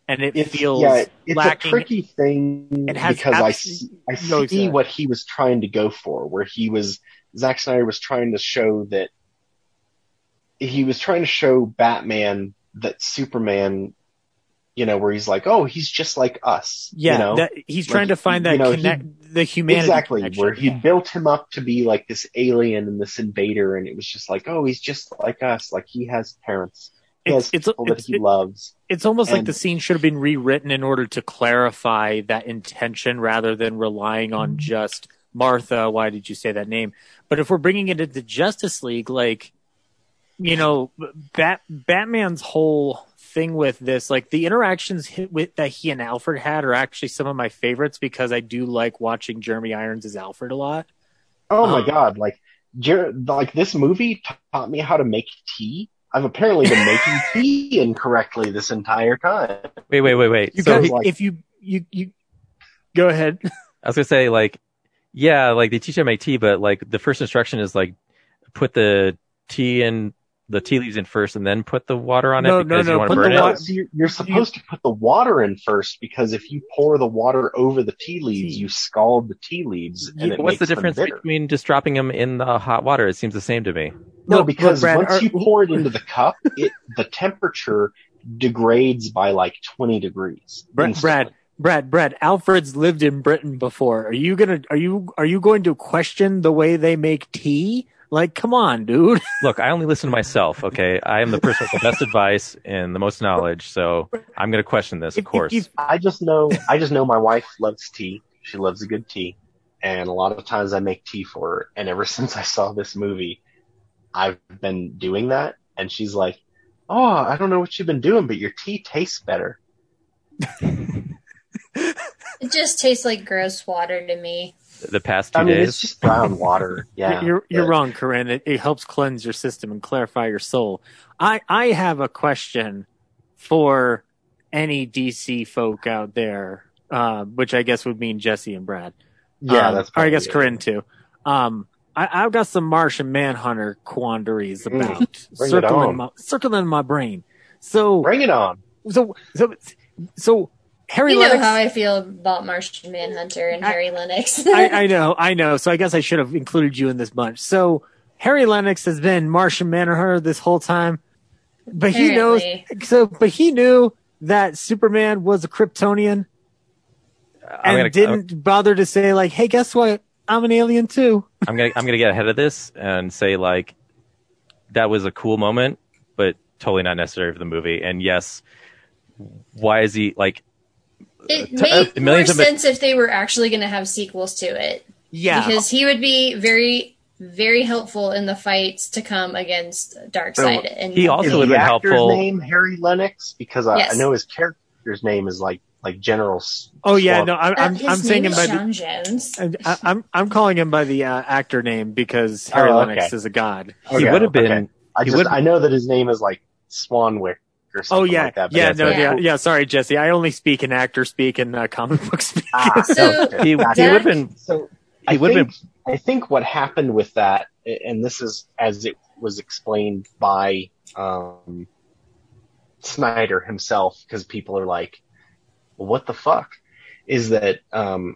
And it feels yeah, it's lacking. a tricky thing It has because I, see- I No, see exactly. what he was trying to go for, where he was Zack Snyder was trying to show that he was trying to show Batman that Superman, you know, where he's like, oh, he's just like us. Yeah, you know? that, he's Like, trying to find that you know, he- connect, the humanity. exactly connection. where he built him up to be like this alien and this invader, and it was just like, oh, he's just like us. Like he has parents, he It's- has it's- people that he it- loves. It's almost like the scene should have been rewritten in order to clarify that intention rather than relying on mm-hmm. just Martha. Why did you say that name? But if we're bringing it into Justice League, like, you know, Bat- Batman's whole thing with this, like the interactions with, that he and Alfred had are actually some of my favorites because I do like watching Jeremy Irons as Alfred a lot. Oh my Um, god! Like, Jer- like this movie taught me how to make tea. I've apparently been making tea incorrectly this entire time. Wait, wait, wait, wait. You so got, like- if you, you, you, go ahead. I was gonna say like, yeah, like they teach you how to make tea, but like the first instruction is like, put the tea in the tea leaves in first, and then put the water on No, it no, because no, you want to burn wa- it? So you're, you're supposed to put the water in first because if you pour the water over the tea leaves, you scald the tea leaves, and Yeah, it What's the makes them difference bitter. between just dropping them in the hot water? It seems the same to me. No, because Brad, once are- you pour it into the cup, it the temperature degrades by like 20 degrees. Brad, instantly. Brad, Brad, Brad, Alfred's lived in Britain before. Are you gonna, are you, are you going to question the way they make tea? Like, come on, dude. Look, I only listen to myself. Okay, I am the person with the best advice and the most knowledge, so I'm going to question this, of course. I just know I just know my wife loves tea. She loves a good tea. And a lot of times I make tea for her. And ever since I saw this movie, I've been doing that. And she's like, Oh, I don't know what you've been doing, but your tea tastes better. It just tastes like gross water to me. The past two I mean, days. it's just brown water. Yeah. you're you're Yeah. wrong, Corinne. It, it helps cleanse your system and clarify your soul. I I have a question for any DC folk out there, uh, which I guess would mean Jesse and Brad. Yeah, Um, that's or I guess probably Corinne too. Um, I, I've got some Martian Manhunter quandaries Mm, about bring it circling on. my, circling my brain. So Bring it on. so so so Harry you know how I feel about Martian Manhunter and Harry Lennix. I, I know, I know. So I guess I should have included you in this bunch. So Harry Lennix has been Martian Manhunter this whole time, but he knows. So, but he knew that Superman was a Kryptonian and gonna, didn't bother to say like, "Hey, guess what? I'm an alien too." I'm gonna I'm gonna get ahead of this and say like that was a cool moment, but totally not necessary for the movie. And yes, why is he like It T- made uh, more of- sense if they were actually going to have sequels to it. Yeah, Because he would be very, very helpful in the fights to come against Darkseid. and he also would the have been helpful. name Harry Lennix? Because I, Yes. I know his character's name is like like General. S- Oh yeah, Swamp. no, I'm Uh, I'm, his I'm saying him is by the. John Jones. I, I'm I'm calling him by the uh, actor name because Harry Oh, Lennix okay. is a god. he would have been. okay. I just would- I know that his name is like Swanwick or something Oh yeah, like that. but yeah, that's no, not yeah, cool. yeah. Sorry, Jesse. I only speak in actor speak and uh, comic book speak. Ah, So. He, he would have been. So He I would have think, I think what happened with that, and this is as it was explained by um, Snyder himself, because people are like, well, "What the fuck?" Is that um,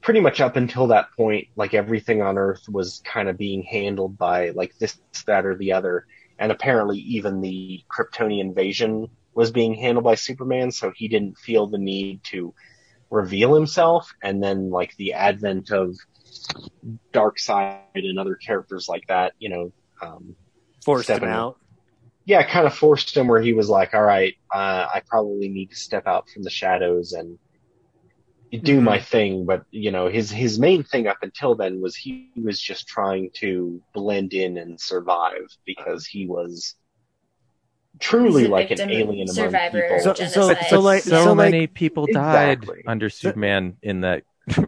pretty much up until that point, like everything on Earth was kind of being handled by like this, that, or the other, and apparently even the Kryptonian invasion was being handled by Superman, so he didn't feel the need to reveal himself and then like the advent of Darkseid and other characters like that, you know, um, Forced him out. yeah, kind of forced him where he was like, all right, uh, I probably need to step out from the shadows and do Mhm. my thing. But, you know, his, his main thing up until then was he was just trying to blend in and survive because he was truly a like an victim, alien among survivor, people. So- so- so like- so, so, like- many people died Exactly. under Superman in that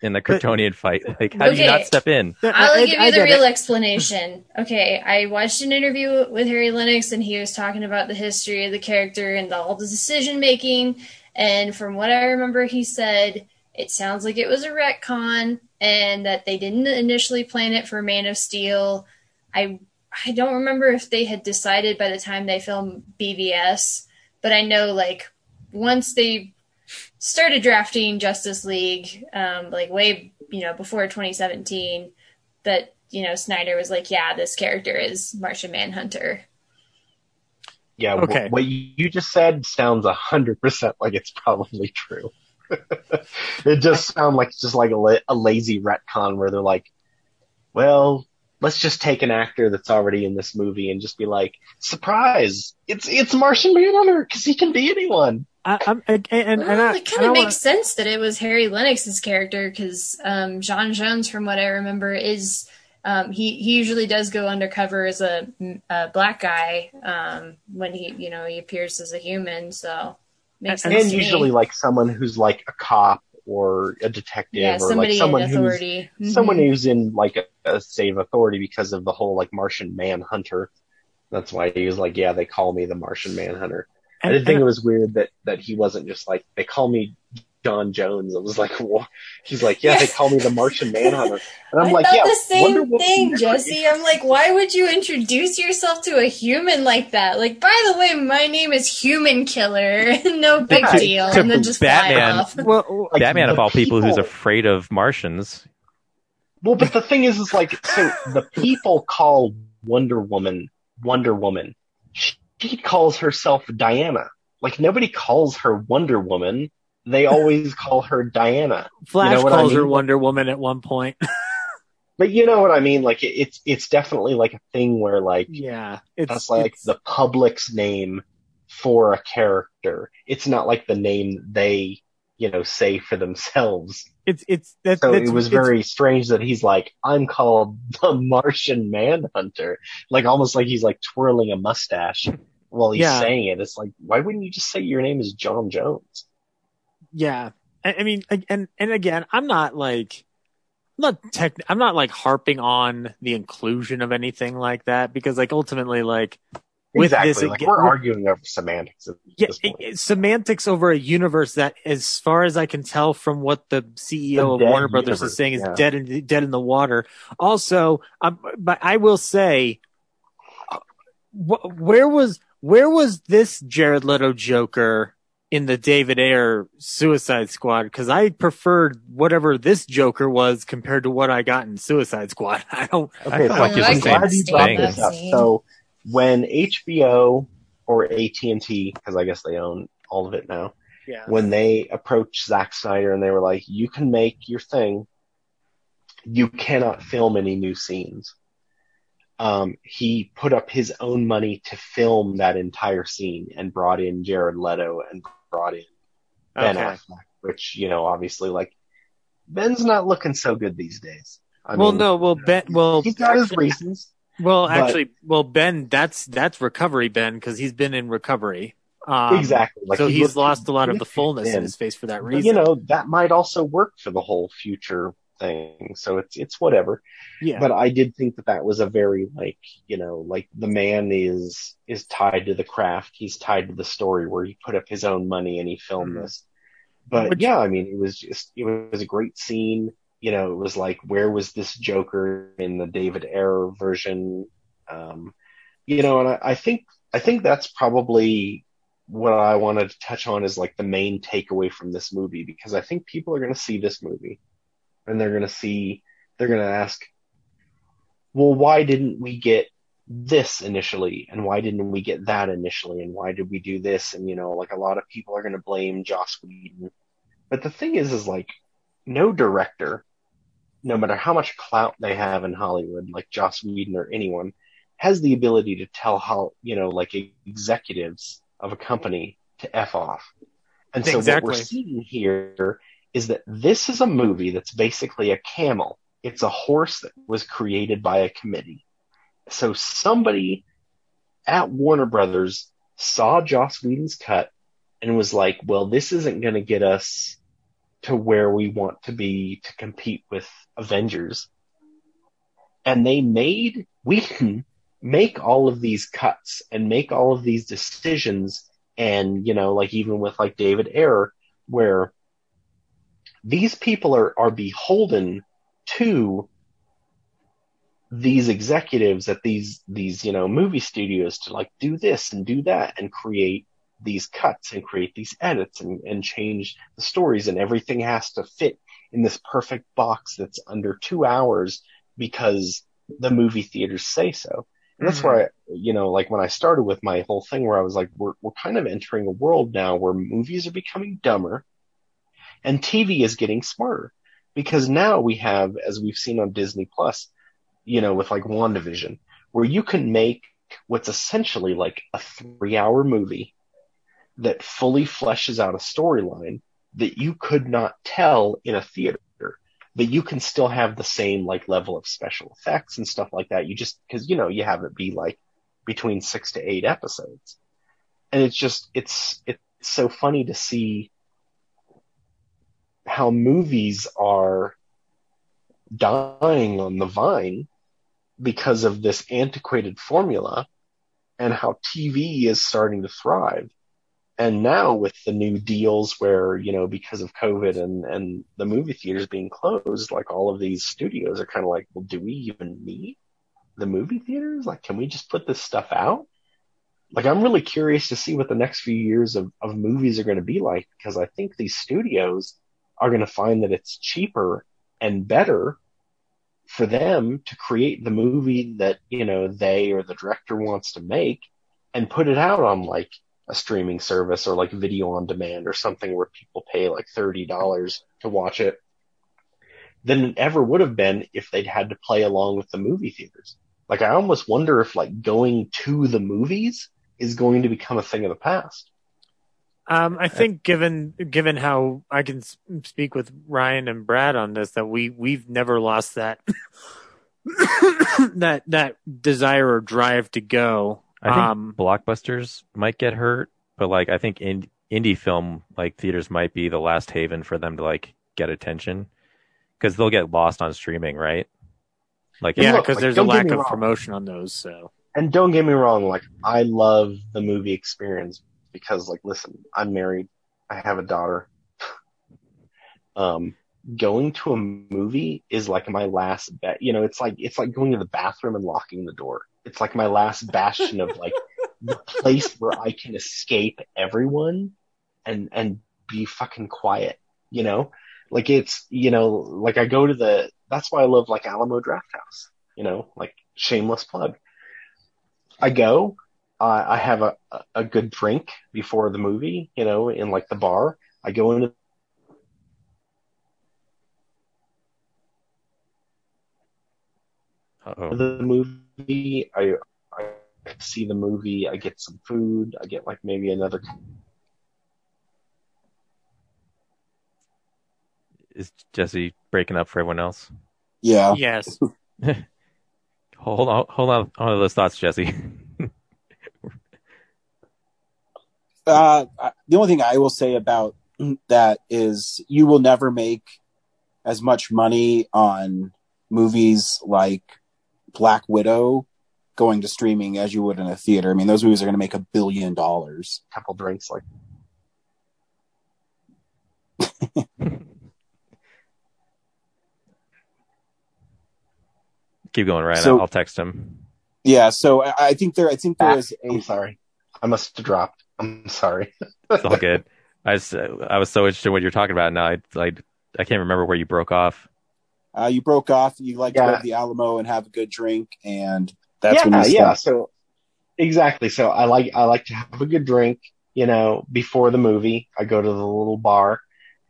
in the Kryptonian fight. Like, how do you not step in? I'll I- give I you the get real it. explanation. Okay, I watched an interview with Harry Lennix, and he was talking about the history of the character and all the decision making. And from what I remember, he said it sounds like it was a retcon, and that they didn't initially plan it for Man of Steel. I I don't remember if they had decided by the time they filmed BvS, but I know like once they started drafting Justice League, um, like way you know before 2017, that you know, Snyder was like, yeah, this character is Martian Manhunter. Yeah. Okay. What you just said sounds a hundred percent like it's probably true. it just sounds like it's just like a, la- a lazy retcon where they're like, well, let's just take an actor that's already in this movie and just be like, surprise, it's it's Martian Manhunter because he can be anyone. I, I'm and and, and Well, I, it kind I of wanna- makes sense that it was Harry Lennix's character because um, John Jones, from what I remember, is um, he he usually does go undercover as a, a black guy um, when he you know he appears as a human. So makes sense and to usually me. like someone who's like a cop or a detective yeah, or like someone in who's authority. Mhm. someone who's in like a, a state of authority because of the whole like Martian Manhunter. That's why he was like, yeah, they call me the Martian Manhunter. I And- did think it was weird that that he wasn't just like they call me John Jones. I was like, what? He's like, yeah, they call me the Martian Manhunter, and I'm I like, thought yeah, the same Wonder thing, Jesse. I'm like, why would you introduce yourself to a human like that? Like, by the way, my name is Human Killer. no big Yeah, deal. to And then just Batman. well, Like, Batman of all people, who's afraid of Martians. Well, but the thing is, is like, so the people call Wonder Woman Wonder Woman. She, she calls herself Diana. Like nobody calls her Wonder Woman. They always call her Diana. Flash You know what I calls her? Wonder Woman at one point. But you know what I mean? Like it, it's it's definitely like a thing where like yeah, it's that's like it's- the public's name for a character. It's not like the name they you know say for themselves. it's it's that, So that's, it was very strange that he's like, I'm called the Martian Manhunter. Like almost like he's like twirling a mustache while he's Yeah. saying it. It's like, why wouldn't you just say your name is John Jones? Yeah. I, I mean, and and again, I'm not like. I'm not tech. I'm not like harping on the inclusion of anything like that because, like, ultimately, like, with exactly. this, like again- we're arguing over semantics yeah, it- semantics over a universe that, as far as I can tell from what the CEO The of Warner Brothers universe, is saying, is yeah. dead in dead in the water. Also, um, but I will say, uh, wh- where was where was this Jared Leto Joker in the David Ayer Suicide Squad? Because I preferred whatever this Joker was compared to what I got in Suicide Squad. I don't. Okay, felt so like I'm the glad you brought this up. So when HBO or AT&T, because I guess they own all of it now, Yeah. when they approached Zack Snyder and they were like, you can make your thing, you cannot film any new scenes. Um, he put up his own money to film that entire scene and brought in Jared Leto and brought in Ben Okay. Affleck, which, you know, obviously like, Ben's not looking so good these days. I well, mean, no. Well, Ben. Well, he's got his actually- reasons. Well, But- actually, well, Ben, that's that's recovery, Ben, because he's been in recovery. Um, exactly. Like so he he's lost a lot of the fullness in his face for that But, reason. you know, that might also work for the whole future thing. So it's, it's whatever. yeah, But I did think that that was a very like, you know, like the man is, is tied to the craft. He's tied to the story where he put up his own money and he filmed Mhm. this. But Which- yeah, I mean, it was just, it was a great scene. You know, it was like, where was this Joker in the David Ayer version? Um, you know, and I, I think, I think that's probably what I wanted to touch on is like the main takeaway from this movie because I think people are going to see this movie and they're going to see, they're going to ask, well, why didn't we get this initially? And why didn't we get that initially? And why did we do this? And, you know, like a lot of people are going to blame Joss Whedon. But the thing is, is like no director, no matter how much clout they have in Hollywood, like Joss Whedon or anyone, has the ability to tell how, you know, like executives of a company to F off. And so what we're seeing here is that this is a movie that's basically a camel. It's a horse that was created by a committee. So somebody at Warner Brothers saw Joss Whedon's cut and was like, well, this isn't going to get us to where we want to be to compete with Avengers. And they made Whedon make all of these cuts and make all of these decisions. And, you know, like even with like David Ayer, where these people are, are beholden to these executives at these, these, you know, movie studios to like do this and do that and create these cuts and create these edits and, and change the stories and everything has to fit in this perfect box that's under two hours because the movie theaters say so. And that's Mhm. where I, you know, like when I started with my whole thing where I was like, we're, we're kind of entering a world now where movies are becoming dumber and TV is getting smarter because now we have, as we've seen on Disney Plus, you know, with like WandaVision, where you can make what's essentially like a three hour movie that fully fleshes out a storyline that you could not tell in a theater but you can still have the same like level of special effects and stuff like that. You just because you know you have it be like between six to eight episodes, and it's just it's it's so funny to see how movies are dying on the vine because of this antiquated formula, and how TV is starting to thrive. And now with the new deals where, you know, because of COVID and, and the movie theaters being closed, like all of these studios are kind of like, well, do we even need the movie theaters? Like, can we just put this stuff out? Like, I'm really curious to see what the next few years of, of movies are going to be like because I think these studios are going to find that it's cheaper and better for them to create the movie that, you know, they or the director wants to make and put it out on like a streaming service or like video on demand or something where people pay like $30 to watch it than it ever would have been if they'd had to play along with the movie theaters. Like I almost wonder if like going to the movies is going to become a thing of the past. Um, I think given given how I can speak with Ryan and Brad on this, that we we've never lost that that that desire or drive to go. I think Um, blockbusters might get hurt, but like I think in, indie film like theaters might be the last haven for them to like get attention because they'll get lost on streaming, right? Like yeah, look, because like, there's a lack of wrong. promotion on those. So And don't get me wrong, like I love the movie experience because like listen, I'm married, I have a daughter. Um going to a movie is like my last bet. You know, it's like it's like going to the bathroom and locking the door. It's like my last bastion of like the place where I can escape everyone and and be fucking quiet, you know? Like it's, you know, like I go to the that's why I love like Alamo Drafthouse, you know, like shameless plug. I go, uh, I have a, a- a good drink before the movie, you know, in like the bar. I go into Uh-oh. the movie. I, I see the movie. I get some food. I get like maybe another. is Jesse breaking up for everyone else? Yeah. yes, Hold on, hold on, All on those thoughts, Jesse. Uh, the only thing I will say about that is you will never make as much money on movies like Black Widow going to streaming as you would in a theater. I mean, those movies are going to make a billion dollars. couple drinks like Keep going, Ryan. So- I'll text him. Yeah, so I, I think there, I think there is I'm a, sorry. I must have dropped. I'm sorry. It's all good. I just, I was so interested in what you're talking about now. I like I can't remember where you broke off. uh, you broke off. You like to go to the Alamo and have a good drink, and that's yeah, when you yeah. So exactly. So I like I like to have a good drink, you know, before the movie. I go to the little bar,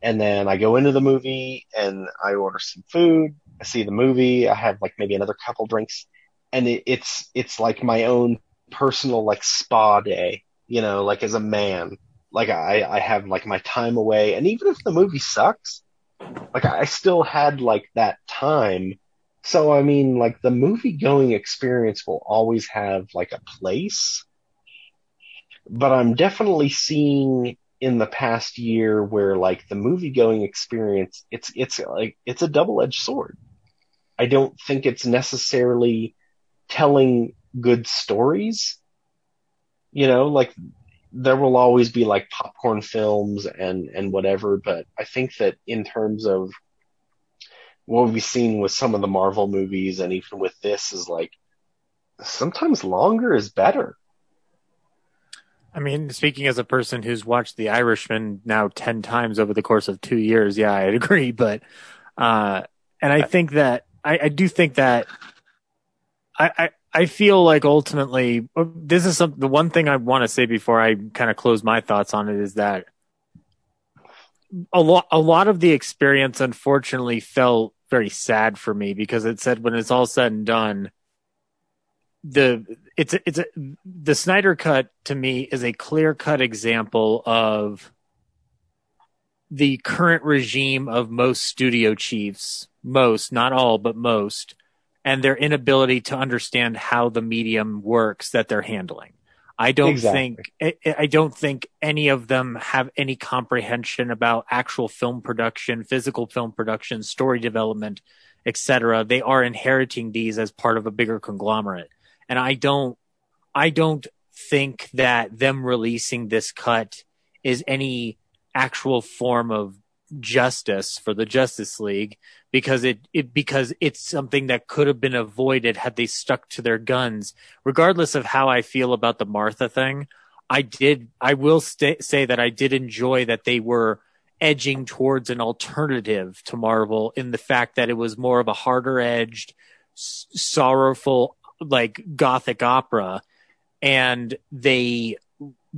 and then I go into the movie and I order some food. I see the movie. I have like maybe another couple drinks, and it, it's it's like my own personal like spa day, you know, like as a man. Like I I have like my time away, and even if the movie sucks, like I still had like that time so I mean, like the movie going experience will always have like a place, but I'm definitely seeing in the past year where like the movie going experience, it's, it's like, it's a double edged sword. I don't think it's necessarily telling good stories. You know, like there will always be like popcorn films and, and whatever, but I think that in terms of what we've seen with some of the Marvel movies and even with this is like sometimes longer is better. I mean, speaking as a person who's watched The Irishman now ten times over the course of two years, yeah, I'd agree. But uh, and I think that I, I do think that I, I, I feel like ultimately oh, this is some, the one thing I want to say before I kind of close my thoughts on it is that a lot a lot of the experience unfortunately felt very sad for me because it said when it's all said and done the it's it's a, the Snyder cut to me is a clear cut example of the current regime of most studio chiefs most not all but most and their inability to understand how the medium works that they're handling I don't Exactly. think I, I don't think any of them have any comprehension about actual film production, physical film production, story development, etc. They are inheriting these as part of a bigger conglomerate. And I don't I don't think that them releasing this cut is any actual form of justice for the Justice League because it, it because it's something that could have been avoided had they stuck to their guns. Regardless of how I feel about the Martha thing, I did I will sta say that I did enjoy that they were edging towards an alternative to Marvel in the fact that it was more of a harder edged, s- sorrowful like gothic opera. And they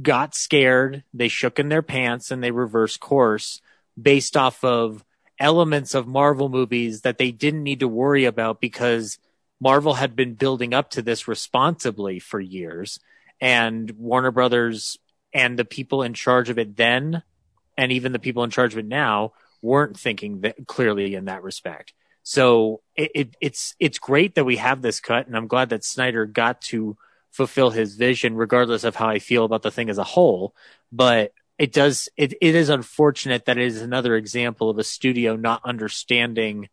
got scared, they shook in their pants and they reversed course based off of elements of Marvel movies that they didn't need to worry about because Marvel had been building up to this responsibly for years and Warner Brothers and the people in charge of it then and even the people in charge of it now weren't thinking that clearly in that respect. So it, it, it's it's great that we have this cut, and I'm glad that Snyder got to fulfill his vision, regardless of how I feel about the thing as a whole. But it does it, it is unfortunate that it is another example of a studio not understanding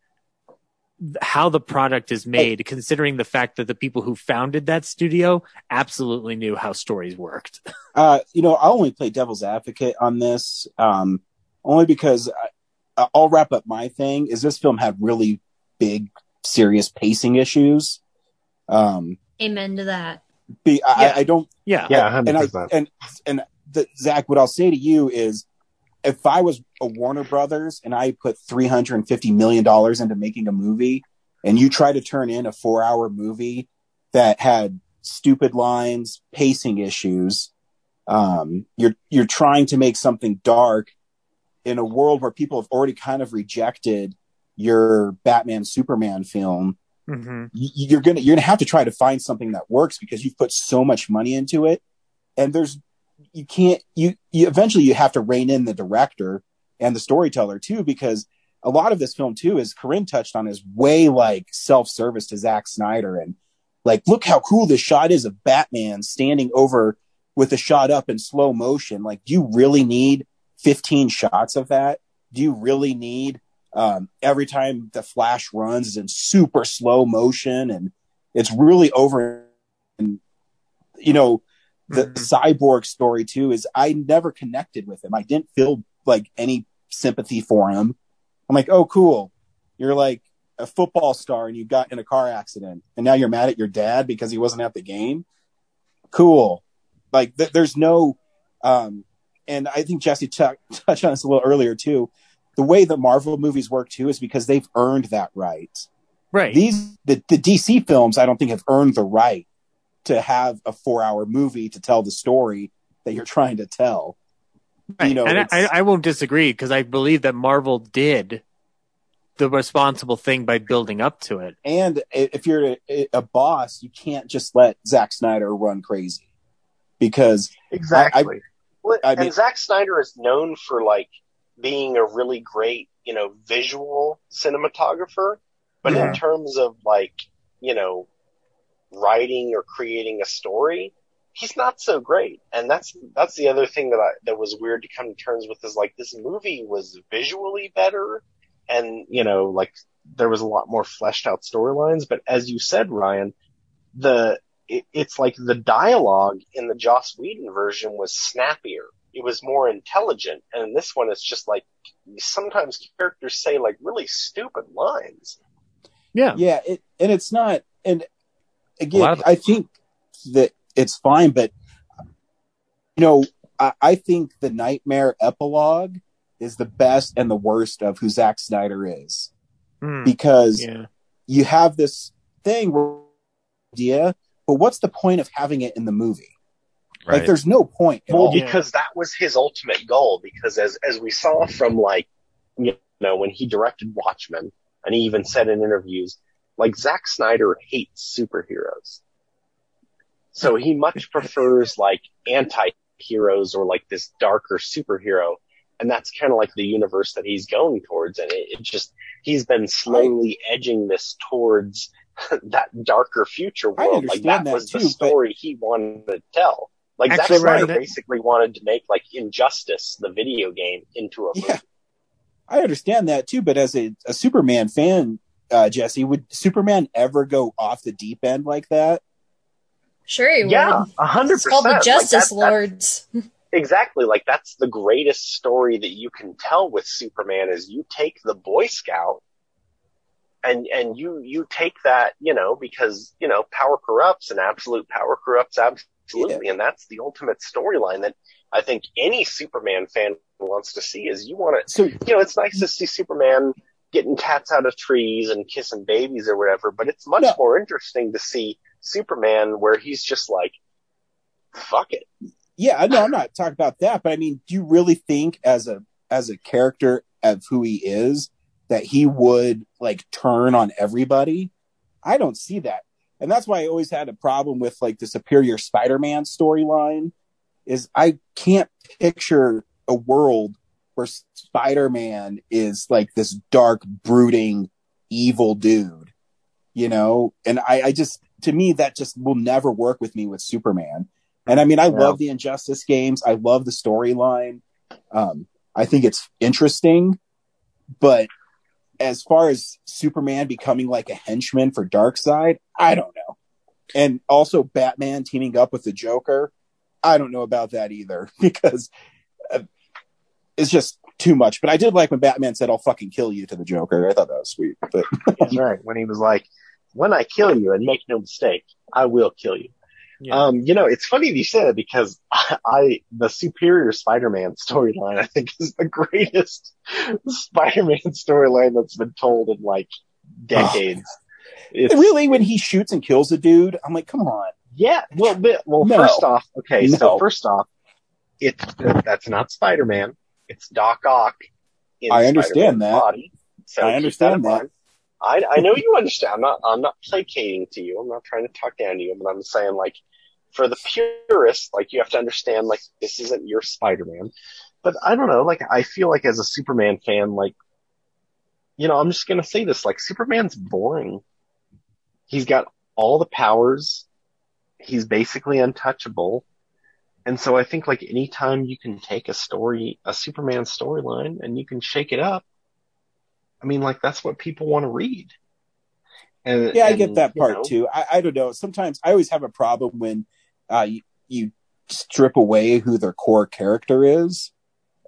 how the product is made, considering the fact that the people who founded that studio absolutely knew how stories worked. Uh, you know, I'll only play devil's advocate on this, um, only because I, I'll wrap up my thing. Is this film had really big, serious pacing issues? Um, Amen to that. be, I, Yeah. I don't, Yeah. Yeah, and I and and the, Zack, what I'll say to you is, if I was a Warner Brothers and I put three hundred and fifty million dollars into making a movie, and you try to turn in a four-hour movie that had stupid lines, pacing issues, um, you're you're trying to make something dark in a world where people have already kind of rejected your Batman Superman film mm-hmm. you're gonna you're gonna have to try to find something that works because you've put so much money into it and there's you can't you you eventually you have to rein in the director and the storyteller too because a lot of this film too as corinne touched on is way like self-service to Zack snyder and like look how cool this shot is of batman standing over with a shot up in slow motion. Like do you really need 15 shots of that? Do you really need um, every time the flash runs is in super slow motion and it's really over and you know the cyborg story too is i never connected with him. I didn't feel like any sympathy for him. I'm like oh cool. You're like a football star and you got in a car accident and now you're mad at your dad because he wasn't at the game? Cool. Like th- there's no um and i think jesse t- touched on this a little earlier too. The way the marvel movies work too is because they've earned that right. Right. these the, the dc films i don't think have earned the right to have a four hour movie to tell the story that you're trying to tell Right. you know and I, I won't disagree because I believe that Marvel did the responsible thing by building up to it. and if you're a, a boss you can't just let Zack snyder run crazy because Exactly. Well, I and mean- Zack Snyder is known for like being a really great, you know, visual cinematographer, but Yeah. in terms of like, you know, writing or creating a story, he's not so great. And that's that's the other thing that I that was weird to come to terms with is like this movie was visually better and, you know, like there was a lot more fleshed out storylines, but as you said, Ryan, the it, it's like the dialogue in the Joss Whedon version was snappier. It was more intelligent, and in this one, it's just like sometimes characters say like really stupid lines. Yeah. yeah it, and it's not and A again lot i think that it's fine but you know I, I think the nightmare epilogue is the best and the worst of who Zack Snyder is Hmm. because Yeah. you have this thing where idea, but what's the point of having it in the movie? Like, there's no point. At Well, all. because that was his ultimate goal. Because as as we saw from like you know when he directed Watchmen, and he even said in interviews, like Zack Snyder hates superheroes, so he much prefers like anti-heroes or like this darker superhero, and that's kind of like the universe that he's going towards. And it, it just he's been slowly edging this towards that darker future world. Like that, that was the too, but- story he wanted to tell. Like Actually, Zack Snyder right. basically wanted to make like Injustice, the video game, into a movie. Yeah. I understand that too, but as a, a Superman fan, uh, Jesse, would Superman ever go off the deep end like that? Sure, he Yeah, would. a hundred It's called the percent. Like, Justice that- that- Lords. Exactly. Like that's the greatest story that you can tell with Superman is you take the Boy Scout and, and you, you take that, you know, because, you know, power corrupts and absolute power corrupts absolutely. And that's the ultimate storyline that I think any Superman fan wants to see is you want to, So you know, it's nice to see Superman getting cats out of trees and kissing babies or whatever, but it's much No. more interesting to see Superman where he's just like, fuck it. yeah, I know I'm not talking about that, but I mean, do you really think as a as a character of who he is that he would like turn on everybody? I don't see that. And that's why I always had a problem with like the superior Spider-Man storyline is I can't picture a world where Spider-Man is like this dark, brooding, evil dude, you know? And I, I just, to me, that just will never work with me with Superman. And I mean, I Yeah. love the Injustice games. I love the storyline. Um, I think it's interesting, but as far as Superman becoming like a henchman for Darkseid, I don't know. And also Batman teaming up with the Joker, I don't know about that either because it's just too much. But I did like when Batman said, "I'll fucking kill you" to the Joker. I thought that was sweet. But That's right. When he was like, when I kill you, and make no mistake, I will kill you. Yeah. Um, you know, it's funny that you said it because I, I the Superior Spider-Man storyline, I think, is the greatest Spider-Man storyline that's been told in like decades. It's, really, when he shoots and kills a dude, I'm like, come on. yeah. Well, but, well, No. first off, okay. No. So first off, it's that's not Spider-Man. It's Doc Ock. In I understand that. Body. So I understand in that. I, I know you understand. I'm not, I'm not placating to you. I'm not trying to talk down to you, but I'm saying like, for the purist, like you have to understand like this isn't your Spider-Man. But I don't know, like I feel like as a Superman fan, like, you know, I'm just gonna say this, like Superman's boring. He's got all the powers. He's basically untouchable. And so I think like anytime you can take a story, a Superman storyline and you can shake it up, I mean, like that's what people want to read. And, Yeah, I get that part know, too. I, I don't know. Sometimes I always have a problem when uh, you, you strip away who their core character is,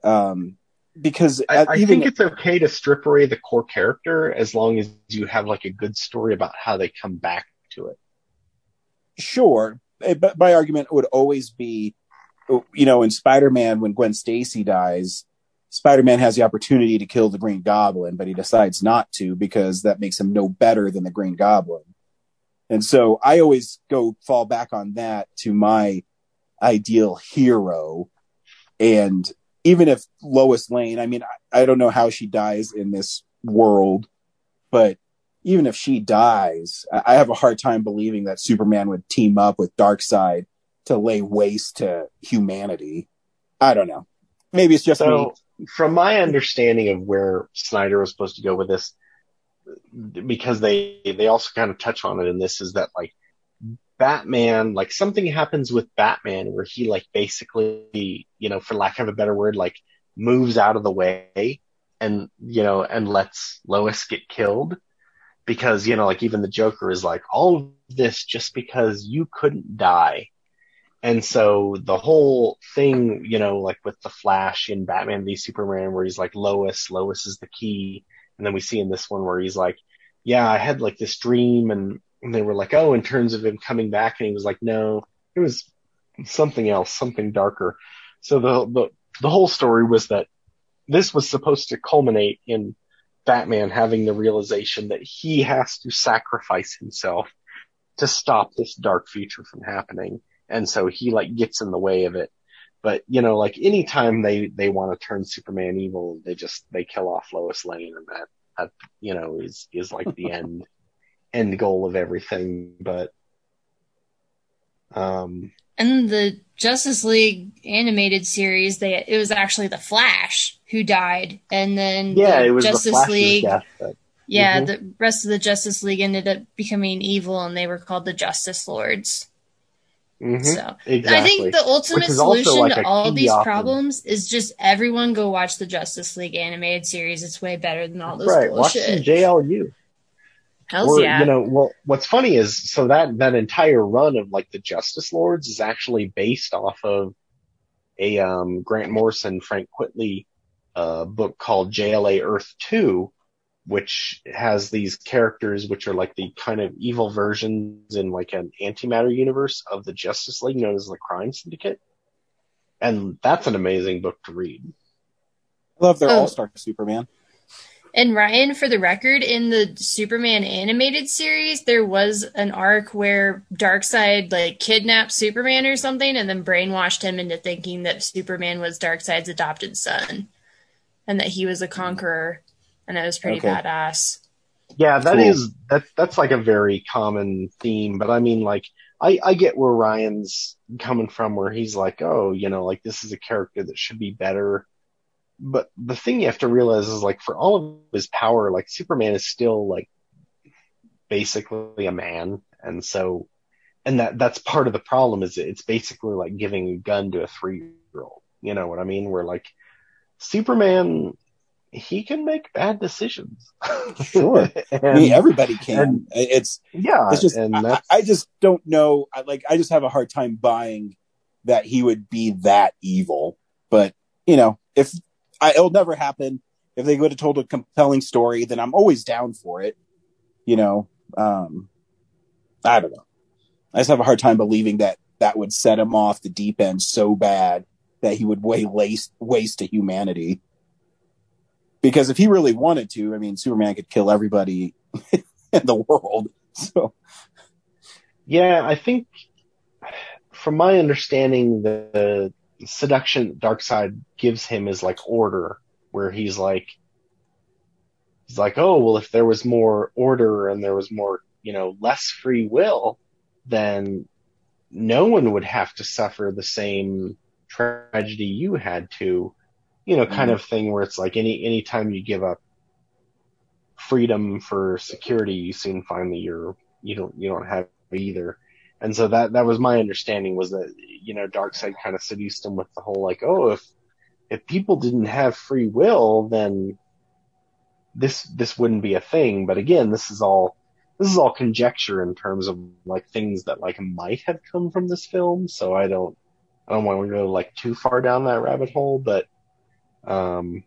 um, because I, I even think it's okay to strip away the core character as long as you have like a good story about how they come back to it. sure, eh, but my argument would always be, you know, in Spider-Man when Gwen Stacy dies, Spider-Man has the opportunity to kill the Green Goblin, but he decides not to because that makes him no better than the Green Goblin. And so I always go fall back on that to my ideal hero. And even if Lois Lane, I mean, I, I don't know how she dies in this world, but even if she dies, I have a hard time believing that Superman would team up with Darkseid to lay waste to humanity. I don't know. Maybe it's just me. From my understanding of where Snyder was supposed to go with this, because they they also kind of touch on it in this, is that like Batman, like something happens with Batman where he like basically, you know, for lack of a better word, like moves out of the way and you know and lets Lois get killed because you know like even the Joker is like all of this just because you couldn't die. And so the whole thing, you know, like with the Flash in Batman v Superman, where he's like Lois, Lois is the key, and then we see in this one where he's like, yeah, I had like this dream, and, and they were like, oh, in terms of him coming back, and he was like, no, it was something else, something darker. So the the the whole story was that this was supposed to culminate in Batman having the realization that he has to sacrifice himself to stop this dark future from happening. And so he like gets in the way of it. But you know, like anytime they they want to turn Superman evil, they just they kill off Lois Lane, and that that you know is is like the end end goal of everything. But um, And the Justice League animated series, they it was actually the Flash who died, and then yeah, the it was Justice the Flash's League. death. That, Yeah, Mhm. the rest of the Justice League ended up becoming evil, and they were called the Justice Lords. Mhm, So exactly. I think the ultimate Which is also, solution like, to all these problems is just everyone go watch the Justice League animated series. It's way better than all this right. Watch bullshit. JLU. Hells or, yeah. You know, well, what's funny is so that that entire run of like the Justice Lords is actually based off of a um, Grant Morrison, Frank Quitely uh, book called JLA Earth Two, which has these characters which are like the kind of evil versions in like an antimatter universe of the Justice League known as the Crime Syndicate, and that's an amazing book to read. I love their Oh. All Star Superman. And Ryan, for the record, in the Superman animated series, there was an arc where Darkseid like kidnapped Superman or something, and then brainwashed him into thinking that Superman was Darkseid's adopted son, and that he was a conqueror, and that was pretty Okay. badass. Yeah, that Cool. is that that's like a very common theme, but I mean like I I get where Ryan's coming from where he's like, "Oh, you know, like this is a character that should be better." But the thing you have to realize is like for all of his power, like Superman is still like basically a man, and so and that that's part of the problem is it's basically like giving a gun to a 3-year-old. You know what I mean? Where like Superman he can make bad decisions. Sure. I mean, everybody can. and- it's yeah, it's just and I, I just don't know. I, like I just have a hard time buying that he would be that evil. But you know, if I, it'll never happen. If they would have told a compelling story, then I'm always down for it. You know, um, I don't know. I just have a hard time believing that that would set him off the deep end so bad that he would way waste waste to humanity. Because if he really wanted to, I mean, Superman could kill everybody in the world. So Yeah, I think from my understanding, the, the seduction Darkseid gives him is like order, where he's like, he's like, oh, well, if there was more order and there was more, you know, less free will, then no one would have to suffer the same tragedy you had to, you know, kind Mhm. of thing where it's like any, anytime you give up freedom for security, you soon find that you're, you don't, you don't have either. And so that, that was my understanding was that, you know, Darkseid kind of seduced him with the whole like, oh, if, if people didn't have free will, then this, this wouldn't be a thing. But again, this is all, this is all conjecture in terms of like things that like might have come from this film. So I don't, I don't want to go like too far down that rabbit hole, but, um,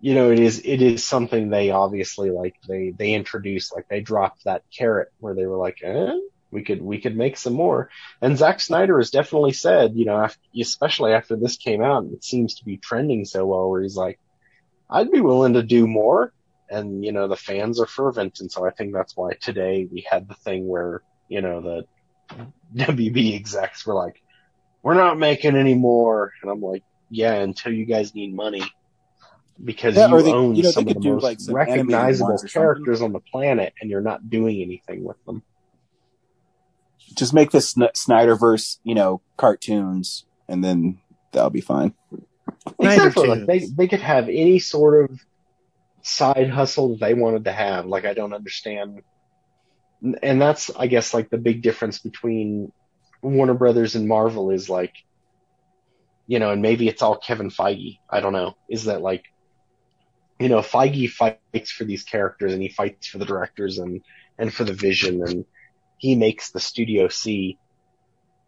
you know, it is, it is something they obviously like, they, they introduced, like they dropped that carrot where they were like, eh, we could, we could make some more. And Zack Snyder has definitely said, you know, after, especially after this came out, it seems to be trending so well where he's like, I'd be willing to do more. And, you know, the fans are fervent. And so I think that's why today we had the thing where, you know, the WB execs were like, we're not making any more. And I'm like, yeah, until you guys need money because Yeah, you they- own you know, some of the do, most like, some recognizable ones or something. characters on the planet and you're not doing anything with them. just make this Sn- Snyderverse, you know, cartoons, and then that'll be fine. Exactly. Like they, they could have any sort of side hustle that they wanted to have. Like, I don't understand. And that's, I guess, like the big difference between Warner Brothers and Marvel is like, you know, and maybe it's all Kevin Feige. I don't know. Is that like, you know, Feige fights for these characters and he fights for the directors and, and for the vision and he makes the studio see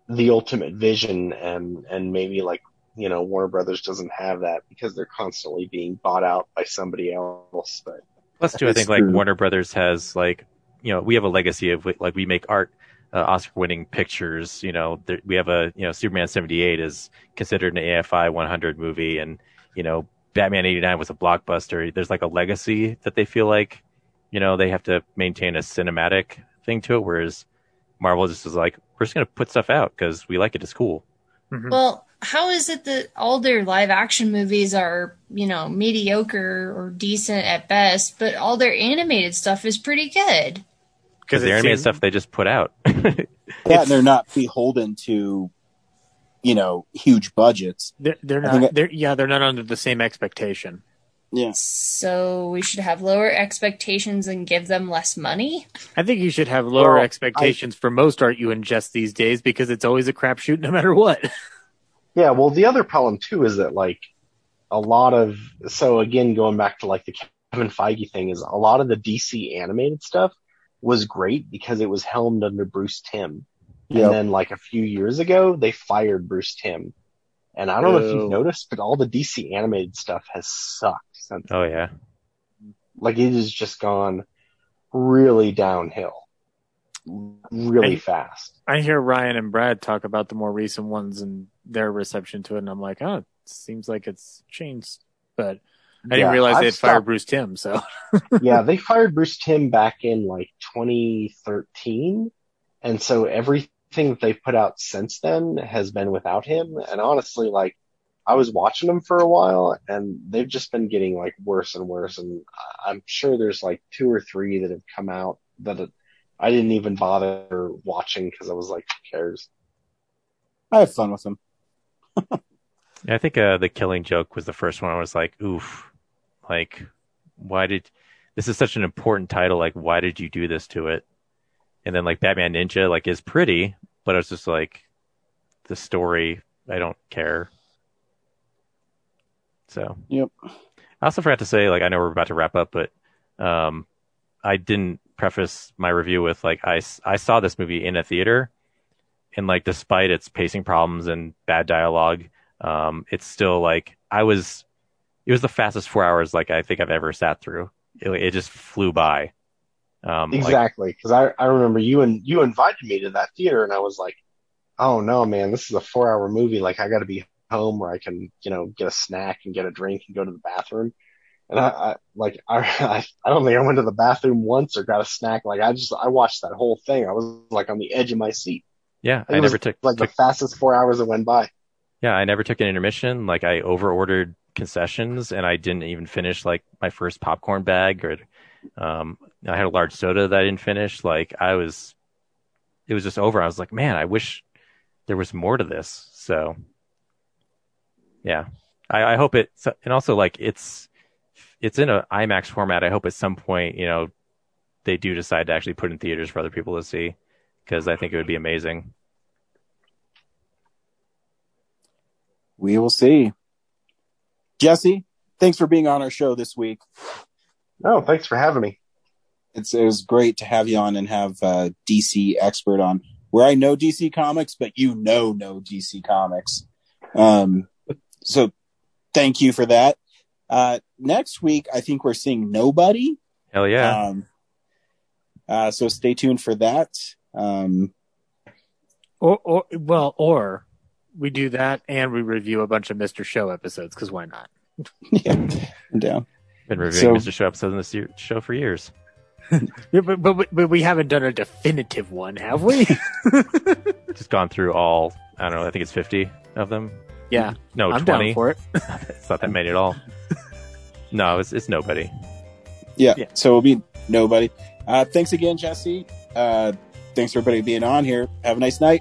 the ultimate vision and, and maybe like, you know, Warner Brothers doesn't have that because they're constantly being bought out by somebody else. But Plus, too, I think like. Warner Brothers has like, you know, we have a legacy of like we make art, uh, Oscar-winning pictures. You know, there, we have a you know Superman '78 is considered an AFI 100 movie, and you know Batman '89 was a blockbuster. There's like a legacy that they feel like, you know, they have to maintain a cinematic thing to it. Whereas Marvel just is like, we're just gonna put stuff out because we like it. It's cool. Mhm. Well, how is it that all their live action movies are, you know, mediocre or decent at best, but all their animated stuff is pretty good? Because the it animated seems- stuff they just put out. Yeah, and they're not beholden to, you know, huge budgets. They're, they're not. it- They're yeah. They're not under the same expectation. Yeah. So we should have lower expectations and give them less money? I think you should have lower Well, expectations for most art you ingest these days because it's always a crapshoot no matter what. Yeah, well, the other problem too is that like a lot of so again going back to like the Kevin Feige thing is a lot of the DC animated stuff was great because it was helmed under Bruce Timm, Yep. and then like a few years ago they fired Bruce Timm, and I don't know if you've noticed, but all the DC animated stuff has sucked since. oh yeah. Like it has just gone really downhill, really I- fast. I hear Ryan and Brad talk about the more recent ones and their reception to it, and I'm like, oh, it seems like it's changed. But I didn't Yeah, realize they had fired Bruce Timm. So yeah, they fired Bruce Timm back in like 2013. And so everything that they put out since then has been without him. And honestly, like, I was watching them for a while and they've just been getting like worse and worse. And I- I'm sure there's like two or three that have come out that I didn't even bother watching because I was like, who cares? I have fun with them. Yeah, I think uh, the Killing Joke was the first one. I was like, oof, like, why did this is such an important title? Like, why did you do this to it? And then like Batman Ninja, like, is pretty, but I was just like, the story, I don't care. So Yep. I also forgot to say, like, I know we're about to wrap up, but um, I didn't preface my review with like I I saw this movie in a theater, and like despite its pacing problems and bad dialogue, um, it's still like I was. It was the fastest four hours like I think I've ever sat through. It, it just flew by. Um, Exactly. Cause I, I remember you and you invited me to that theater and I was like, oh no, man, this is a four hour movie. Like I got to be home where I can, you know, get a snack and get a drink and go to the bathroom. And I, I like, I, I, I don't think I went to the bathroom once or got a snack. Like I just, I watched that whole thing. I was like on the edge of my seat. yeah, I was never took like took the fastest four hours that went by. Yeah, I never took an intermission. Like I over ordered concessions and I didn't even finish like my first popcorn bag or um I had a large soda that I didn't finish. Like I was it was just over. I was like, man, I wish there was more to this. So yeah. I, I hope it and also like it's it's in a IMAX format. I hope at some point, you know, they do decide to actually put in theaters for other people to see because I think it would be amazing. We will see. Jesse, thanks for being on our show this week. No, thanks for having me. It's it was great to have you on and have uh, DC expert on. Where I know DC Comics, but you know no DC Comics. Um, so thank you for that. Uh, next week, I think we're seeing Nobody. Hell yeah. Um, uh, so stay tuned for that. Um, or or well, or we do that and we review a bunch of Mister Show episodes because why not? yeah, I'm down. Been reviewing So- Mr. Show episodes in this year, show for years. Yeah, but, but but we haven't done a definitive one, have we? Just gone through all. I don't know. I think it's fifty of them. yeah, No, I'm twenty. down for it. It's not that many at all. no, it's it's nobody. Yeah, Yeah. so it'll be Nobody. Uh, thanks again, Jesse. Uh, thanks for everybody being on here. Have a nice night.